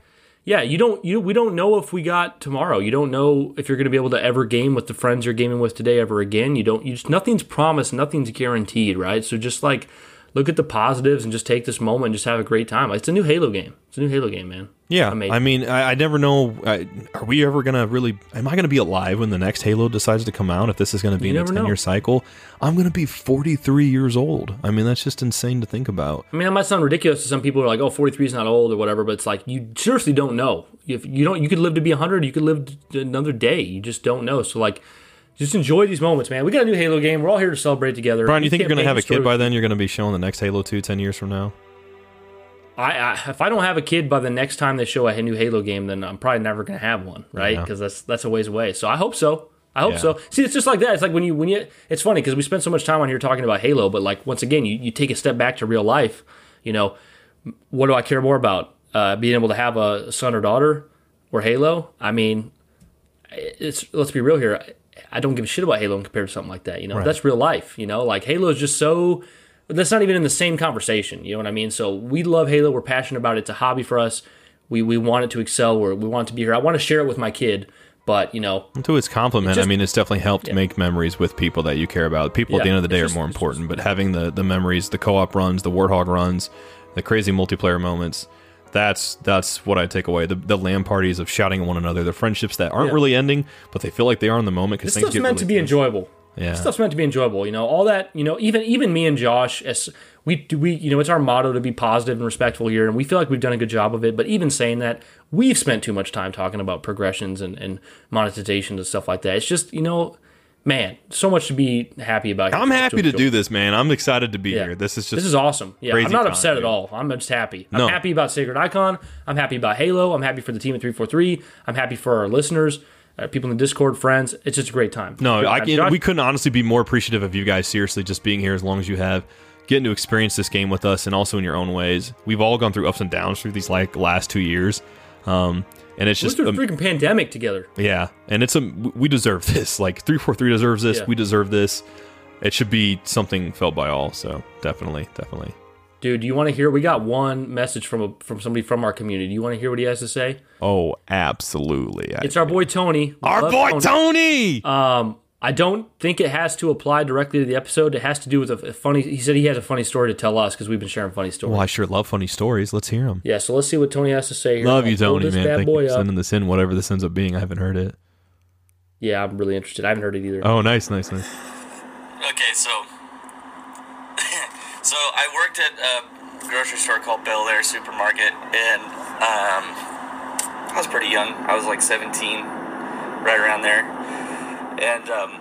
Yeah, you don't. You we don't know if we got tomorrow. You don't know if you're going to be able to ever game with the friends you're gaming with today ever again. You don't. You just nothing's promised. Nothing's guaranteed. Right. So just like look at the positives and just take this moment and just have a great time. It's a new Halo game. It's a new Halo game, man. Yeah, Amazing. I mean, I, I never know. I, are we ever gonna really? Am I gonna be alive when the next Halo decides to come out? If this is gonna be in a ten-year cycle, I'm gonna be 43 years old. I mean, that's just insane to think about. I mean, that might sound ridiculous to some people. Who are like, "Oh, 43 is not old" or whatever. But it's like you seriously don't know. If you don't, you could live to be 100. You could live another day. You just don't know. So like, just enjoy these moments, man. We got a new Halo game. We're all here to celebrate together. Brian, you think you're gonna have a kid by then? You're gonna be showing the next Halo 2 10 years from now. I, I if I don't have a kid by the next time they show a new Halo game, then I'm probably never gonna have one, right? Yeah. Because that's that's a ways away. So I hope so. I hope Yeah. so. See, it's just like that. It's like when you when you. It's funny because we spend so much time on here talking about Halo, but like once again, you, you take a step back to real life. You know, what do I care more about? Uh, being able to have a son or daughter or Halo? I mean, it's let's be real here. I don't give a shit about Halo compared to something like that. You know, that's real life. You know, like Halo is just so. That's not even in the same conversation. You know what I mean? So we love Halo. We're passionate about it. It's a hobby for us. We we want it to excel. We're, we want it to be here. I want to share it with my kid, but you know, To its compliment, just- I mean, it's definitely helped make memories with people that you care about. People at the end of the day it's are more important, but having the the memories, the co-op runs, the Warthog runs, the crazy multiplayer moments. That's that's what I take away. The the LAN parties of shouting at one another, the friendships that aren't Yeah. really ending, but they feel like they are in the moment because things stuff's get meant really to be enjoyable. Yeah. This stuff's meant to be enjoyable. You know, all that. You know, even even me and Josh, as we do, we you know, it's our motto to be positive and respectful here, and we feel like we've done a good job of it. But even saying that, we've spent too much time talking about progressions and and monetization and stuff like that. It's just you know. Man, so much to be happy about. I'm happy to do this, man. I'm excited to be Yeah. here. This is just This is awesome. Yeah, I'm not upset at all. I'm just happy. I'm No. happy about Sacred Icon. I'm happy about Halo. I'm happy for the team at 343. I'm happy for our listeners, uh, people in the Discord, friends. It's just a great time. No, I can, Josh- we couldn't honestly be more appreciative of you guys. Seriously, just being here as long as you have, getting to experience this game with us, and also in your own ways. We've all gone through ups and downs through these like last two years, um, and it's we just a um, freaking pandemic together. yeah, and it's a we deserve this. Like three four three deserves this. Yeah. We deserve this. It should be something felt by all. So definitely, definitely. Dude, do you want to hear? We got one message from a, from somebody from our community. Do you want to hear what he has to say? Oh, absolutely. I- It's our boy Tony. We our boy Tony. Um, I don't think it has to apply directly to the episode. It has to do with a, a funny. He said he has a funny story to tell us because we've been sharing funny stories. well, I sure love funny stories. Let's hear them. Yeah, so let's see what Tony has to say here. Love I'll you, Tony, this man. bad Thank you boy for sending this in. Whatever this ends up being, I haven't heard it. Yeah, I'm really interested. I haven't heard it either. Oh, nice, nice, nice. Okay, so so I worked at a grocery store called Bel Air Supermarket, and um, I was pretty young. I was like 17, right around there, and um,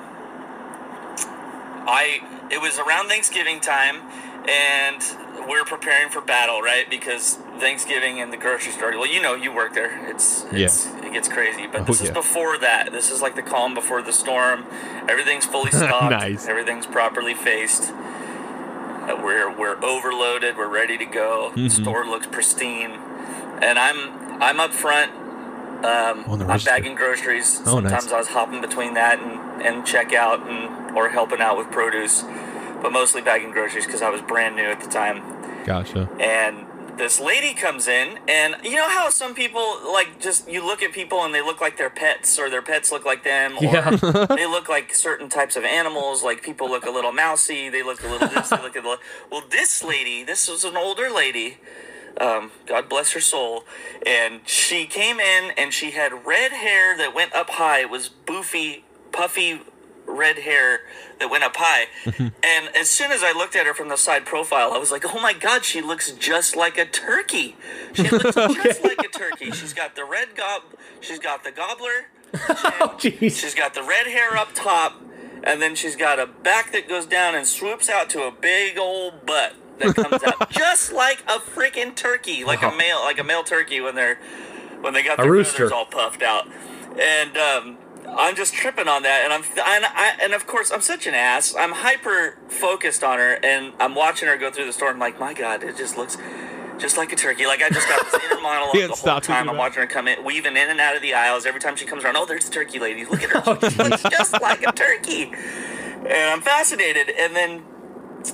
I it was around Thanksgiving time, and we are preparing for battle, right? Because Thanksgiving and the grocery store. Well, you know, you work there. It's, it's it gets crazy. But Oh, this is before that. This is like the calm before the storm. Everything's fully stocked. Nice. Everything's properly faced. Uh, we're we're overloaded. We're ready to go. Mm-hmm. The store looks pristine, and I'm I'm up front. Um, I'm bagging groceries. Oh, nice. Sometimes I was hopping between that and and checkout and or helping out with produce, but mostly bagging groceries because I was brand new at the time Gotcha. and this lady comes in and you know how some people like just you look at people and they look like their pets or their pets look like them or Yeah. they look like certain types of animals like people look a little mousy they look a little this they look a little well this lady this was an older lady um, God bless her soul. And she came in and she had red hair that went up high. It was boofy, puffy red hair that went up high. and as soon as I looked at her from the side profile, I was like, oh my God, she looks just like a turkey. She looks just like a turkey. She's got the red gob, she's got the gobbler. Oh. She's got the red hair up top, and then she's got a back that goes down and swoops out to a big old butt that comes out just like a freaking turkey, like a male, like a male turkey when they're when they got A their feathers all puffed out, and um, I'm just tripping on that, and I'm and I and of course I'm such an ass. I'm hyper focused on her, and I'm watching her go through the store. I'm like, my God, it just looks. Just like a turkey, like I just got this inner monologue the whole time. I'm watching her come in, weaving in and out of the aisles. Every time she comes around, oh, there's the turkey lady. Look at her. Oh, She looks just like a turkey. And I'm fascinated. And then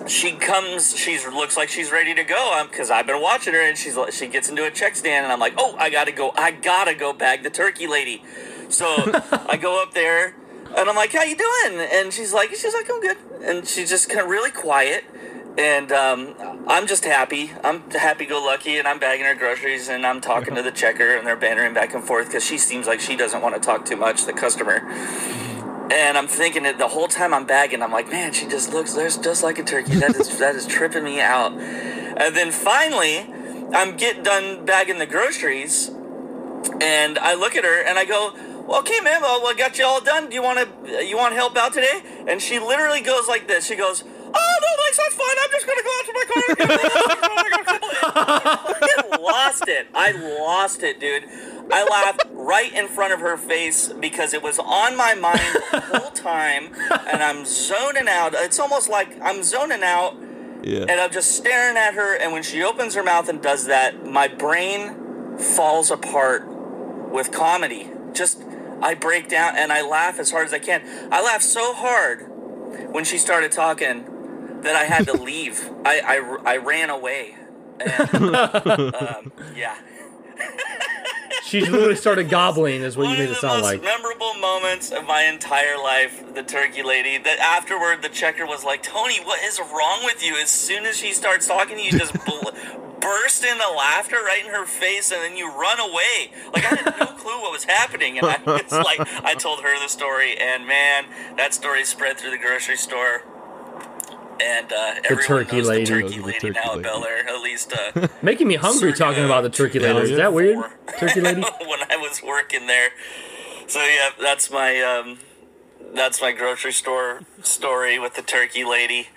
she comes, she's looks like she's ready to go. because I've been watching her, and she's she gets into a check stand, and I'm like, oh, I gotta go, I gotta go bag the turkey lady. So I go up there, and I'm like, how you doing? And she's like, she's like, I'm good. And she's just kind of really quiet. And um, I'm just happy. I'm happy go lucky, and I'm bagging her groceries, and I'm talking to the checker, and they're bantering back and forth because she seems like she doesn't want to talk too much, the customer. And I'm thinking it the whole time I'm bagging. I'm like, man, she just looks just like a turkey. That is that is tripping me out. And then finally, I'm get done bagging the groceries, and I look at her and I go, well, "Okay, ma'am, well, I got you all done. Do you want to you want help out today?" And she literally goes like this. She goes. Oh no, Lex, that's fine. I'm just gonna go out to my car. and I lost it. I lost it, dude. I laughed right in front of her face because it was on my mind the whole time, and I'm zoning out. It's almost like I'm zoning out, Yeah. and I'm just staring at her. And when she opens her mouth and does that, my brain falls apart with comedy. Just I break down and I laugh as hard as I can. I laughed so hard when she started talking that I had to leave. I, I, I ran away. And, um, yeah. She literally started gobbling, is what One you made of it the sound most like. memorable moments of my entire life, the turkey lady. That afterward, the checker was like, "Tony, what is wrong with you?" As soon as she starts talking to you, just bl- burst into laughter right in her face, and then you run away. Like I had no clue what was happening, and I was like, I told her the story, and man, that story spread through the grocery store. And uh, everyone turkey lady. the turkey Knows the lady turkey now lady. at Bel Air. At least uh, Making me hungry talking about the turkey lady. Is that weird? Turkey lady? when I was working there. So yeah, that's my um, that's my grocery store story with the turkey lady.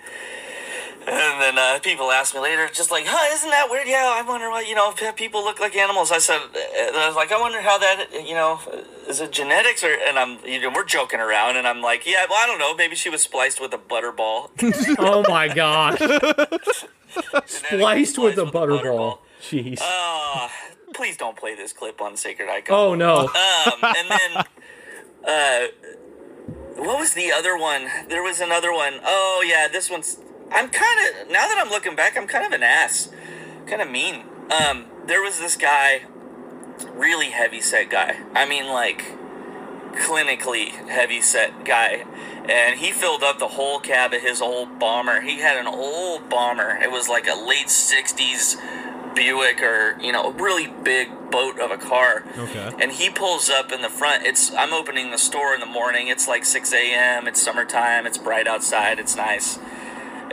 And then uh, people ask me later, just like, huh, isn't that weird? Yeah, I wonder why, you know, people look like animals. I said, uh, I was like, I wonder how that, you know, is it genetics or, and I'm, you know, we're joking around and I'm like, yeah, well, I don't know. Maybe she was spliced with a butterball. oh my gosh. spliced with a butterball. Jeez. Uh, please don't play this clip on Sacred Icon. Oh no. Um, and then, uh, what was the other one? There was another one. Oh yeah, this one's. I'm kind of now that I'm looking back, I'm kind of an ass, kind of mean. Um, there was this guy, really heavy set guy. I mean, like clinically heavy set guy. And he filled up the whole cab of his old bomber. He had an old bomber. It was like a late 60s Buick or, you know, a really big boat of a car. Okay. And he pulls up in the front. It's I'm opening the store in the morning. It's like 6 a.m. It's summertime. It's bright outside. It's nice.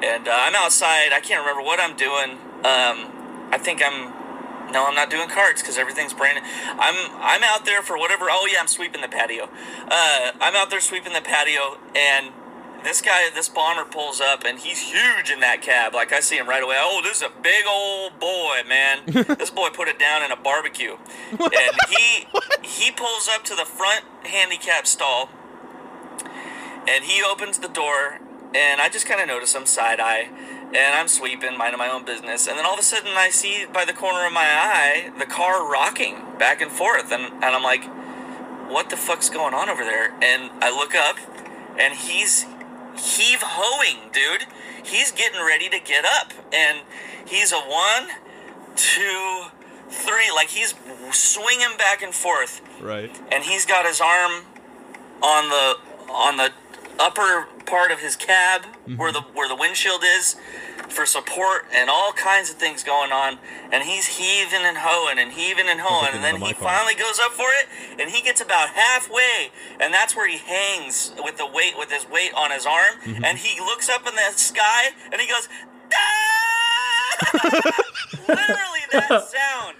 And uh, I'm outside. I can't remember what I'm doing. Um, I think I'm no, I'm not doing carts because everything's brand. I'm I'm out there for whatever. Oh yeah, I'm sweeping the patio. Uh, I'm out there sweeping the patio, and this guy, this bomber pulls up, and he's huge in that cab. Like I see him right away. Oh, this is a big old boy, man. this boy put it down in a barbecue, and he he pulls up to the front handicap stall, and he opens the door, and I just kind of notice him side eye and I'm sweeping, minding my own business, and then all of a sudden I see by the corner of my eye the car rocking back and forth, and, and I'm like, what the fuck's going on over there? And I look up, and he's heave hoeing, dude. He's getting ready to get up, and he's a one, two, three, like he's swinging back and forth, Right. and he's got his arm on the on the upper part of his cab where the where the windshield is for support and all kinds of things going on. And he's heaving and hoeing and heaving and hoeing. And then the he finally goes up for it and he gets about halfway. And that's where he hangs with the weight with his weight on his arm. And he looks up in the sky and he goes "Ah!" literally that sound.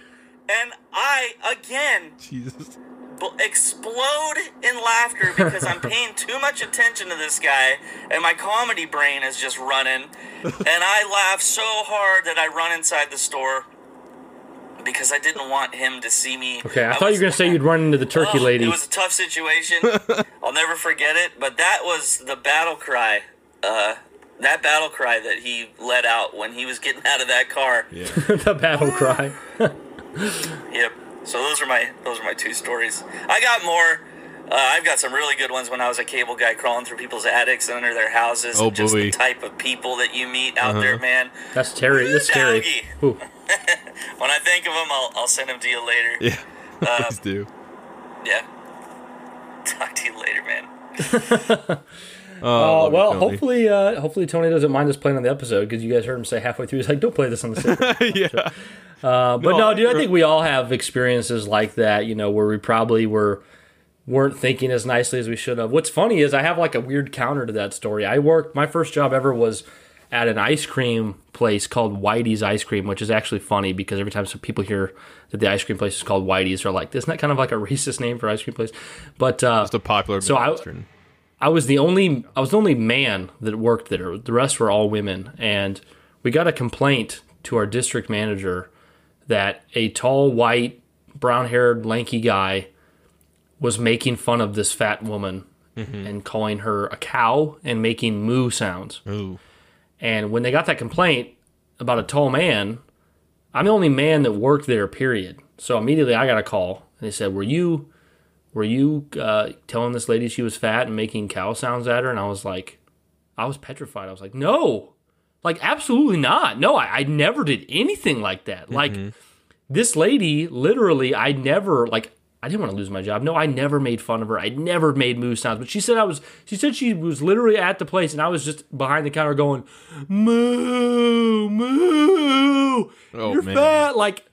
And I again Jesus. Bl- explode in laughter because I'm paying too much attention to this guy and my comedy brain is just running. and I laugh so hard that I run inside the store because I didn't want him to see me. Okay, I, thought you were gonna say you'd run into the turkey Oh, lady. It was a tough situation. I'll never forget it, but that was the battle cry. Uh, that battle cry that he let out when he was getting out of that car. Yeah. the battle cry. Yep. So those are my those are my two stories. I got more. Uh, I've got some really good ones when I was a cable guy crawling through people's attics and under their houses. Oh, and just boy. the type of people that you meet out Uh-huh. there, man. That's Terry. That's scary. Doggy. Ooh. When I think of them, I'll, I'll send them to you later. Yeah. Uh, Please do. Yeah. Talk to you later, man. Oh, Uh, love it, well, hopefully, uh, hopefully Tony doesn't mind us playing on the episode because you guys heard him say halfway through, he's like, "Don't play this on the stage." yeah. Uh, but No, no, dude, I think we all have experiences like that. You know, where we probably were weren't thinking as nicely as we should have. What's funny is I have like a weird counter to that story. I worked my first job ever was at an ice cream place called Whitey's Ice Cream, which is actually funny because every time some people hear that the ice cream place is called Whitey's, they're like, "Isn't that kind of like a racist name for ice cream place?" But uh, It's a popular So I- I was the only I was the only man that worked there. The rest were all women, and we got a complaint to our district manager that a tall, white, brown-haired, lanky guy was making fun of this fat woman and calling her a cow and making moo sounds. Ooh. And when they got that complaint about a tall man, I'm the only man that worked there. Period. So immediately I got a call, and they said, "Were you, were you uh, telling this lady she was fat and making cow sounds at her?" And I was like, I was petrified. I was like, "No, like absolutely not. No, I, I never did anything like that. Like mm-hmm. this lady, literally, I never like." I didn't want to lose my job. No, I never made fun of her. I never made moo sounds. But she said I was. She said she was literally at the place, and I was just behind the counter going, "Moo, moo, Oh, you're man. fat." Like,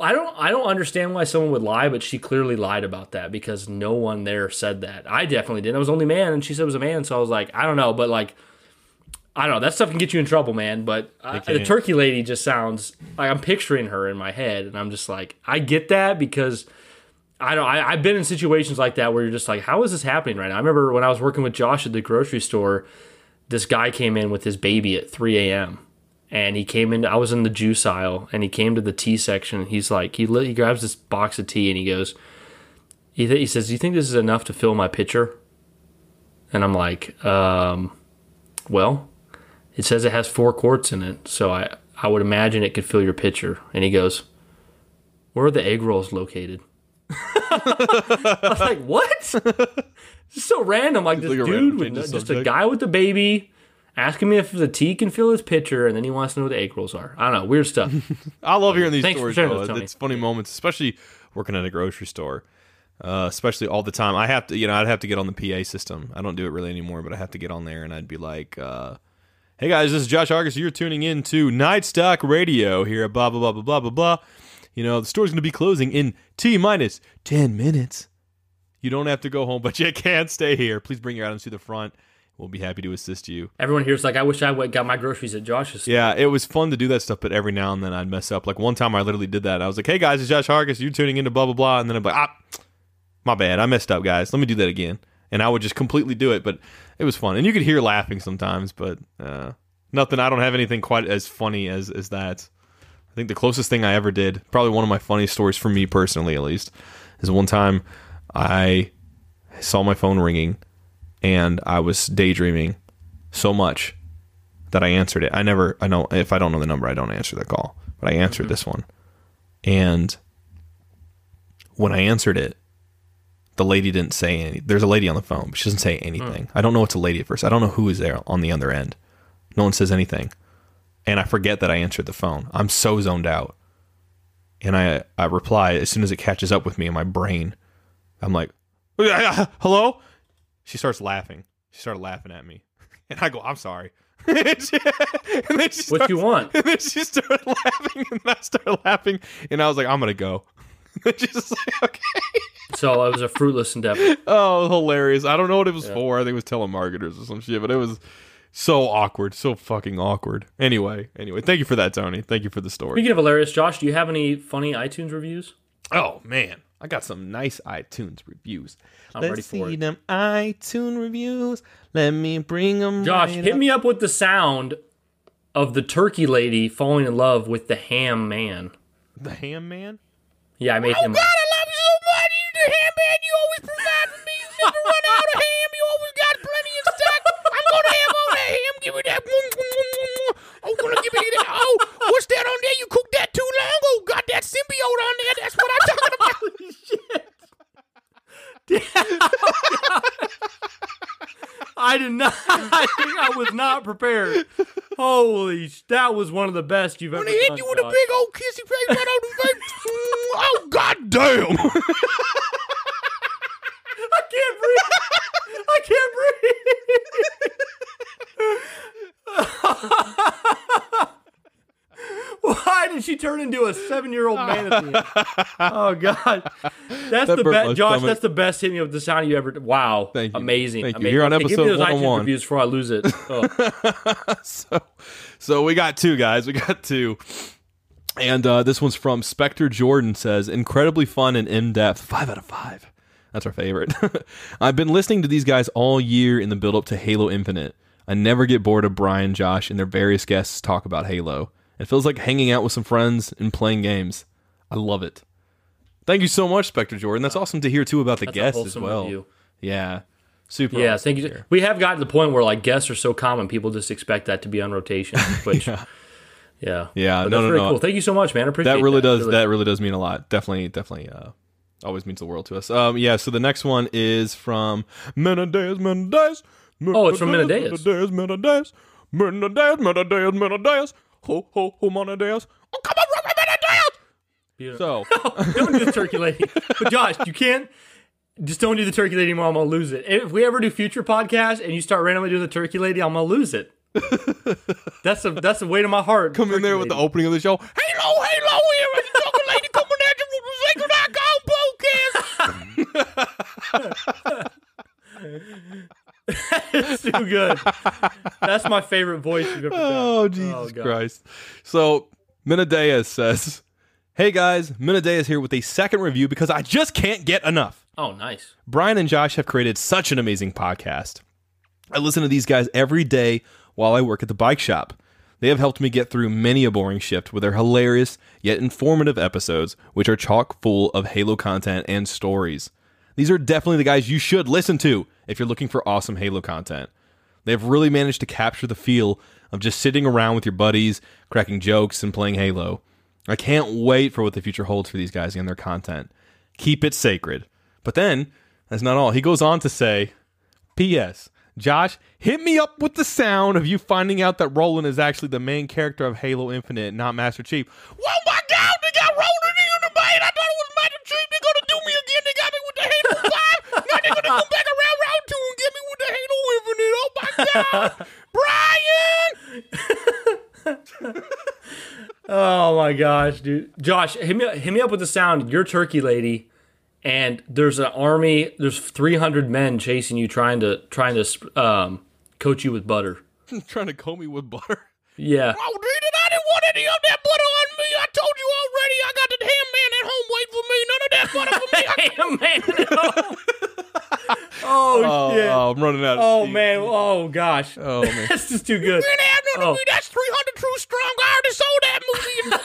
I don't. I don't understand why someone would lie, but she clearly lied about that because no one there said that. I definitely didn't. I was only man, and she said it was a man. So I was like, I don't know, but like, I don't know. That stuff can get you in trouble, man. But I, the turkey lady just sounds like I'm picturing her in my head, and I'm just like, I get that because I don't. I, I've been in situations like that where you're just like, how is this happening right now? I remember when I was working with Josh at the grocery store, this guy came in with his baby at 3 a.m. and he came in. I was in the juice aisle, and he came to the tea section. And he's like, he he grabs this box of tea and he goes, he, th- he says, "Do you think this is enough to fill my pitcher?" And I'm like, um, well, it says it has four quarts in it, so I I would imagine it could fill your pitcher. And he goes, where are the egg rolls located? I was like, what? It's so random. Like this like dude with just a guy with a baby asking me if the tea can fill his pitcher, and then he wants to know what the egg rolls are. I don't know, weird stuff. I love hearing these Thanks for stories. sharing though. It's funny moments, especially working at a grocery store. Uh, especially all the time. I have to, you know, I'd have to get on the PA system. I don't do it really anymore, but I have to get on there and I'd be like, uh, "Hey guys, this is Josh Argus. You're tuning in to Night Stock Radio here at blah blah blah blah blah blah blah. You know, the store's going to be closing in t minus ten minutes. You don't have to go home, but you can't stay here. Please bring your items to the front. We'll be happy to assist you. Everyone here's like, I wish I would got my groceries at Josh's. Yeah, it was fun to do that stuff, but every now and then I'd mess up. Like one time I literally did that. I was like, hey guys, it's Josh Hargis. You're tuning into blah, blah, blah. And then I'm like, ah, my bad. I messed up, guys. Let me do that again. And I would just completely do it, but it was fun. And you could hear laughing sometimes, but uh, nothing. I don't have anything quite as funny as, as that. I think the closest thing I ever did, probably one of my funniest stories for me personally, at least, is one time I saw my phone ringing and I was daydreaming so much that I answered it. I never, I know if I don't know the number, I don't answer the call, but I answered this one. And when I answered it, the lady didn't say any. There's a lady on the phone, but she doesn't say anything. Hmm. I don't know it's a lady at first. I don't know who is there on the other end. No one says anything, and I forget that I answered the phone. I'm so zoned out, and I I reply as soon as it catches up with me in my brain. I'm like, "Hello." She starts laughing. She started laughing at me, and I go, "I'm sorry." and she- and then she What you want? and then she started laughing, and I started laughing, and I was like, "I'm gonna go." And just like, "Okay." So it was a fruitless endeavor. Oh, hilarious! I don't know what it was for. I think it was telemarketers or some shit, but it was so awkward, so fucking awkward. Anyway, anyway, thank you for that, Tony. Thank you for the story. Speaking of hilarious, Josh, do you have any funny iTunes reviews? Oh man, I got some nice iTunes reviews. I'm Let's ready for see it. them iTunes reviews. Let me bring them. Josh, hit me up with the sound of the turkey lady falling in love with the ham man. The ham man. Yeah, I made oh him. I love you so much. You're the ham man. You always provide for me. You never run out of ham. You always got plenty in stock. I'm gonna have all that ham. Give me that. I'm oh, gonna give me that. Oh, what's that on there? You cooked that too long? Oh, got that symbiote on there. That's what I'm talking about. I did not. I think I was not prepared. Holy, that was one of the best you've ever When he hit done. you with a big old kissy face right on the face. Mm, oh, god damn. I can't breathe. I can't breathe. Why did she turn into a seven-year-old man at the end? Oh God, that's That the burnt my best, Josh. stomach. That's the best hit me with the sound you ever. Wow, Thank you. amazing, Thank you. amazing. Here on Okay, give me episode those iTunes 101. reviews before I lose it. Oh. so, so we got two guys. We got two. And uh, this one's from Spectre Jordan says, incredibly fun and in depth. Five out of five. That's our favorite. I've been listening to these guys all year in the build up to Halo Infinite. I never get bored of Brian, Josh, and their various guests talk about Halo. It feels like hanging out with some friends and playing games. I love it. Thank you so much, Spectre Jordan. That's awesome to hear too about the That's guests as well. review. Yeah, super. Yeah, thank you. hear. We have gotten to the point where like guests are so common, people just expect that to be on rotation. Which, yeah, yeah, Yeah, But no, that's no, very no. cool. Thank you so much, man. I appreciate that really does Really. that really does mean a lot definitely definitely uh always means the world to us um yeah so the next one is from Menendez Menendez Oh, it's from Menendez. Menendez Menendez Menendez Menendez Menendez ho ho ho Menendez oh come on Robert Menendez Beautiful. so don't do the turkey lady. But Josh, you can't. Just don't do the turkey lady anymore. I'm gonna lose it. If we ever do future podcasts and you start randomly doing the turkey lady, I'm gonna lose it. that's the that's the weight of my heart. come in there with the opening of the show hello hello here is the Turkey lady coming at you with the Sacred Icon podcast It's too good. That's my favorite voice you've ever done. Oh Jesus oh, God. Christ! So Menendez says, Hey guys, Minaday is here with a second review because I just can't get enough. Oh, nice. Brian and Josh have created such an amazing podcast. I listen to these guys every day while I work at the bike shop. They have helped me get through many a boring shift with their hilarious yet informative episodes, which are chock full of Halo content and stories. These are definitely the guys you should listen to if you're looking for awesome Halo content. They've really managed to capture the feel of just sitting around with your buddies, cracking jokes, and playing Halo. I can't wait for what the future holds for these guys and their content. Keep it sacred. But then, that's not all. He goes on to say, P.S. Josh, hit me up with the sound of you finding out that Roland is actually the main character of Halo Infinite, not Master Chief. Oh my God, they got Roland in the bait. I thought it was Master Chief. They're gonna do me again. They got me with the Halo Five. now they're gonna come back around round two and get me the Halo Infinite. Oh my God, Brian! Oh my gosh, dude. Josh, hit me, hit me up with the sound. You're turkey lady, and there's an army. There's 300 men chasing you, trying to trying to um, coat you with butter. Trying to comb me with butter. Yeah. Oh, dude, I didn't want any of that butter on me. I told you already. I got the ham man at home waiting for me. None of that butter for me. I- Hey, man. oh, oh, shit. oh, I'm running out. Of Oh steam. man. Oh gosh. Oh man. That's just too good. Can't have none Oh. of me. That's 300 True Strong. I already sold that movie in 2007,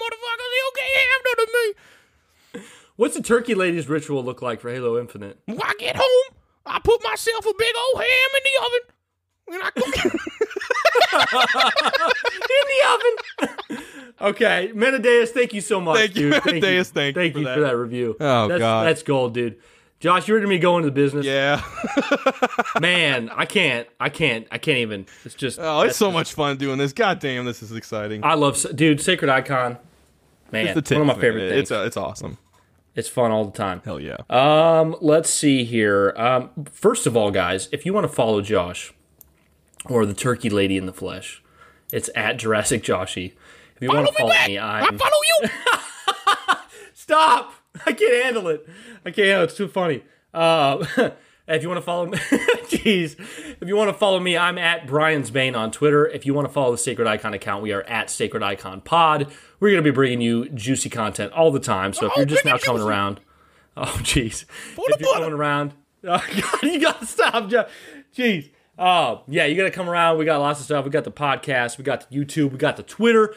motherfuckers. You can't have none of me. What's the turkey lady's ritual look like for Halo Infinite? When I get home, I put myself a big old ham in the oven. And I cook it. in the oven. okay, Menadeus, thank you so much. Thank you, dude. Menadeus, thank you thank for you that. for that review. Oh, that's, God. that's gold, dude. Josh, you ready to me go into the business? yeah. Man, I can't. I can't. I can't even. It's just. Oh, it's so much fun doing this. God damn, this is exciting. I love, dude. Sacred Icon. Man, It's the one of my favorite things. It's, uh, it's awesome. it's fun all the time. Hell yeah. Um, let's see here. Um, first of all, guys, if you want to follow Josh or the Turkey Lady in the flesh, it's at Jurassic Joshy. If you want to follow me, I'm. follow you. Stop! I can't handle it. I can't handle it. It's too funny. Uh, if you want to follow me, jeez. If you want to follow me, I'm at Brian's Bane on Twitter. If you want to follow the Sacred Icon account, we are at Sacred Icon Pod. We're going to be bringing you juicy content all the time. So if Oh, you're just now coming juicy. around, oh jeez, if you're coming around, oh god, you got to stop, Jeez. Oh yeah, you got to come around. We got lots of stuff. We got the podcast. We got the YouTube. We got the Twitter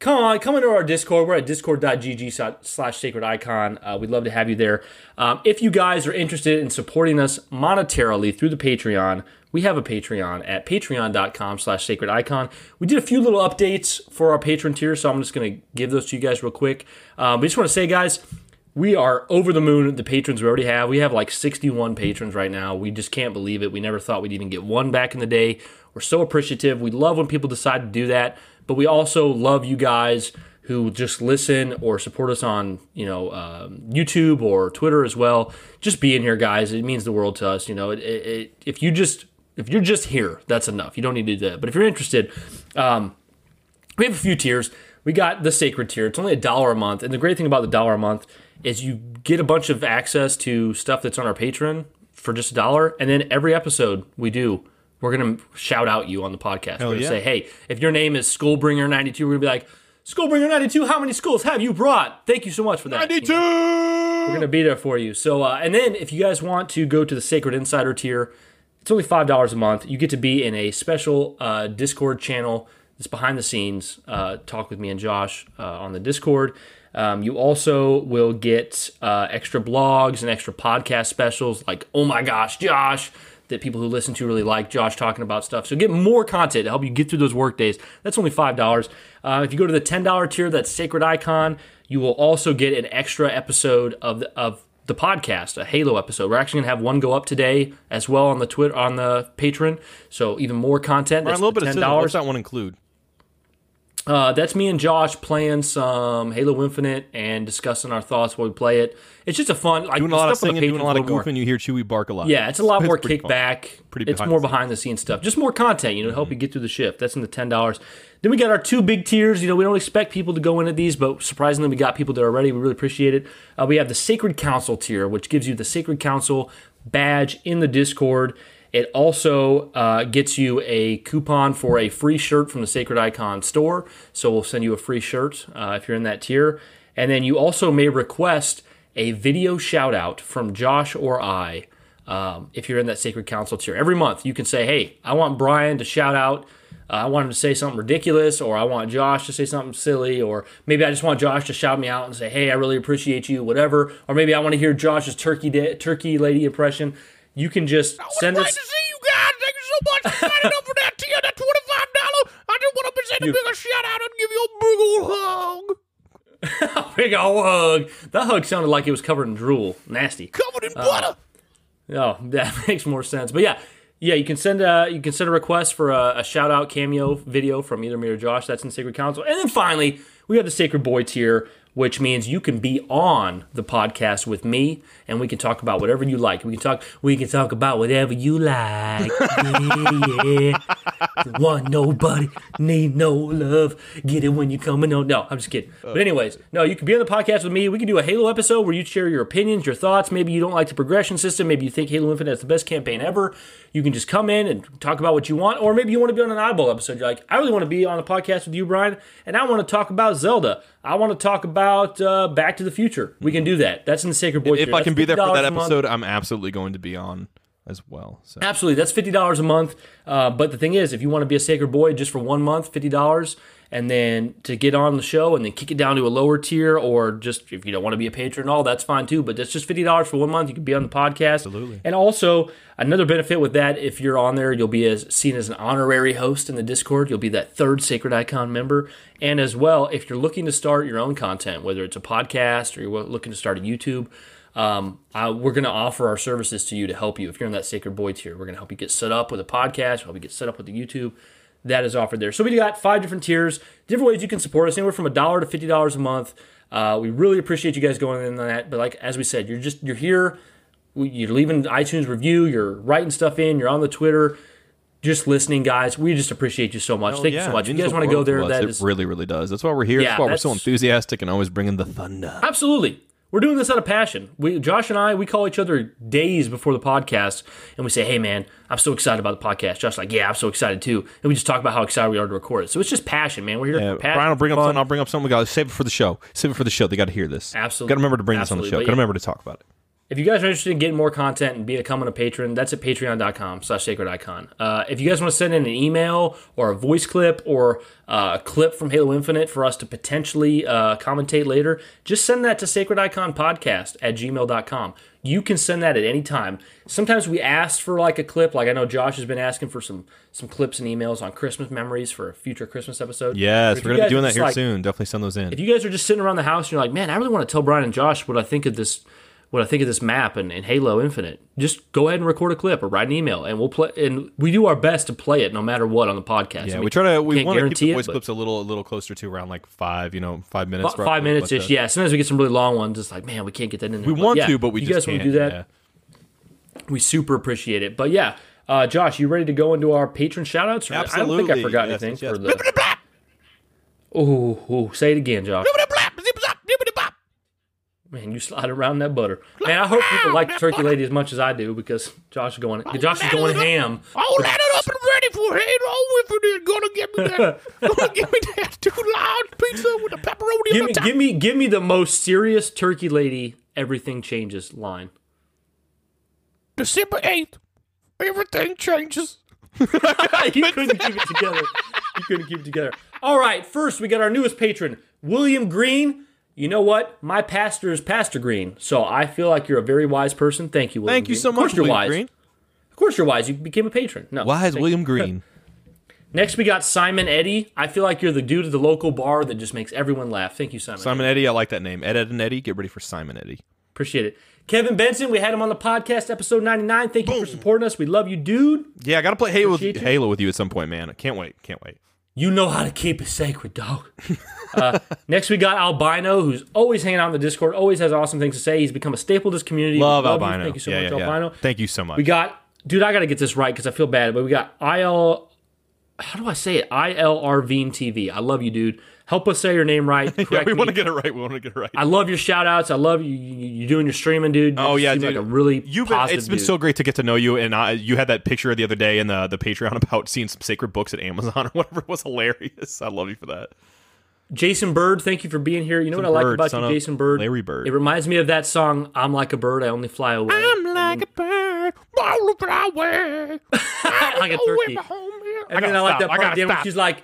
come on, come into our Discord. We're at discord.gg slash sacred icon. Uh, we'd love to have you there. Um, if you guys are interested in supporting us monetarily through the Patreon, we have a Patreon at patreon.com slash sacred icon. We did a few little updates for our patron tier, so I'm just going to give those to you guys real quick. Um, we just want to say, guys, we are over the moon. The patrons we already have. We have like 61 patrons right now. We just can't believe it. We never thought we'd even get one back in the day. We're so appreciative. We love when people decide to do that, but we also love you guys who just listen or support us on you know um, YouTube or Twitter as well. Just being here, guys, it means the world to us. You know, it, it, it, if you just if you're just here, that's enough. You don't need to do that. But if you're interested, um, we have a few tiers. We got the sacred tier. It's only a dollar a month, and the great thing about the dollar a month is you get a bunch of access to stuff that's on our Patreon for just a dollar, and then every episode we do, we're gonna shout out you on the podcast. we're gonna yeah. say, hey, if your name is Schoolbringer92, we're gonna be like, Schoolbringer92, how many schools have you brought? Thank you so much for that. You know? We're gonna be there for you. So, uh, and then if you guys want to go to the Sacred Insider tier, it's only five dollars a month. You get to be in a special uh, Discord channel that's behind the scenes. Uh, talk with me and Josh uh, on the Discord. Um, you also will get uh, extra blogs and extra podcast specials, like "Oh my gosh, Josh," that people who listen to really like Josh talking about stuff. So get more content to help you get through those work days. That's only five dollars. Uh, if you go to the ten dollar tier, that's Sacred Icon. You will also get an extra episode of the, of the podcast, a Halo episode. We're actually gonna have one go up today as well on the Twitter on the Patreon. So even more content. a That's little bit the of ten sizzle. What's that one include? Uh, that's me and Josh playing some Halo Infinite and discussing our thoughts while we play it. It's just a fun, like Doing a lot of stuff on the singing, doing a lot of goofing. You hear Chewy bark a lot. yeah, it's a lot more pretty fun. kickback. Pretty it's more behind the scenes stuff. Just more content, you know, to help you get through the shift. That's in the ten dollars. Then we got our two big tiers. You know, we don't expect people to go into these, but surprisingly, we got people that are ready. We really appreciate it. Uh, we have the Sacred Council tier, which gives you the Sacred Council badge in the Discord. It also uh, gets you a coupon for a free shirt from the Sacred Icon store. So we'll send you a free shirt uh, if you're in that tier. And then you also may request a video shout out from Josh or I um, if you're in that Sacred Council tier. Every month you can say, hey, I want Brian to shout out. Uh, I want him to say something ridiculous, or I want Josh to say something silly, or maybe I just want Josh to shout me out and say, "Hey, I really appreciate you," whatever. Or maybe I want to hear Josh's turkey turkey lady impression. You can just send Great us. to see you guys. Thank you so much for signing up for that tier, that twenty-five dollar. I just want to send a You- big shout out and give you a big old hug. Big old hug. That hug sounded like it was covered in drool. Nasty. Covered in uh, butter. Oh, that makes more sense. But yeah, yeah, you can send a you can send a request for a, a shout out cameo video from either me or Josh. That's in Sacred Council. And then finally, we have the Sacred Boy tier, which means you can be on the podcast with me, and we can talk about whatever you like. We can talk we can talk about whatever you like. yeah, yeah. Want nobody, need no love. Get it when you coming on. No, I'm just kidding. But anyways, no, you can be on the podcast with me. We can do a Halo episode where you share your opinions, your thoughts. Maybe you don't like the progression system. Maybe you think Halo Infinite is the best campaign ever. You can just come in and talk about what you want. Or maybe you want to be on an eyeball episode. You're like, I really want to be on a podcast with you, Brian, and I want to talk about Zelda. I want to talk about uh, Back to the Future. We can do that. That's in the Sacred Boy If tier. I can be there for that episode, I'm absolutely going to be on as well. So Absolutely, that's fifty dollars a month. Uh, but the thing is, if you want to be a sacred boy just for one month, fifty dollars, and then to get on the show and then kick it down to a lower tier, or just if you don't want to be a patron, all that's fine too. But that's just fifty dollars for one month. You can be on the podcast. Absolutely. And also another benefit with that, if you're on there, you'll be as seen as an honorary host in the Discord. You'll be that third Sacred Icon member. And as well, if you're looking to start your own content, whether it's a podcast or you're looking to start a YouTube um, I, we're going to offer our services to you to help you. If you're in that Sacred Boy tier, we're going to help you get set up with a podcast, we'll help you get set up with the YouTube. That is offered there. So we got five different tiers, different ways you can support us, anywhere from a dollar to fifty dollars a month. Uh, we really appreciate you guys going in on that. But like as we said, you're just you're here, you're leaving iTunes review, you're writing stuff in, you're on the Twitter, just listening, guys. We just appreciate you so much. Thank you so much. If you guys want to go there, that it is really, really does. That's why we're here. Yeah, that's why we're so enthusiastic and always bringing the thunder. Absolutely. We're doing this out of passion. We, Josh and I, we call each other days before the podcast, and we say, "Hey, man, I'm so excited about the podcast." Josh's like, "Yeah, I'm so excited too," and we just talk about how excited we are to record it. So it's just passion, man. We're here Yeah, for passion. Brian will bring up fun. something. I'll bring up something. We got to save it for the show. Save it for the show. They got to hear this. Absolutely. Got to remember to bring this on the show. Got to yeah. remember to talk about it. If you guys are interested in getting more content and becoming a patron, that's at patreon.com slash sacred icon. Uh, if you guys want to send in an email or a voice clip or uh, a clip from Halo Infinite for us to potentially uh, commentate later, just send that to sacred icon podcast at gmail.com. You can send that at any time. Sometimes we ask for like a clip, like I know Josh has been asking for some some clips and emails on Christmas memories for a future Christmas episode. Yes, we're gonna be doing that here like- soon. Definitely send those in. if you guys are just sitting around the house and you're like, man, I really want to tell Brian and Josh what I think of this, what I think of this map and, and Halo Infinite, just go ahead and record a clip or write an email, and we'll play. And we do our best to play it no matter what on the podcast. yeah, I mean, we try to. We can't want to keep guarantee the it, voice but- clips a little, a little closer to around like five. You know, five minutes. Roughly, five minutes but, ish. Yeah. Sometimes we get some really long ones. It's like, man, we can't get that in there. We want yeah, to, but we you just guys want to do that. yeah. We super appreciate it. But yeah, uh, Josh, you ready to go into our patron shoutouts? Or- I don't think I forgot Yes, anything yes, for the. Oh, say it again, Josh. Man, you slide around that butter. Man, I hope people like the turkey lady as much as I do because Josh is going. Josh is going ham. Let it up and ready for Halo Infinite. Gonna give me that. gonna give me that two large pizza with a pepperoni Give me, give me, give me the most serious turkey lady. Everything changes line. December eighth. Everything changes. you couldn't keep it together. You couldn't keep it together. All right, first we got our newest patron, William Green. You know what? My pastor is Pastor Green, so I feel like you're a very wise person. Thank you, William. Thank you Green. so Of course much, you're wise. Green. Of course you're wise. You became a patron. No. Wise thank William you. Green. Next we got Simon Eddy. I feel like you're the dude at the local bar that just makes everyone laugh. Thank you, Simon. Simon Eddie, I like that name. Ed, Ed, and Eddie. Get ready for Simon Eddie. Appreciate it. Kevin Benson, we had him on the podcast, episode 99. Thank you for supporting us. We love you, dude. Yeah, I gotta play Halo with, you. Halo with you at some point, man. I can't wait. Can't wait. You know how to keep it sacred, dog. uh, next, we got Albino, who's always hanging out in the Discord, always has awesome things to say. He's become a staple of this community. Love, you. Albino. Thank you so yeah, much, yeah, yeah. Albino. Thank you so much. We got, dude, I got to get this right because I feel bad, but we got IL, how do I say it? ILRVeen TV. I love you, dude. Help us say your name right. Yeah, we want to get it right. We want to get it right. I love your shout outs. I love you. You, you doing your streaming, dude. Oh, you Oh yeah, dude. like a really You've been, it's been dude. so great to get to know you, and I, you had that picture the other day in the the Patreon about seeing some sacred books at Amazon or whatever. It was hilarious. I love you for that. Jason Bird, thank you for being here. You know what I like Bird, about you, Jason Bird? Larry Bird. It reminds me of that song, I'm Like a Bird, I Only Fly Away. I'm like a bird, all fly away. like a turkey. And then I like that part at the end when she's like,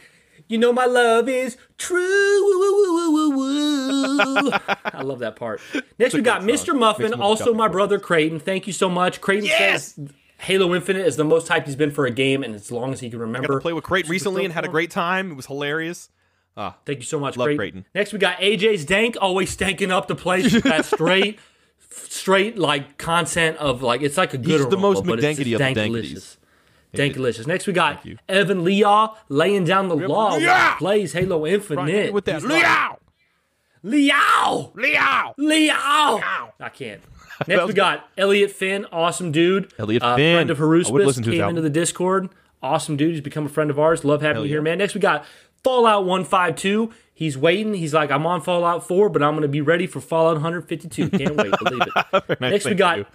you know my love is true. Woo, woo, woo, woo, woo, woo. I love that part. Next we got Mr. song. Muffin, also my brother Creighton. Thank you so much. Creighton Yes! says Halo Infinite is the most hyped he's been for a game and as long as he can I got remember. to play with Creighton recently and had a great time. It was hilarious. Ah, Thank you so much, Love Creighton. Creighton. Next we got AJ's Dank, always stanking up the place with that straight straight like content of like it's like a good He's the most aroma, McDankety of the dankalicious. Dankalicious. Next we got you. Evan Leah laying down the law while plays Halo Infinite. with that. Leo! Leo! Leo! Leo! I can't. Next we got Elliot Finn, awesome dude. Elliot uh, Finn. friend of Haruspis, came into the Discord. Awesome dude. He's become a friend of ours. Love having you here, man. Next we got Fallout 152. He's waiting. He's like, I'm on Fallout 4, but I'm going to be ready for Fallout 152. Can't wait. Believe it. Nice, Next we got you.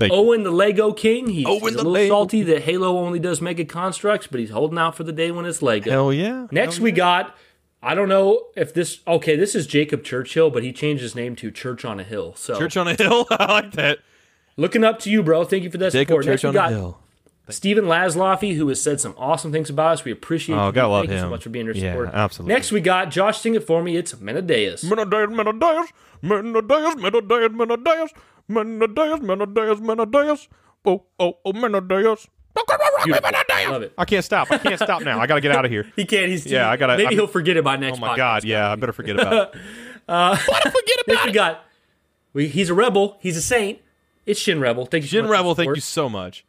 Thank you. Owen the Lego King. He's, Owen he's a the little Lego salty that Halo only does Mega Construx, but he's holding out for the day when it's Lego. Hell yeah. Next, we got. I don't know if this. Okay, this is Jacob Churchill, but he changed his name to Church on a Hill. So Church on a Hill. I like that. looking up to you, bro. Thank you for that Jacob support. Church Next, we on got a Hill. Stephen Laszloffy, who has said some awesome things about us. We appreciate Oh, you. gotta love Thank you so much for being your Yeah, support. absolutely. Next, we got Josh. Sing it for me. It's Menadeus. Menadayas, Menadayas, Menadayas, Menadayas, Menadayas, Menadayas, Menadayas, Menadayas. Oh, oh, oh, Menadayas. Beautiful. Love it. I can't stop. I can't stop now. I got to get out of here. He can't. He's Yeah, I gotta- Maybe I'm- he'll forget it by next. Oh my podcast. God. Yeah, I better forget about it. Uh, next, we got. We, he's a rebel. He's a saint. It's Shin Rebel. Thank you, so much Rebel, thank you so much.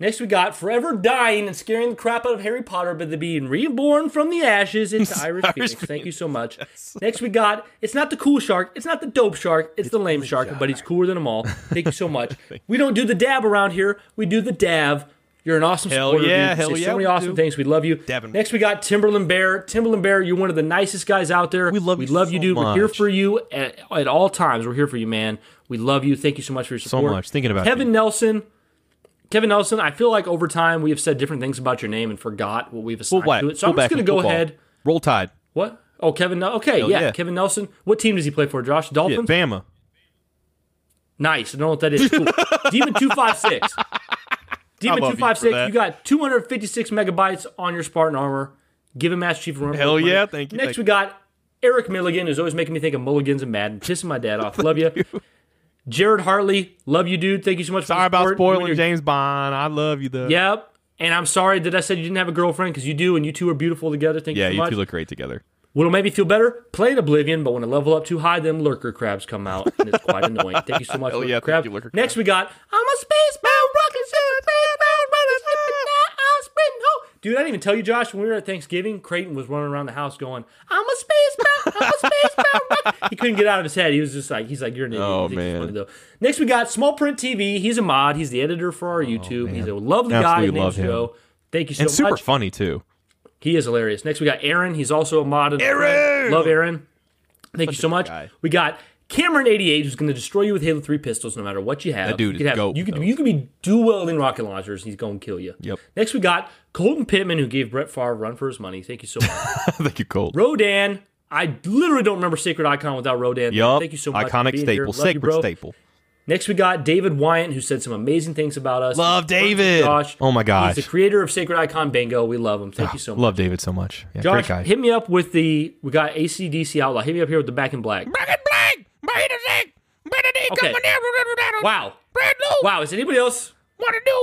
Next, we got Forever Dying and Scaring the Crap Out of Harry Potter, but they're being reborn from the ashes. into Irish Phoenix. Thank you so much. Next, we got It's not the cool shark. It's not the dope shark. It's, the lame shark, but he's cooler than them all. Thank you so much. we don't do the dab around here. We do the dav. You're an awesome Hell supporter. yeah, dude. hell Say yeah, So many awesome do. things. We love you. Dabbing. Next, we got Timberland Bear. Timberland Bear, you're one of the nicest guys out there. We love you. we you love you, so dude. We're here for you at, at all times. We're here for you, man. We love you. Thank you so much for your support. So much. Thinking about Kevin you. Nelson. Kevin Nelson, I feel like over time we have said different things about your name and forgot what we've assigned black. to it. So full I'm just going to go football. ahead. Roll Tide. What? Oh, Kevin. Okay, yeah, yeah. Kevin Nelson. What team does he play for, Josh? Yeah, Dolphins. Bama. nice. I don't know what that is. Cool. Demon two five six. Demon two five six. you five for six. that. You got 256 megabytes on your Spartan armor. Give him Master Chief. Hell his money. yeah, thank you, Next, thank we got Eric Milligan, who's always making me think of Mulligans and Madden, pissing my dad off. Love you. Jared Hartley, love you, dude. Thank you so much. Sorry for the about. You spoiling James Bond. I love you, though. Yep. And I'm sorry that I said you didn't have a girlfriend because you do, and you two are beautiful together. Thank Yeah, you so you much. two look great together. What'll make me feel better? Playing Oblivion, but when I level up too high, them lurker crabs come out, and it's quite annoying. Thank you so much, Hell lurker yeah, crab. you, lurker Next, we got I'm a spacebound rocket ship, spacebound running, slipping down, I'm sprinting home. Dude, I didn't even tell you, Josh. When we were at Thanksgiving, Creighton was running around the house going, "I'm a spacebound, I'm a spacebound." rocket." He couldn't get out of his head. He was just like, he's like, "You're an idiot." Oh, He thinks it's man. funny, though. Next, we got Small Print TV. He's a mod. He's the editor for our oh, YouTube. He's a lovely guy. Oh, Absolutely name's love him. Joe. Thank you so much. And super much. funny, too. He is hilarious. Next, we got Aaron. He's also a mod. and a friend. Aaron! Love Aaron. Thank you so much. guy. We got Cameron88, who's going to destroy you with Halo 3 pistols no matter what you have. That dude you could is have, goat, You could, though. you could be dual wielding rocket launchers. He's going to kill you. Yep. Next, we got Colton Pittman, who gave Brett Favre a run for his money. Thank you so much. Thank you, Colt. Rodan. I literally don't remember Sacred Icon without Rodan. Yup. Thank you so much. Iconic staple. You, Sacred bro. staple. Next, we got David Wyant, who said some amazing things about us. Love David. Josh. Oh my gosh. He's the creator of Sacred Icon Bingo. We love him. Thank oh, you so much. Love David so much. Yeah, Josh, great guy. hit me up with the. We got ACDC Outlaw. Hit me up here with the Back in Black. back in black. Okay. Wow. Wow. Is anybody else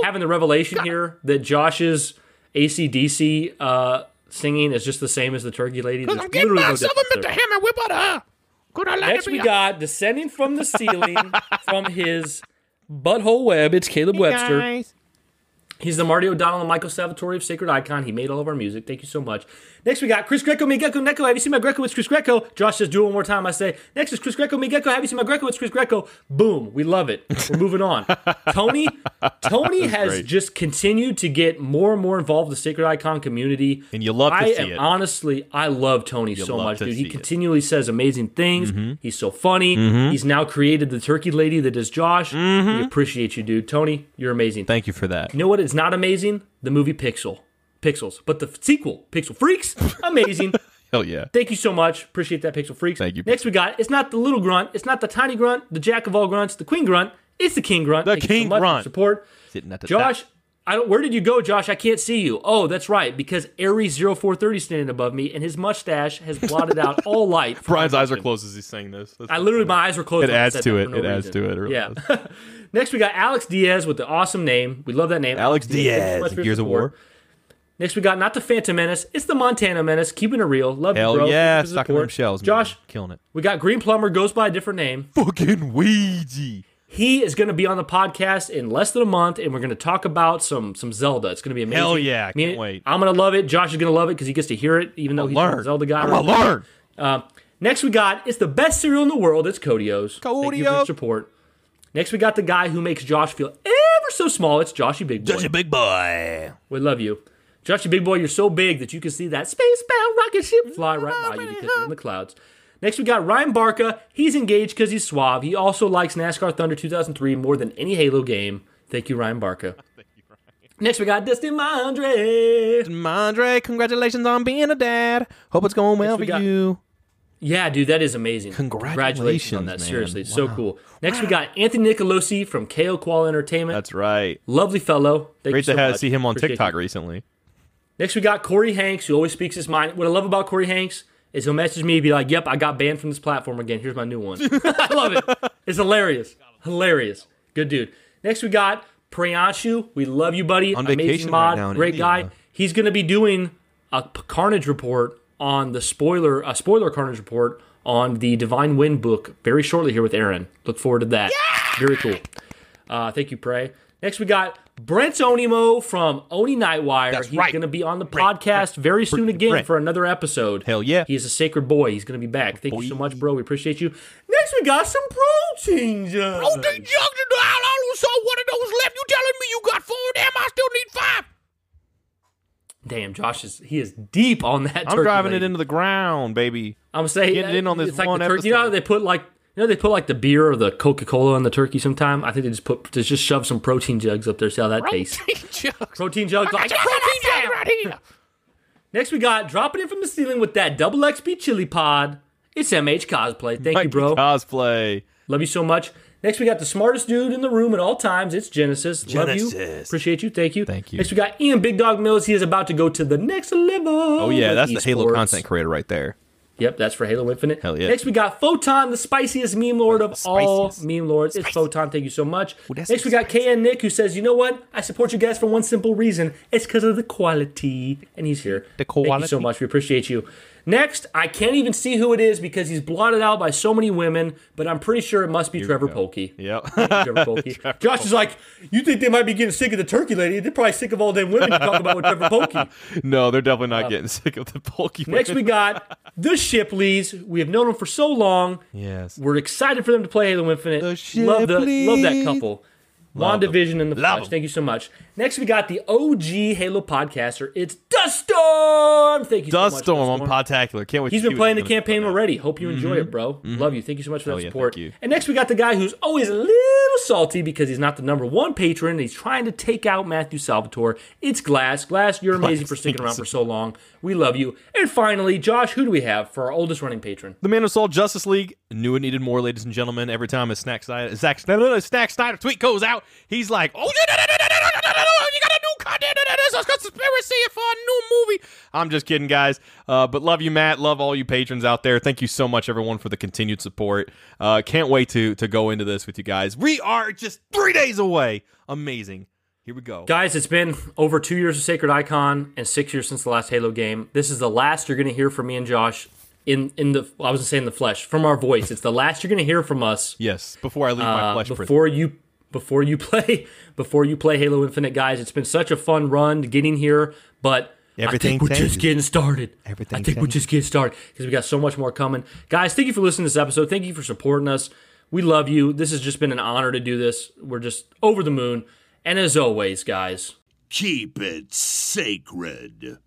having the revelation here that Josh's ACDC uh, singing is just the same as the Turkey Lady? There's literally no difference there. Next, we got Descending from the Ceiling from his butthole web. It's Caleb Webster. He's the Marty O'Donnell and Michael Salvatori of Sacred Icon. He made all of our music. Thank you so much. Next, we got Chris Greco, me Gecko, Neko. Have you seen my Greco? It's Chris Greco. Josh says, do it one more time. I say, next is Chris Greco, me Gecko. Have you seen my Greco? It's Chris Greco. Boom. We love it. We're moving on. Tony, Tony has great. just continued to get more and more involved with the Sacred Icon community. And you love to I see am it. honestly, I love Tony so love much, dude. He it. Mm-hmm. continually says amazing things. He's so funny. He's now created the turkey lady that is Josh. Mm-hmm. We appreciate you, dude. Tony, you're amazing. Thank you for that. You know what? It's not amazing? The movie Pixel. Pixels. But the sequel, Pixel Freaks, amazing. Hell yeah. Thank you so much. Appreciate that, Pixel Freaks. Thank you. Next, we got it's not the little grunt, it's not the tiny grunt, the jack of all grunts, the queen grunt. It's the king grunt. The Thank you king so much for grunt. Support. Sitting at the Josh, top. I don't. Where did you go, Josh? I can't see you. Oh, that's right, because Aries 0430 standing above me, and his mustache has blotted out all light. Brian's eyes are closed as he's saying this. That's I literally, my eyes were closed. It adds to it. no It adds to it. It really yeah. Next, we got Alex Diaz with the awesome name. We love that name. Alex you so Diaz, Gears of support. War. Next, we got not the Phantom Menace, it's the Montana Menace. Keeping it real. Love Hell you, bro. yeah, stocking them shells. man. Josh, killing it. we got Green Plumber goes by a different name. Fucking Ouija. He is going to be on the podcast in less than a month, and we're going to talk about some some Zelda. It's going to be amazing. Hell yeah, I Me- can't wait. I'm going to love it. Josh is going to love it because he gets to hear it, even though he's not a. Zelda guy. I'm gonna learn. Uh, next, we got it's the best cereal in the world. It's Codio's. Thank you for your Codio. support. Next, we got the guy who makes Josh feel ever so small. It's Joshy Big Boy. A big boy. We love you. Joshy Big Boy, you're so big that you can see that space-bound rocket ship mm, fly mm, right by you mm, because you're in the clouds. Next, we got Ryan Barca. He's engaged because he's suave. He also likes NASCAR Thunder 2003 more than any Halo game. Thank you, Ryan Barca. Next, we got Dustin Mondre. Mondre, congratulations on being a dad. Hope it's going well we for got- you. Yeah, dude, that is amazing. Congratulations, on that. man. Seriously, it's so cool. Next, we got Anthony Nicolosi from KO Qual Entertainment. That's right. Lovely fellow. Thank Great you to have, much. see him on Appreciate TikTok you. recently. Next, we got Corey Hanks, who always speaks his mind. What I love about Corey Hanks is he'll message me, be like, "Yep, I got banned from this platform again. Here's my new one." I love it. It's hilarious, hilarious. Good dude. Next, we got Priyanshu. We love you, buddy. On Amazing vacation mod, right now in great India. guy. He's going to be doing a Carnage report on the spoiler, a spoiler Carnage report on the Divine Wind book very shortly here with Aaron. Look forward to that. Yeah! Very cool. Uh, thank you, Prey. Next, we got Brent Onimo from Oni Nightwire. That's He's right. going to be on the podcast very soon again Brent. for another episode. Hell yeah. He is a sacred boy. He's going to be back. Thank you so much, bro. We appreciate you. Next, we got some protein jugs. jugs and I only saw one of those left. You telling me you got four of them? I still need five. Damn, Josh is he is deep on that. I'm driving leg. it into the ground, baby. I'm saying getting in on this like one turkey. You know how they put like you know they put like the beer or the Coca Cola on the turkey. Sometime I think they just put they just shove some protein jugs up there. See how that tastes. Protein jugs. Protein jugs. Like, protein jugs right here. Next, we got dropping in from the ceiling with that double XP chili pod. It's MH cosplay. Thank you, bro. Cosplay. Love you so much. Next, we got the smartest dude in the room at all times. It's Genesis. Love you. Appreciate you. Thank you. Thank you. Next, we got Ian Big Dog Mills. He is about to go to the next level. Oh yeah, with that's the Halo content creator right there. Yep, that's for Halo Infinite. Hell yeah. Next, we got Photon, the spiciest meme lord of all meme lords. It's Photon. Thank you so much. Next, we got KN Nick, who says, "You know what? I support you guys for one simple reason. It's because of the quality." And he's here. The quality. Thank you so much. We appreciate you. Next, I can't even see who it is because he's blotted out by so many women, but I'm pretty sure it must be Trevor Polkey. Yep. Trevor Polkey. Josh is like, "You think they might be getting sick of the turkey lady? They're probably sick of all them women you talk about with Trevor Polkey." no, they're definitely not getting sick of the. Uh, Next, we got the Shipleys. We have known them for so long. yes. We're excited for them to play Halo Infinite. The love the love that couple. Love. WandaVision and the Love Flash. them. Thank you so much. Next, we got the OG Halo podcaster. It's Duststorm. Thank you so much. Duststorm on Duststorm. Podtacular. Can't wait. He's to see been playing the campaign already. Hope you enjoy it, mm-hmm. bro. Mm-hmm. Love you. Thank you so much for that yeah, support. thank you. And next, we got the guy who's always a little salty because he's not the number one patron. And he's trying to take out Matthew Salvatore. It's Glass. Glass, you're amazing for sticking around for so long. We love you. And finally, Josh, who do we have for our oldest running patron? The Man of Soul Justice League knew it needed more, ladies and gentlemen. Every time a Snack Snyder, Zack Snyder tweet goes out, he's like, "Oh, you got a new content. This a conspiracy for a new movie." I'm just kidding, guys. Uh, but love you, Matt. Love all you patrons out there. Thank you so much, everyone, for the continued support. Uh, can't wait to to go into this with you guys. We are just three days away. Amazing. Here we go. Guys, it's been over two years of Sacred Icon and six years since the last Halo game. This is the last you're going to hear from me and Josh in in the. I was going to say in the flesh from our voice. It's the last you're going to hear from us Yes. Before I leave my uh, flesh prison. before you before you play before you play Halo Infinite, guys. It's been such a fun run getting here, but. Everything I think we're changes. just getting started. Everything I think we're just getting started because we got so much more coming. Guys, thank you for listening to this episode. Thank you for supporting us. We love you. This has just been an honor to do this. We're just over the moon. And as always, guys, Keep it sacred.